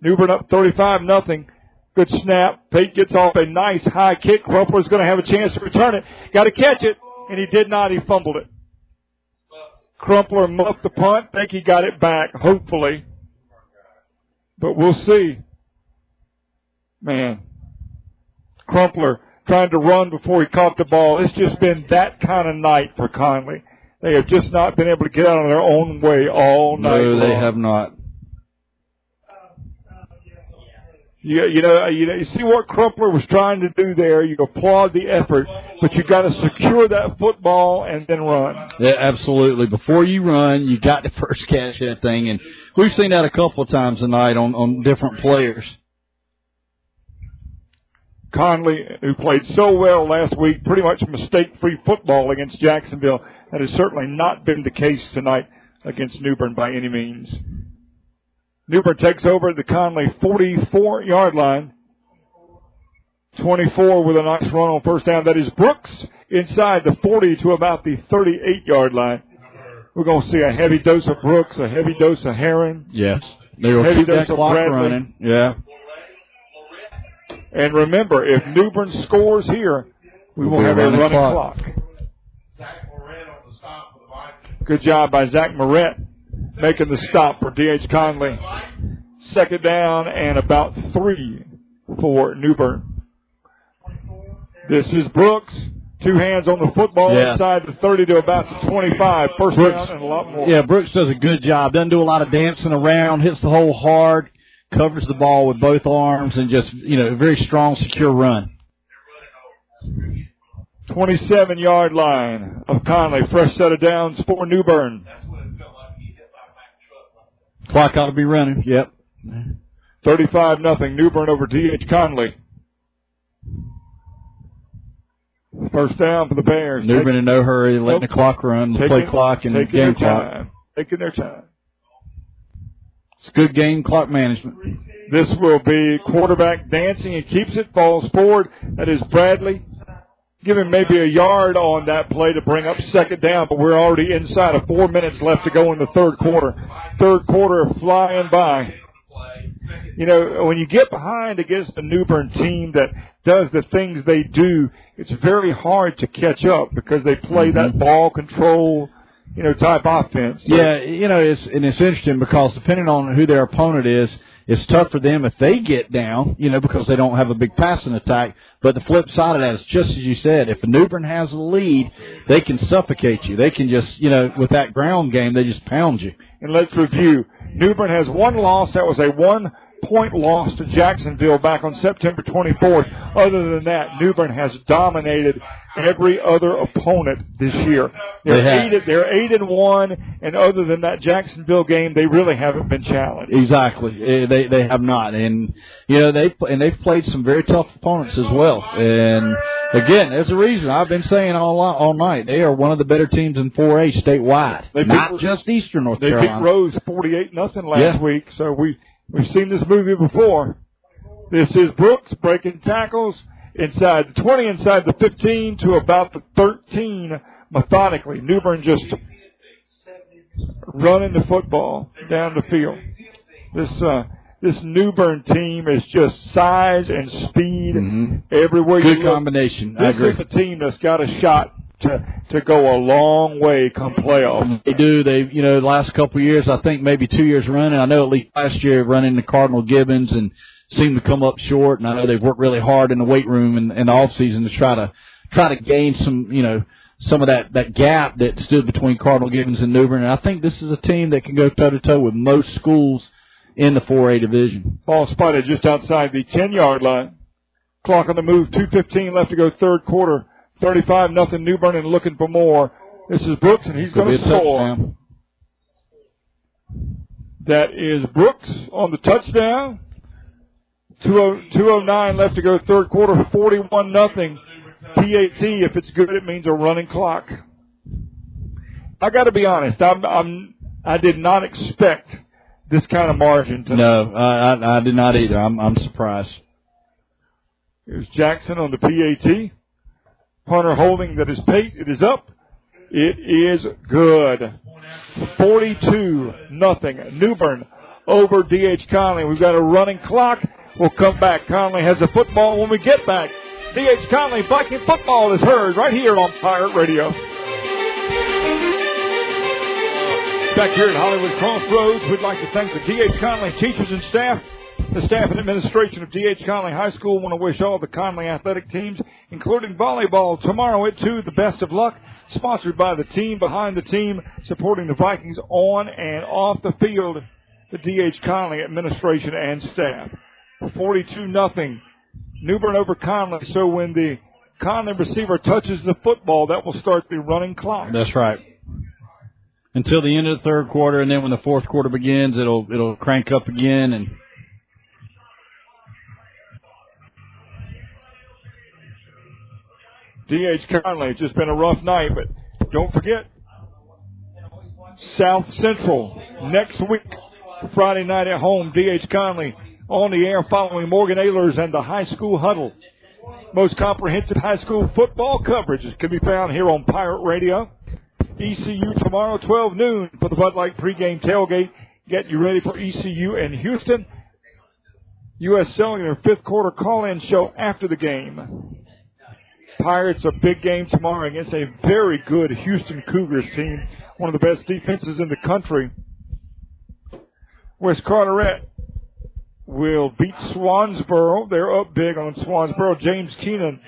New Bern up 35 nothing. Good snap. Pate gets off a nice high kick. Crumpler's going to have a chance to return it. Got to catch it, and he did not. He fumbled it. Crumpler muffed the punt. Think he got it back, hopefully. But we'll see. Man. Crumpler trying to run before he caught the ball. It's just been that kind of night for Conley. They have just not been able to get out of their own way all night. No, they have not. You, you know, you know, you see what Crumpler was trying to do there. You applaud the effort, but you got to secure that football and then run. Yeah, absolutely. Before you run, you got to [LAUGHS] first catch that thing, and we've seen that a couple of times tonight on on different players. Conley, who played so well last week, pretty much mistake-free football against Jacksonville. That has certainly not been the case tonight against New Bern by any means. New Bern takes over at the Conley 44-yard line. 24 with a nice run on first down. That is Brooks inside the 40 to about the 38-yard line. We're going to see a heavy dose of Brooks, a heavy dose of Herring. Yes, they will Heavy keep that of clock Bradley. running. Yeah, And remember, if New Bern scores here, we will We'll have a running clock. clock. Zach Moran on the stop for the Vikings. Good job by Zach Moret making the stop for D.H. Conley. Second down and about three for New Bern. This is Brooks. Two hands on the football Yeah. inside the 30 to about the 25. First Brooks- down and a lot more. yeah. Brooks does a good job. Doesn't do a lot of dancing around. Hits the hole hard. Covers the ball with both arms and just you know a very strong, secure run. 27 yard line of Conley. Fresh set of downs for New Bern. That's when it felt like he hit by a Mack truck. Clock ought to be running. Yep. 35 nothing. New Bern over D.H. Conley. First down for the Bears. New Bern in no hurry, letting the clock run, the play clock, and the game clock. time. Taking their time. It's good game clock management. This will be quarterback dancing and keeps it, falls forward. That is Bradley. Give him maybe a yard on that play to bring up second down, but we're already inside of four minutes left to go in the third quarter. Third quarter flying by. You know, when you get behind against a New Bern team that does the things they do, it's very hard to catch up because they play that mm-hmm. ball control, you know, type offense. So- Yeah, you know, it's and it's interesting because depending on who their opponent is, it's tough for them if they get down, you know, because they don't have a big passing attack. But the flip side of that is just as you said, if a New Bern has the lead, they can suffocate you. They can just, you know, with that ground game, they just pound you. And let's review. New Bern has one loss. That was a one point loss to Jacksonville back on September 24th. Other than that, New Bern has dominated every other opponent this year. They're They eight, they're eight and one, and other than that Jacksonville game, they really haven't been challenged. Exactly, Eh, they they have not, and you know they and they've played some very tough opponents as well. And again, there's a reason I've been saying all all night they are one of the better teams in 4A statewide, They not beat- just Eastern North They beat Rose 48 nothing last Yeah. week, so we we've seen this movie before. This is Brooks breaking tackles inside the 20, inside the 15 to about the 13 methodically. New Bern just running the football down the field. This uh, this New Bern team is just size and speed Mhm. everywhere Good you look. combination. I This agree. is a team that's got a shot to to go a long way come playoff. They do. They, you know, the last couple of years, I think maybe two years running. I know at least last year running the Cardinal Gibbons and seemed to come up short. And I know they've worked really hard in the weight room in, in the off season to try to try to gain some, you know, some of that that gap that stood between Cardinal Gibbons and New Bern. And I think this is a team that can go toe to toe with most schools in the 4A division. Ball spotted just outside the 10 yard line. Clock on the move. 2.15 left to go third quarter. 35 nothing New Bern and looking for more. This is Brooks and he's going to score. touchdown. That is Brooks on the touchdown. 20- 209 left to go third quarter. 41 nothing. PAT. If it's good, it means a running clock. I got to be honest. I'm, I'm I did not expect this kind of margin tonight. No, I, I, I did not either. I'm, I'm surprised. Here's Jackson on the PAT. Punter holding that is Pate. It is up. It is good. 42 nothing. New Bern over DH Conley. We've got a running clock. We'll come back. Conley has the football when we get back. DH Conley Viking football is heard right here on Pirate Radio. Back here at Hollywood Crossroads, we'd like to thank the D.H. Conley teachers and staff, the staff and administration of D.H. Conley High School. want to wish all the Conley athletic teams, including volleyball, tomorrow at 2, the best of luck. Sponsored by the team behind the team, supporting the Vikings on and off the field. The D.H. Conley administration and staff. 42 nothing. New Bern over Conley. So when the Conley receiver touches the football, that will start the running clock. That's right. Until the end of the third quarter, and then when the fourth quarter begins, it'll it'll crank up again, and D.H. Conley, it's just been a rough night, but don't forget, South Central next week, Friday night at home, D.H. Conley on the air following Morgan Ayers and the high school huddle. Most comprehensive high school football coverage can be found here on Pirate Radio. ECU tomorrow, 12 noon for the Bud Light pregame tailgate. Get you ready for ECU in Houston. U.S. Cellular fifth quarter call-in show after the game. Pirates a big game tomorrow against a very good Houston Cougars team, one of the best defenses in the country. West Carteret will beat Swansboro. They're up big on Swansboro. James Kenan,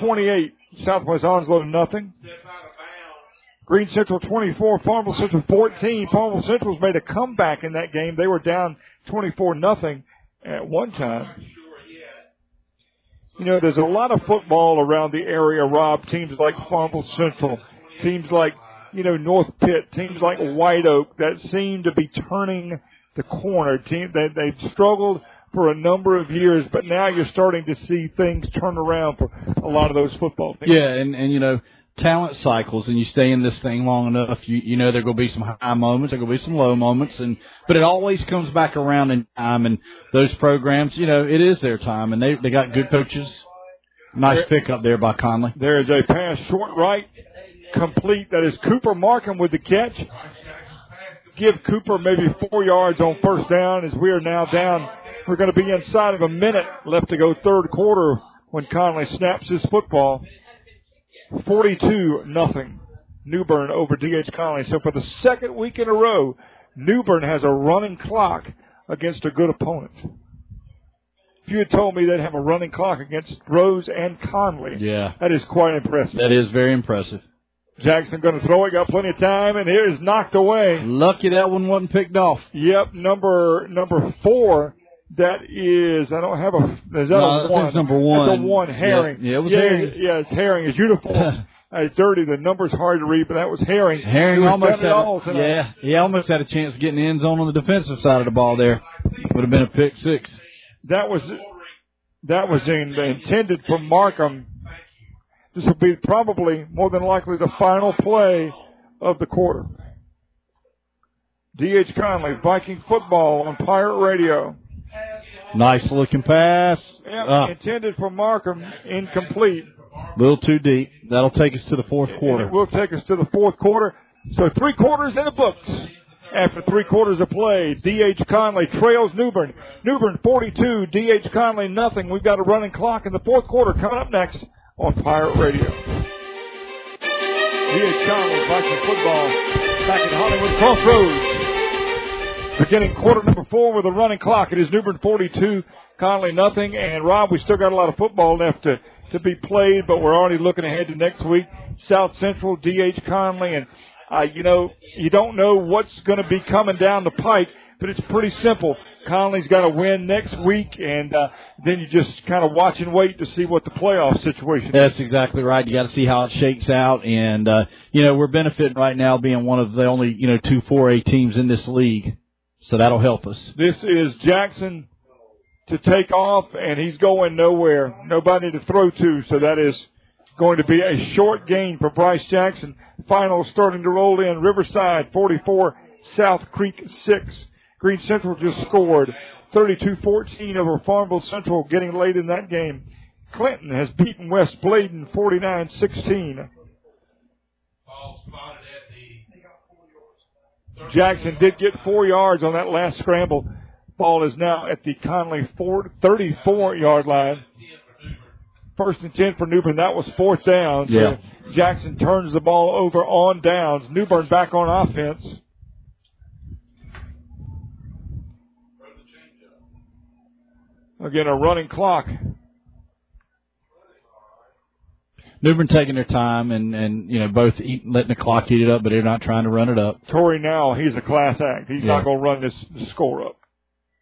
28. Southwest Onslow nothing. Greene Central 24, Farmville Central 14. Farmville Central's made a comeback in that game. They were down 24 nothing at one time. You know, there's a lot of football around the area, Rob. Teams like Farmville Central, teams like, you know, North Pitt, teams like White Oak that seem to be turning the corner. Team they they've struggled for a number of years, but now you're starting to see things turn around for a lot of those football teams. yeah, and and you know, talent cycles, and you stay in this thing long enough, you you know, there gonna be some high moments, there gonna be some low moments, and but it always comes back around in time. And those programs, you know, it is their time, and they they got good coaches. Nice pick up there by Conley. There is a pass short right, complete. That is Cooper Markham with the catch. Give Cooper maybe four yards on first down as we are now down. We're going to be inside of a minute left to go third quarter when Conley snaps his football. 42 nothing. New Bern over DH Conley. So for the second week in a row, New Bern has a running clock against a good opponent. If you had told me they'd have a running clock against Rose and Conley, Yeah, that is quite impressive. that is very impressive. Jackson going to throw it, got plenty of time, and here is knocked away. Lucky that one wasn't picked off. Yep, number number four. That is, I don't have a. Is that No, a one? it's number That's one. a one. Herring. Yeah, yeah, it was yeah, Herring. Yeah, it's Herring. His uniform [LAUGHS] it's dirty. The number's hard to read, but that was Herring. Herring almost had a, yeah, he almost had a chance of getting the end zone on the defensive side of the ball there. Would have been a pick six. That was that was in, intended for Markham. This will be probably more than likely the final play of the quarter. D.H. Conley, Viking football on Pirate Radio. Nice looking pass. Yep, Ah, intended for Markham, incomplete. A little too deep. That'll take us to the fourth quarter. It will take us to the fourth quarter. So three quarters in the books. After three quarters of play, D.H. Conley trails New Bern. Newbern 42, D.H. Conley nothing. We've got a running clock in the fourth quarter coming up next on Pirate Radio. D.H. Conley, Viking football, back at Hollywood Crossroads. Beginning quarter number four with a running clock. It is New Bern 42, Conley nothing. And Rob, we still got a lot of football left to, to be played, but we're already looking ahead to next week. South Central, D.H. Conley, and Uh, you know, you don't know what's going to be coming down the pike, but it's pretty simple. Conley's got to win next week, and uh, then you just kind of watch and wait to see what the playoff situation is. That's exactly right. You got to see how it shakes out, and uh, you know we're benefiting right now being one of the only you know two 4A teams in this league, so that'll help us. This is Jackson to take off, and he's going nowhere. Nobody to throw to, so that is going to be a short gain for Bryce Jackson. Final starting to roll in. Riverside 44, South Creek 6. Greene Central just scored 32-14 over Farmville Central getting late in that game. Clinton has beaten West Bladen 49-16. Jackson did get four yards on that last scramble. Ball is now at the Conley 34 yard line. First and 10 for New Bern. That was fourth down. So Yeah. Jackson turns the ball over on downs. New Bern back on offense. Again, a running clock. New Bern taking their time and and you know both eat, letting the clock eat it up, but they're not trying to run it up. Torrey now, he's a class act. He's Yeah. not going to run this, this score up.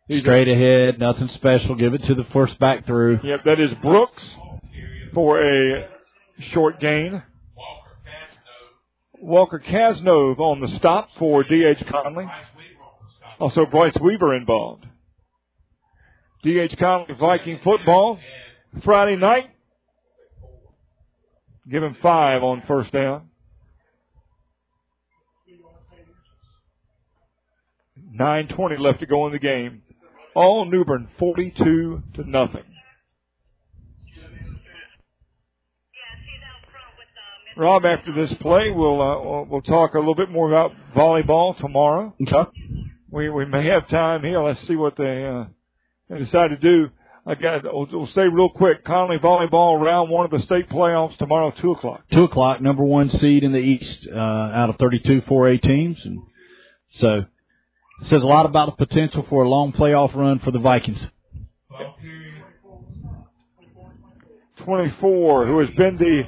He's Straight ahead, nothing special. Give it to the first back through. Yep, that is Brooks for a short gain. Walker Casnove on the stop for D.H. Conley. Also Bryce Weaver involved. D.H. Conley Viking football Friday night. Give him five on first down. Nine twenty left to go in the game. All New Bern forty-two to nothing. Rob, after this play, we'll uh, we'll- we'll talk a little bit more about volleyball tomorrow. Okay. We we may have time here. Let's see what they uh, they decide to do. I got. We'll, we'll say real quick. Conley volleyball round one of the state playoffs tomorrow, two o'clock. Two o'clock, number one seed in the East uh, out of 32 4A teams, and so it says a lot about the potential for a long playoff run for the Vikings. Twenty-four, who has been the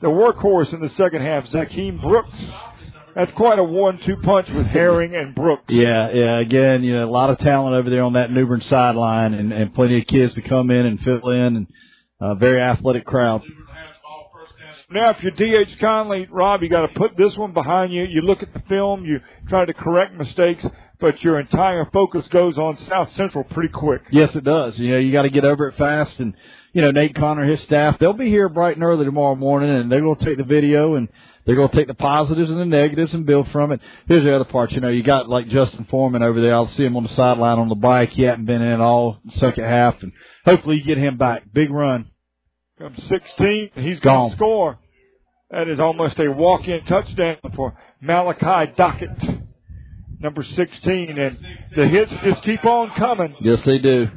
the workhorse in the second half, Zakeem Brooks. That's quite a one-two punch with Herring and Brooks. [LAUGHS] Yeah, yeah. Again, you know, a lot of talent over there on that New Bern sideline, and, and plenty of kids to come in and fill in, and a very athletic crowd. Now, if you're D.H. Conley, Rob, you got to put this one behind you. You look at the film, you try to correct mistakes, but your entire focus goes on South Central pretty quick. Yes, it does. You know, you got to get over it fast, and you know, Nate Connor, his staff, they'll be here bright and early tomorrow morning, and they're going to take the video and they're going to take the positives and the negatives and build from it. Here's the other part. You know, you got like Justin Foreman over there. I'll see him on the sideline on the bike. He hadn't been in all second half, and hopefully you get him back. Big run. Comes 16, he's Gone. going to score. That is almost a walk-in touchdown for Malachi Dockett, number 16, and the hits just keep on coming. Yes, they do.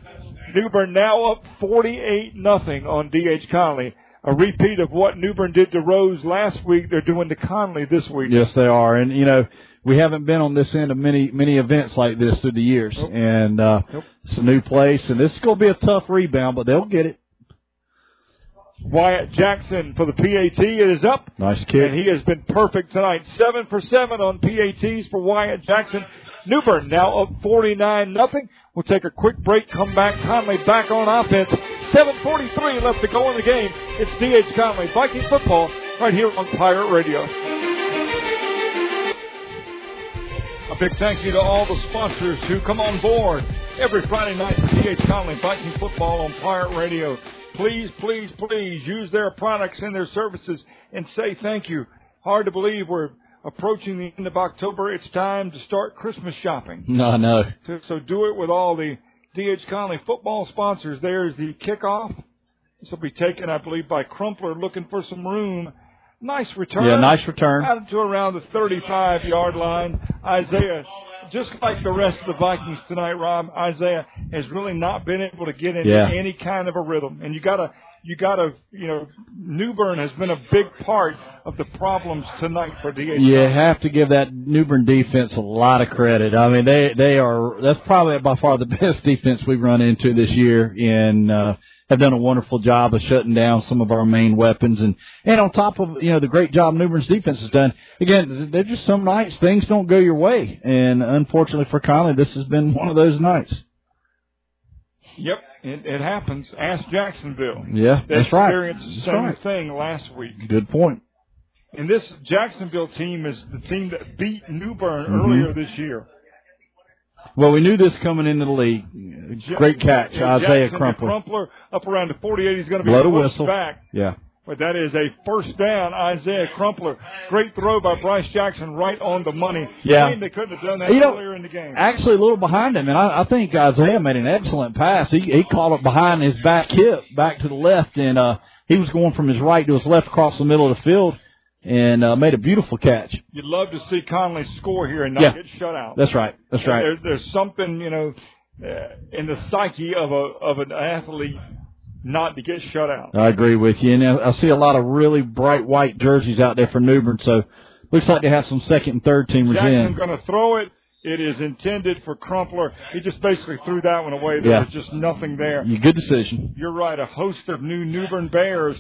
Newbern now up 48 nothing on D.H. Conley. A repeat of what New Bern did to Rose last week, they're doing to Conley this week. Yes, they are. And you know, we haven't been on this end of many many events like this through the years, Nope. and uh, Nope. it's a new place, and this is going to be a tough rebound, but they'll get it. Wyatt Jackson for the PAT is up. Nice kid. And he has been perfect tonight. Seven for seven on PATs for Wyatt Jackson. New Bern now up 49 nothing. We'll take a quick break, come back. Conley back on offense. 7.43 left to go in the game. It's D.H. Conley Viking football right here on Pirate Radio. A big thank you to all the sponsors who come on board every Friday night for D.H. Conley Viking football on Pirate Radio. Please, please, please use their products and their services and say thank you. Hard to believe we're approaching the end of October. It's time to start Christmas shopping. No, no. So, so do it with all the D.H. Conley football sponsors. There's the kickoff. This will be taken, I believe, by Crumpler looking for some room. Nice return. Yeah, nice return. Out to around the 35 yard line. Isaiah, just like the rest of the Vikings tonight, Rob, Isaiah has really not been able to get into Yeah. any kind of a rhythm. And you gotta, you gotta, you know, New Bern has been a big part of the problems tonight for DH. You have to give that New Bern defense a lot of credit. I mean, they they are that's probably by far the [LAUGHS] best defense we've run into this year. And uh, have done a wonderful job of shutting down some of our main weapons, and and on top of you know the great job New Bern's defense has done. Again, there's just some nights things don't go your way, and unfortunately for Conley, this has been one of those nights. Yep, it, it happens. Ask Jacksonville. Yeah, They that's right. experienced the That's same right. thing last week. Good point. And this Jacksonville team is the team that beat New Bern Mhm. earlier this year. Well, we knew this coming into the league. Great catch, Isaiah Crumpler. Crumpler up around the 48. He's going to be Blow the whistle. back. Yeah. But that is a first down, Isaiah Crumpler. Great throw by Bryce Jackson, right on the money. Yeah. They couldn't have done that You know, earlier in the game. Actually, a little behind him, and I, I think Isaiah made an excellent pass. He he caught it behind his back hip, back to the left, and uh he was going from his right to his left across the middle of the field, and uh, made a beautiful catch. You'd love to see Conley score here and not Yeah. get shut out. That's right. That's right. There, there's something you know uh, in the psyche of a of an athlete not to get shut out. I agree with you, and I see a lot of really bright white jerseys out there for New Bern. So looks like they have some second and third teamers Jackson in. going to throw it. It is intended for Crumpler. He just basically threw that one away. There Yeah. was just nothing there. Good decision. You're right. A host of new Newbern Bears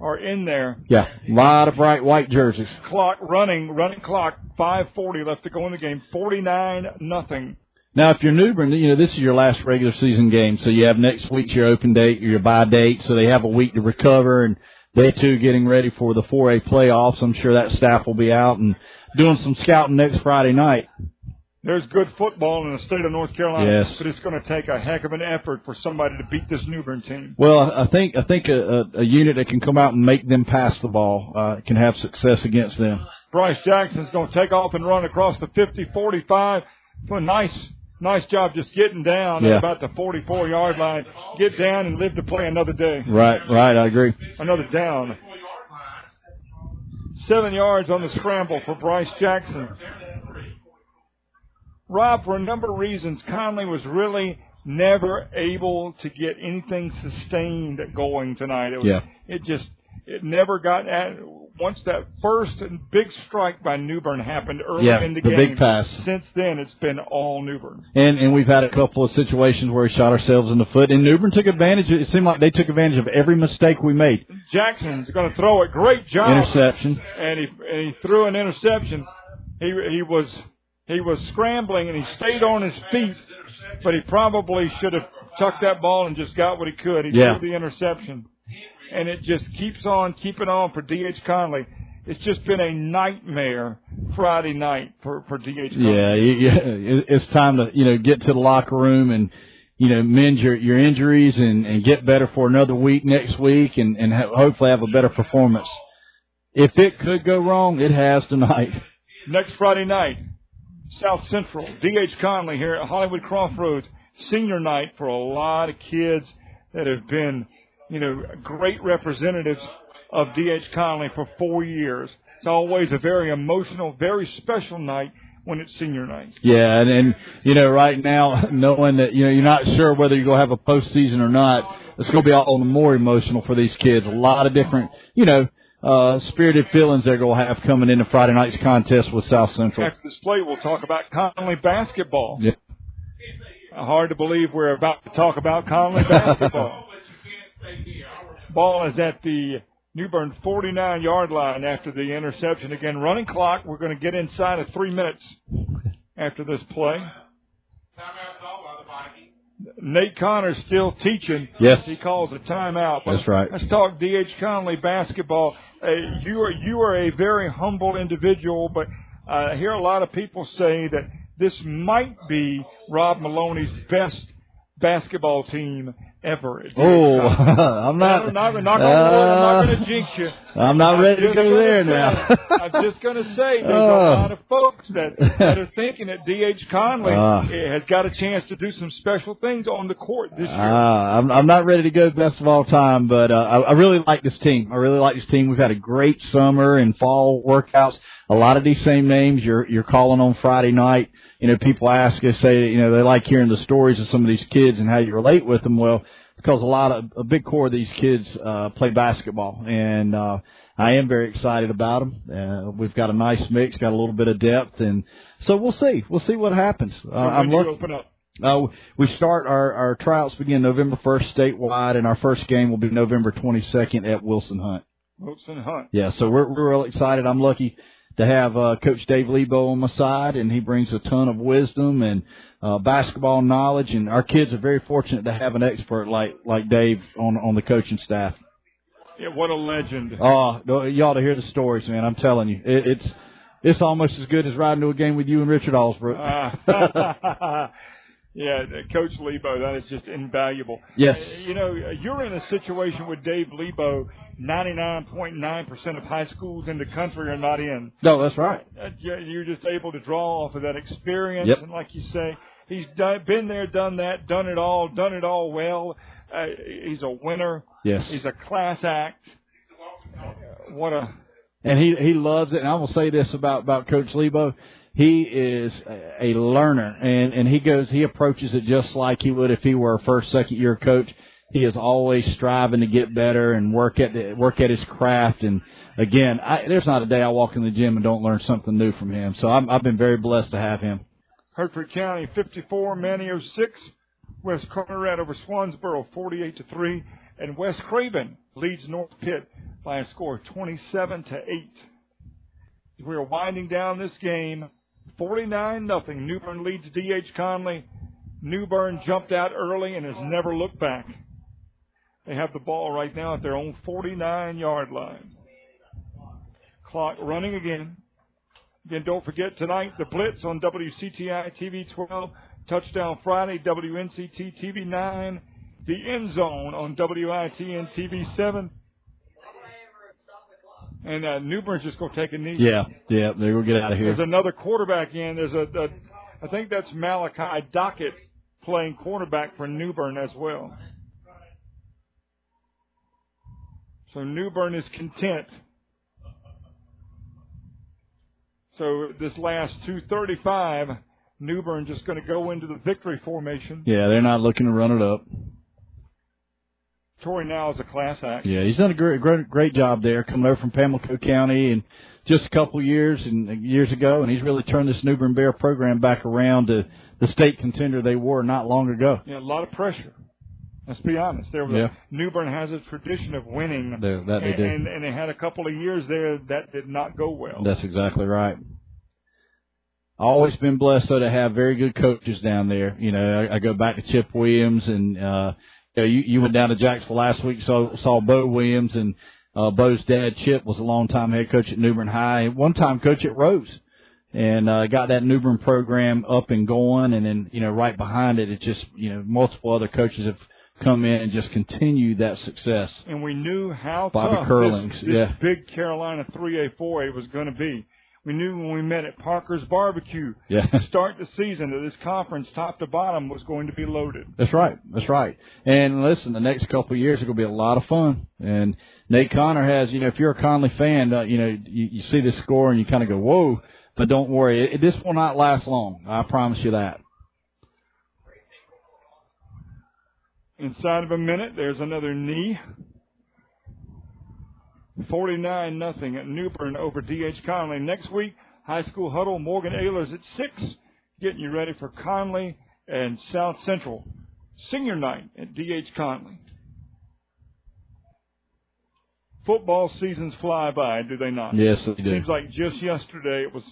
are in there. Yeah, a lot of bright white jerseys. Clock running, running clock. 5:40 left to go in the game. 49 nothing. Now, if you're New Bern, you know this is your last regular season game, so you have next week's your open date, your bye date, so they have a week to recover, and they too getting ready for the 4A playoffs. I'm sure that staff will be out and doing some scouting next Friday night. There's good football in the state of North Carolina, Yes. but it's going to take a heck of an effort for somebody to beat this New Bern team. Well, I think I think a, a, a unit that can come out and make them pass the ball uh, can have success against them. Bryce Jackson's going to take off and run across the 50, 45. For a nice, nice job just getting down Yeah. at about the 44 yard line. Get down and live to play another day. Right, right, I agree. Another down. Seven yards on the scramble for Bryce Jackson. Rob, for a number of reasons, Conley was really never able to get anything sustained going tonight. It was, Yeah. it just, it never got at, once that first big strike by New Bern happened early Yeah, in the, the game. big pass. Since then, it's been all New Bern. And and we've had a couple of situations where we shot ourselves in the foot, and New Bern took advantage. It seemed like they took advantage of every mistake we made. Jackson's going to throw it. Great job. Interception. and he and he threw an interception. He he was he was scrambling and he stayed on his feet, but he probably should have tucked that ball and just got what he could. He Yeah. threw the interception, and it just keeps on keeping on for D.H. Conley. It's just been a nightmare Friday night for for D.H. Conley. Yeah, you, it's time to you know get to the locker room and you know mend your your injuries and and get better for another week next week and and hopefully have a better performance. If it could go wrong, it has tonight. Next Friday night, South Central, D.H. Conley here at Hollywood Crossroads, senior night for a lot of kids that have been, you know, great representatives of D.H. Conley for four years. It's always a very emotional, very special night when it's senior night. Yeah, and, and you know, right now, [LAUGHS] knowing that you know you're not sure whether you're gonna have a postseason or not, it's gonna be all the more emotional for these kids. A lot of different, you know, uh, spirited feelings they're gonna have coming into Friday night's contest with South Central. After this play, we'll talk about Conley basketball. Yeah. Hard to believe we're about to talk about Conley basketball. [LAUGHS] Ball is at the New Bern 49 yard line after the interception. Again, running clock. We're going to get inside of three minutes after this play. Nate Connor's still teaching. Yes. He calls a timeout. But That's right. Let's talk D.H. Conley basketball. Uh, you are you are a very humble individual, but uh, I hear a lot of people say that this might be Rob Maloney's best basketball team ever. Oh, [LAUGHS] I'm not. I'm not, not gonna, I'm not uh, going to jinx you. I'm not ready to go there say- now. I'm just going to say there's [LAUGHS] Oh. a lot of folks that, that are thinking that D.H. Conley Ah. has got a chance to do some special things on the court this year. Ah, I'm, I'm not ready to go best of all time, but uh, I, I really like this team. I really like this team. We've had a great summer and fall workouts. A lot of these same names you're you're calling on Friday night. You know, people ask us, say, you know, they like hearing the stories of some of these kids and how you relate with them. Well, because a lot of a big core of these kids uh, play basketball, and uh, I am very excited about them. Uh, we've got a nice mix, got a little bit of depth, and so we'll see. We'll see what happens. Uh, I'm looking. open up, Uh, we start our, our tryouts begin November 1st statewide, and our first game will be November 22nd at Wilson Hunt. Wilson Hunt. Yeah, so we're we're real excited. I'm lucky to have uh, Coach Dave Lebo on my side, and he brings a ton of wisdom and uh, basketball knowledge. And our kids are very fortunate to have an expert like like Dave on on the coaching staff. Yeah, what a legend. Oh, you ought to hear the stories, man. I'm telling you, it, it's it's almost as good as riding to a game with you and Richard Allsbrook. Uh, [LAUGHS] yeah, Coach Lebo, that is just invaluable. Yes. You know, you're in a situation with Dave Lebo 99.9% of high schools in the country are not in. No, that's right. Uh, you're just able to draw off of that experience. Yep. And like you say, he's done, been there, done that, done it all, done it all well. Uh, he's a winner. Yes. He's a class act. What a. And he he loves it. And I will say this about about Coach Lebo he is a learner and and he goes he approaches it just like he would if he were a first second year coach he is always striving to get better and work at work at his craft. And again, I, there's not a day I walk in the gym and don't learn something new from him. So I'm, I've been very blessed to have him. Hertford County 54, Manteo 6. West Carteret over Swansboro 48 to 3. And West Craven leads North Pitt by a score of 27 to 8. We are winding down this game. 49 nothing. New Bern leads DH Conley. New Bern jumped out early and has never looked back. They have the ball right now at their own 49 yard line. Clock running again. Again, don't forget tonight the Blitz on WCTI TV 12, Touchdown Friday, WNCT TV 9, the End Zone on WITN TV 7. And uh, New Bern's just going to take a knee. Yeah, yeah, they will get out of here. There's another quarterback in. There's a, a I think that's Malachi Dockett playing quarterback for New Bern as well. So New Bern is content. So this last 235, New Bern just going to go into the victory formation. Yeah, they're not looking to run it up. Troy now is a class act. Yeah, he's done a great, great, great job there, coming over from Pamlico County and just a couple years and uh, years ago, and he's really turned this New Bern Bear program back around to the state contender they were not long ago. Yeah, a lot of pressure. Let's be honest. There was Yeah. a, has a tradition of winning, They- that they do. and, and they had a couple of years there that did not go well. That's exactly right. Always been blessed though to have very good coaches down there. You know, I, I go back to Chip Williams and uh you, know, you you went down to Jacksonville last week, saw saw Bo Williams and uh Bo's dad Chip was a long time head coach at New Bern High, and one time coach at Rose. And uh got that New Bern program up and going and then, you know, right behind it it just you know, multiple other coaches have come in and just continue that success. and we knew how Bobby tough Curlings, this, this yeah. big Carolina 3A 4A was going to be. We knew when we met at Parker's Barbecue Yeah. to start the season that this conference, top to bottom, was going to be loaded. That's right. That's right. And listen, the next couple of years are going to be a lot of fun. And Nate Connor has, you know, if you're a Conley fan, uh, you know, you, you see this score and you kind of go, whoa. But don't worry, it, this will not last long. I promise you that. Inside of a minute, there's another knee. 49 nothing at New Bern over DH Conley. Next week, high school huddle, Morgan Ayler's at 6, getting you ready for Conley and South Central. Senior night at DH Conley. Football seasons fly by, do they not? Yes, they do. Seems like just yesterday it was,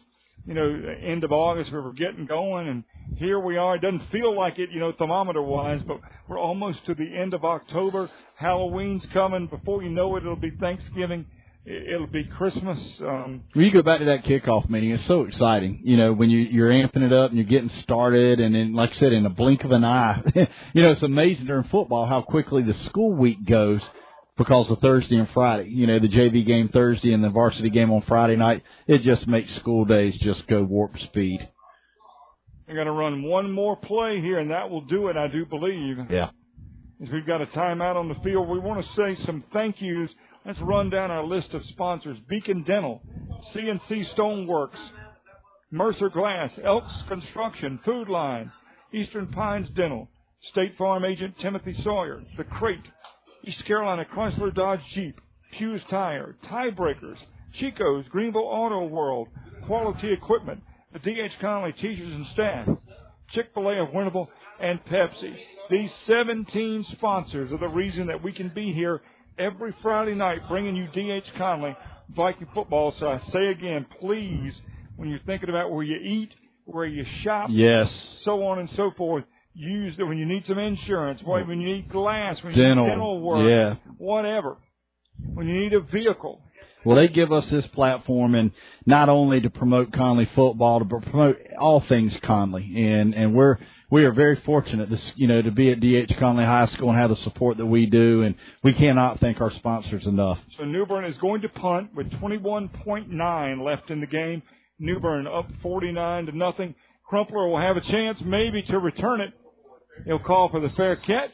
you know, end of August we were getting going, and here we are. It doesn't feel like it, you know, thermometer wise, but we're almost to the end of October. Halloween's coming. Before you know it, it'll be Thanksgiving. It'll be Christmas. Um, When you go back to that kickoff meeting, it's so exciting. You know, when you, you're amping it up and you're getting started, and then, like I said, in a blink of an eye, [LAUGHS] you know, it's amazing during football how quickly the school week goes because of Thursday and Friday. You know, the JV game Thursday and the varsity game on Friday night. It just makes school days just go warp speed. they're going to run one more play here, and that will do it, I do believe. Yeah. As we've got a timeout on the field, we want to say some thank yous. Let's run down our list of sponsors. Beacon Dental, CNC Stoneworks, Mercer Glass, Elks Construction, Food Lion, Eastern Pines Dental, State Farm Agent Timothy Sawyer, The Crate, East Carolina Chrysler Dodge Jeep, Hughes Tire, Tiebreakers, Chico's, Greenville Auto World, Quality Equipment, the D.H. Conley teachers and staff, Chick-fil-A of Winterville, and Pepsi. These 17 sponsors are the reason that we can be here every Friday night bringing you D.H. Conley Viking football. So I say again, please, when you're thinking about where you eat, where you shop, Yes. so on and so forth, use when you need some insurance, when when you need glass, when you Dental, need dental work, yeah. whatever. When you need a vehicle, Well, they give us this platform, and not only to promote Conley football, but promote all things Conley, and and we're we are very fortunate, this you know, to be at DH Conley High School and have the support that we do, and we cannot thank our sponsors enough. So New Bern is going to punt with 21.9 left in the game. New Bern up 49 to nothing. Crumpler will have a chance maybe to return it. He'll call for the fair catch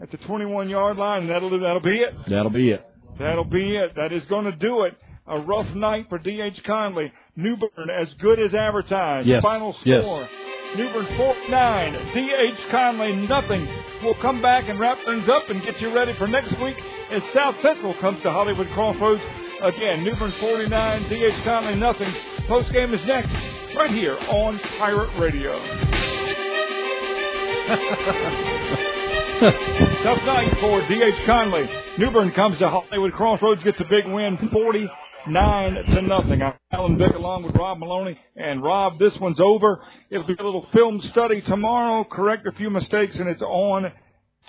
at the 21 yard line, and that'll that'll be it. That'll be it. That'll be it. That is going to do it. A rough night for D.H. Conley. New Bern as good as advertised. Yes. Final score. New Bern 49. D.H. Conley nothing. We'll come back and wrap things up and get you ready for next week as South Central comes to Hollywood Crossroads. Again, New Bern 49. D.H. Conley nothing. Post game is next right here on Pirate Radio. Tough night for D.H. Conley. New Bern comes to Hollywood Crossroads, gets a big win, 49 to nothing. I'm Alan Vick along with Rob Maloney. And Rob, this one's over. It'll be a little film study tomorrow, correct a few mistakes, and it's on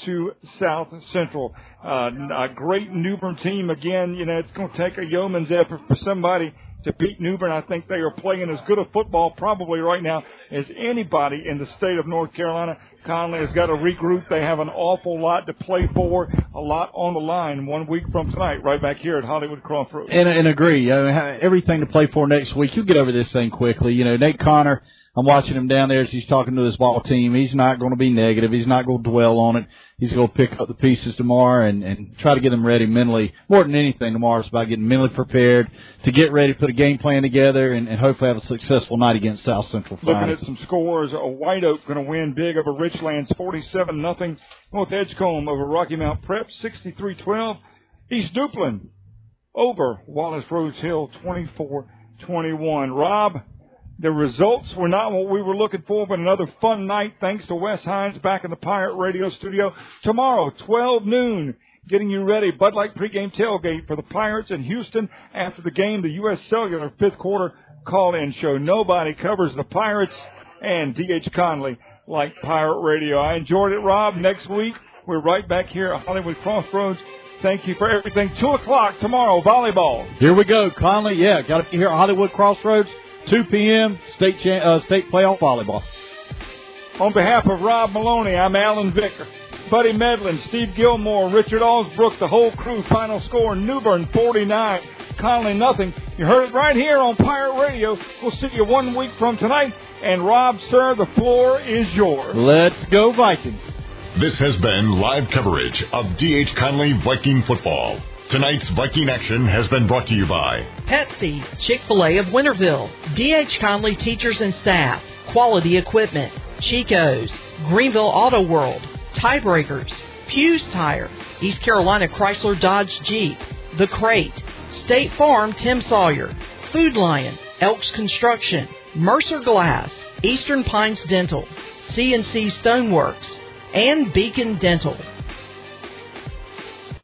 to South Central. Uh, a great New Bern team. Again, you know, it's going to take a yeoman's effort for somebody to beat New Bern. I think they are playing as good a football probably right now as anybody in the state of North Carolina. Conley has got to regroup. They have an awful lot to play for, a lot on the line one week from tonight, right back here at Hollywood Crossroads. And, and agree. You know, ha- everything to play for next week. You'll get over this thing quickly. You know, Nate Connor, I'm watching him down there as he's talking to his ball team. He's not going to be negative. He's not going to dwell on it. He's going to pick up the pieces tomorrow and, and try to get them ready mentally. More than anything, tomorrow is about getting mentally prepared to get ready, put a game plan together, and, and hopefully have a successful night against South Central Looking at some scores, a White Oak going to win big over Richlands 47 nothing. North Edgecombe over Rocky Mount Prep 63-12. East Duplin over Wallace Rose Hill 24-21. Rob, the results were not what we were looking for, but another fun night thanks to Wes Hines back in the Pirate Radio studio. Tomorrow, 12 noon, getting you ready. Bud Light pregame tailgate for the Pirates in Houston after the game, the U.S. Cellular fifth quarter call-in show. Nobody covers the Pirates and D.H. Conley like Pirate Radio. I enjoyed it, Rob. Next week, we're right back here at Hollywood Crossroads. Thank you for everything. Two o'clock tomorrow, volleyball. Here we go, Conley. Yeah, got to be here at Hollywood Crossroads, 2 p.m. State cha- uh, state playoff volleyball. On behalf of Rob Maloney, I'm Alan Vicker. Buddy Medlin, Steve Gilmore, Richard Osbrook, the whole crew. Final score, New Bern 49, Conley nothing. You heard it right here on Pirate Radio. We'll see you one week from tonight. And Rob, sir, the floor is yours. Let's go Vikings. This has been live coverage of D.H. Conley Viking football. Tonight's Viking action has been brought to you by Pepsi, Chick fil A of Winterville, D.H. Conley teachers and staff, quality equipment, Chico's, Greenville Auto World, Tiebreakers, Fuse Tire, East Carolina Chrysler Dodge Jeep, The Crate, State Farm Tim Sawyer, Food Lion, Elks Construction, Mercer Glass, Eastern Pines Dental, CNC Stoneworks, and Beacon Dental.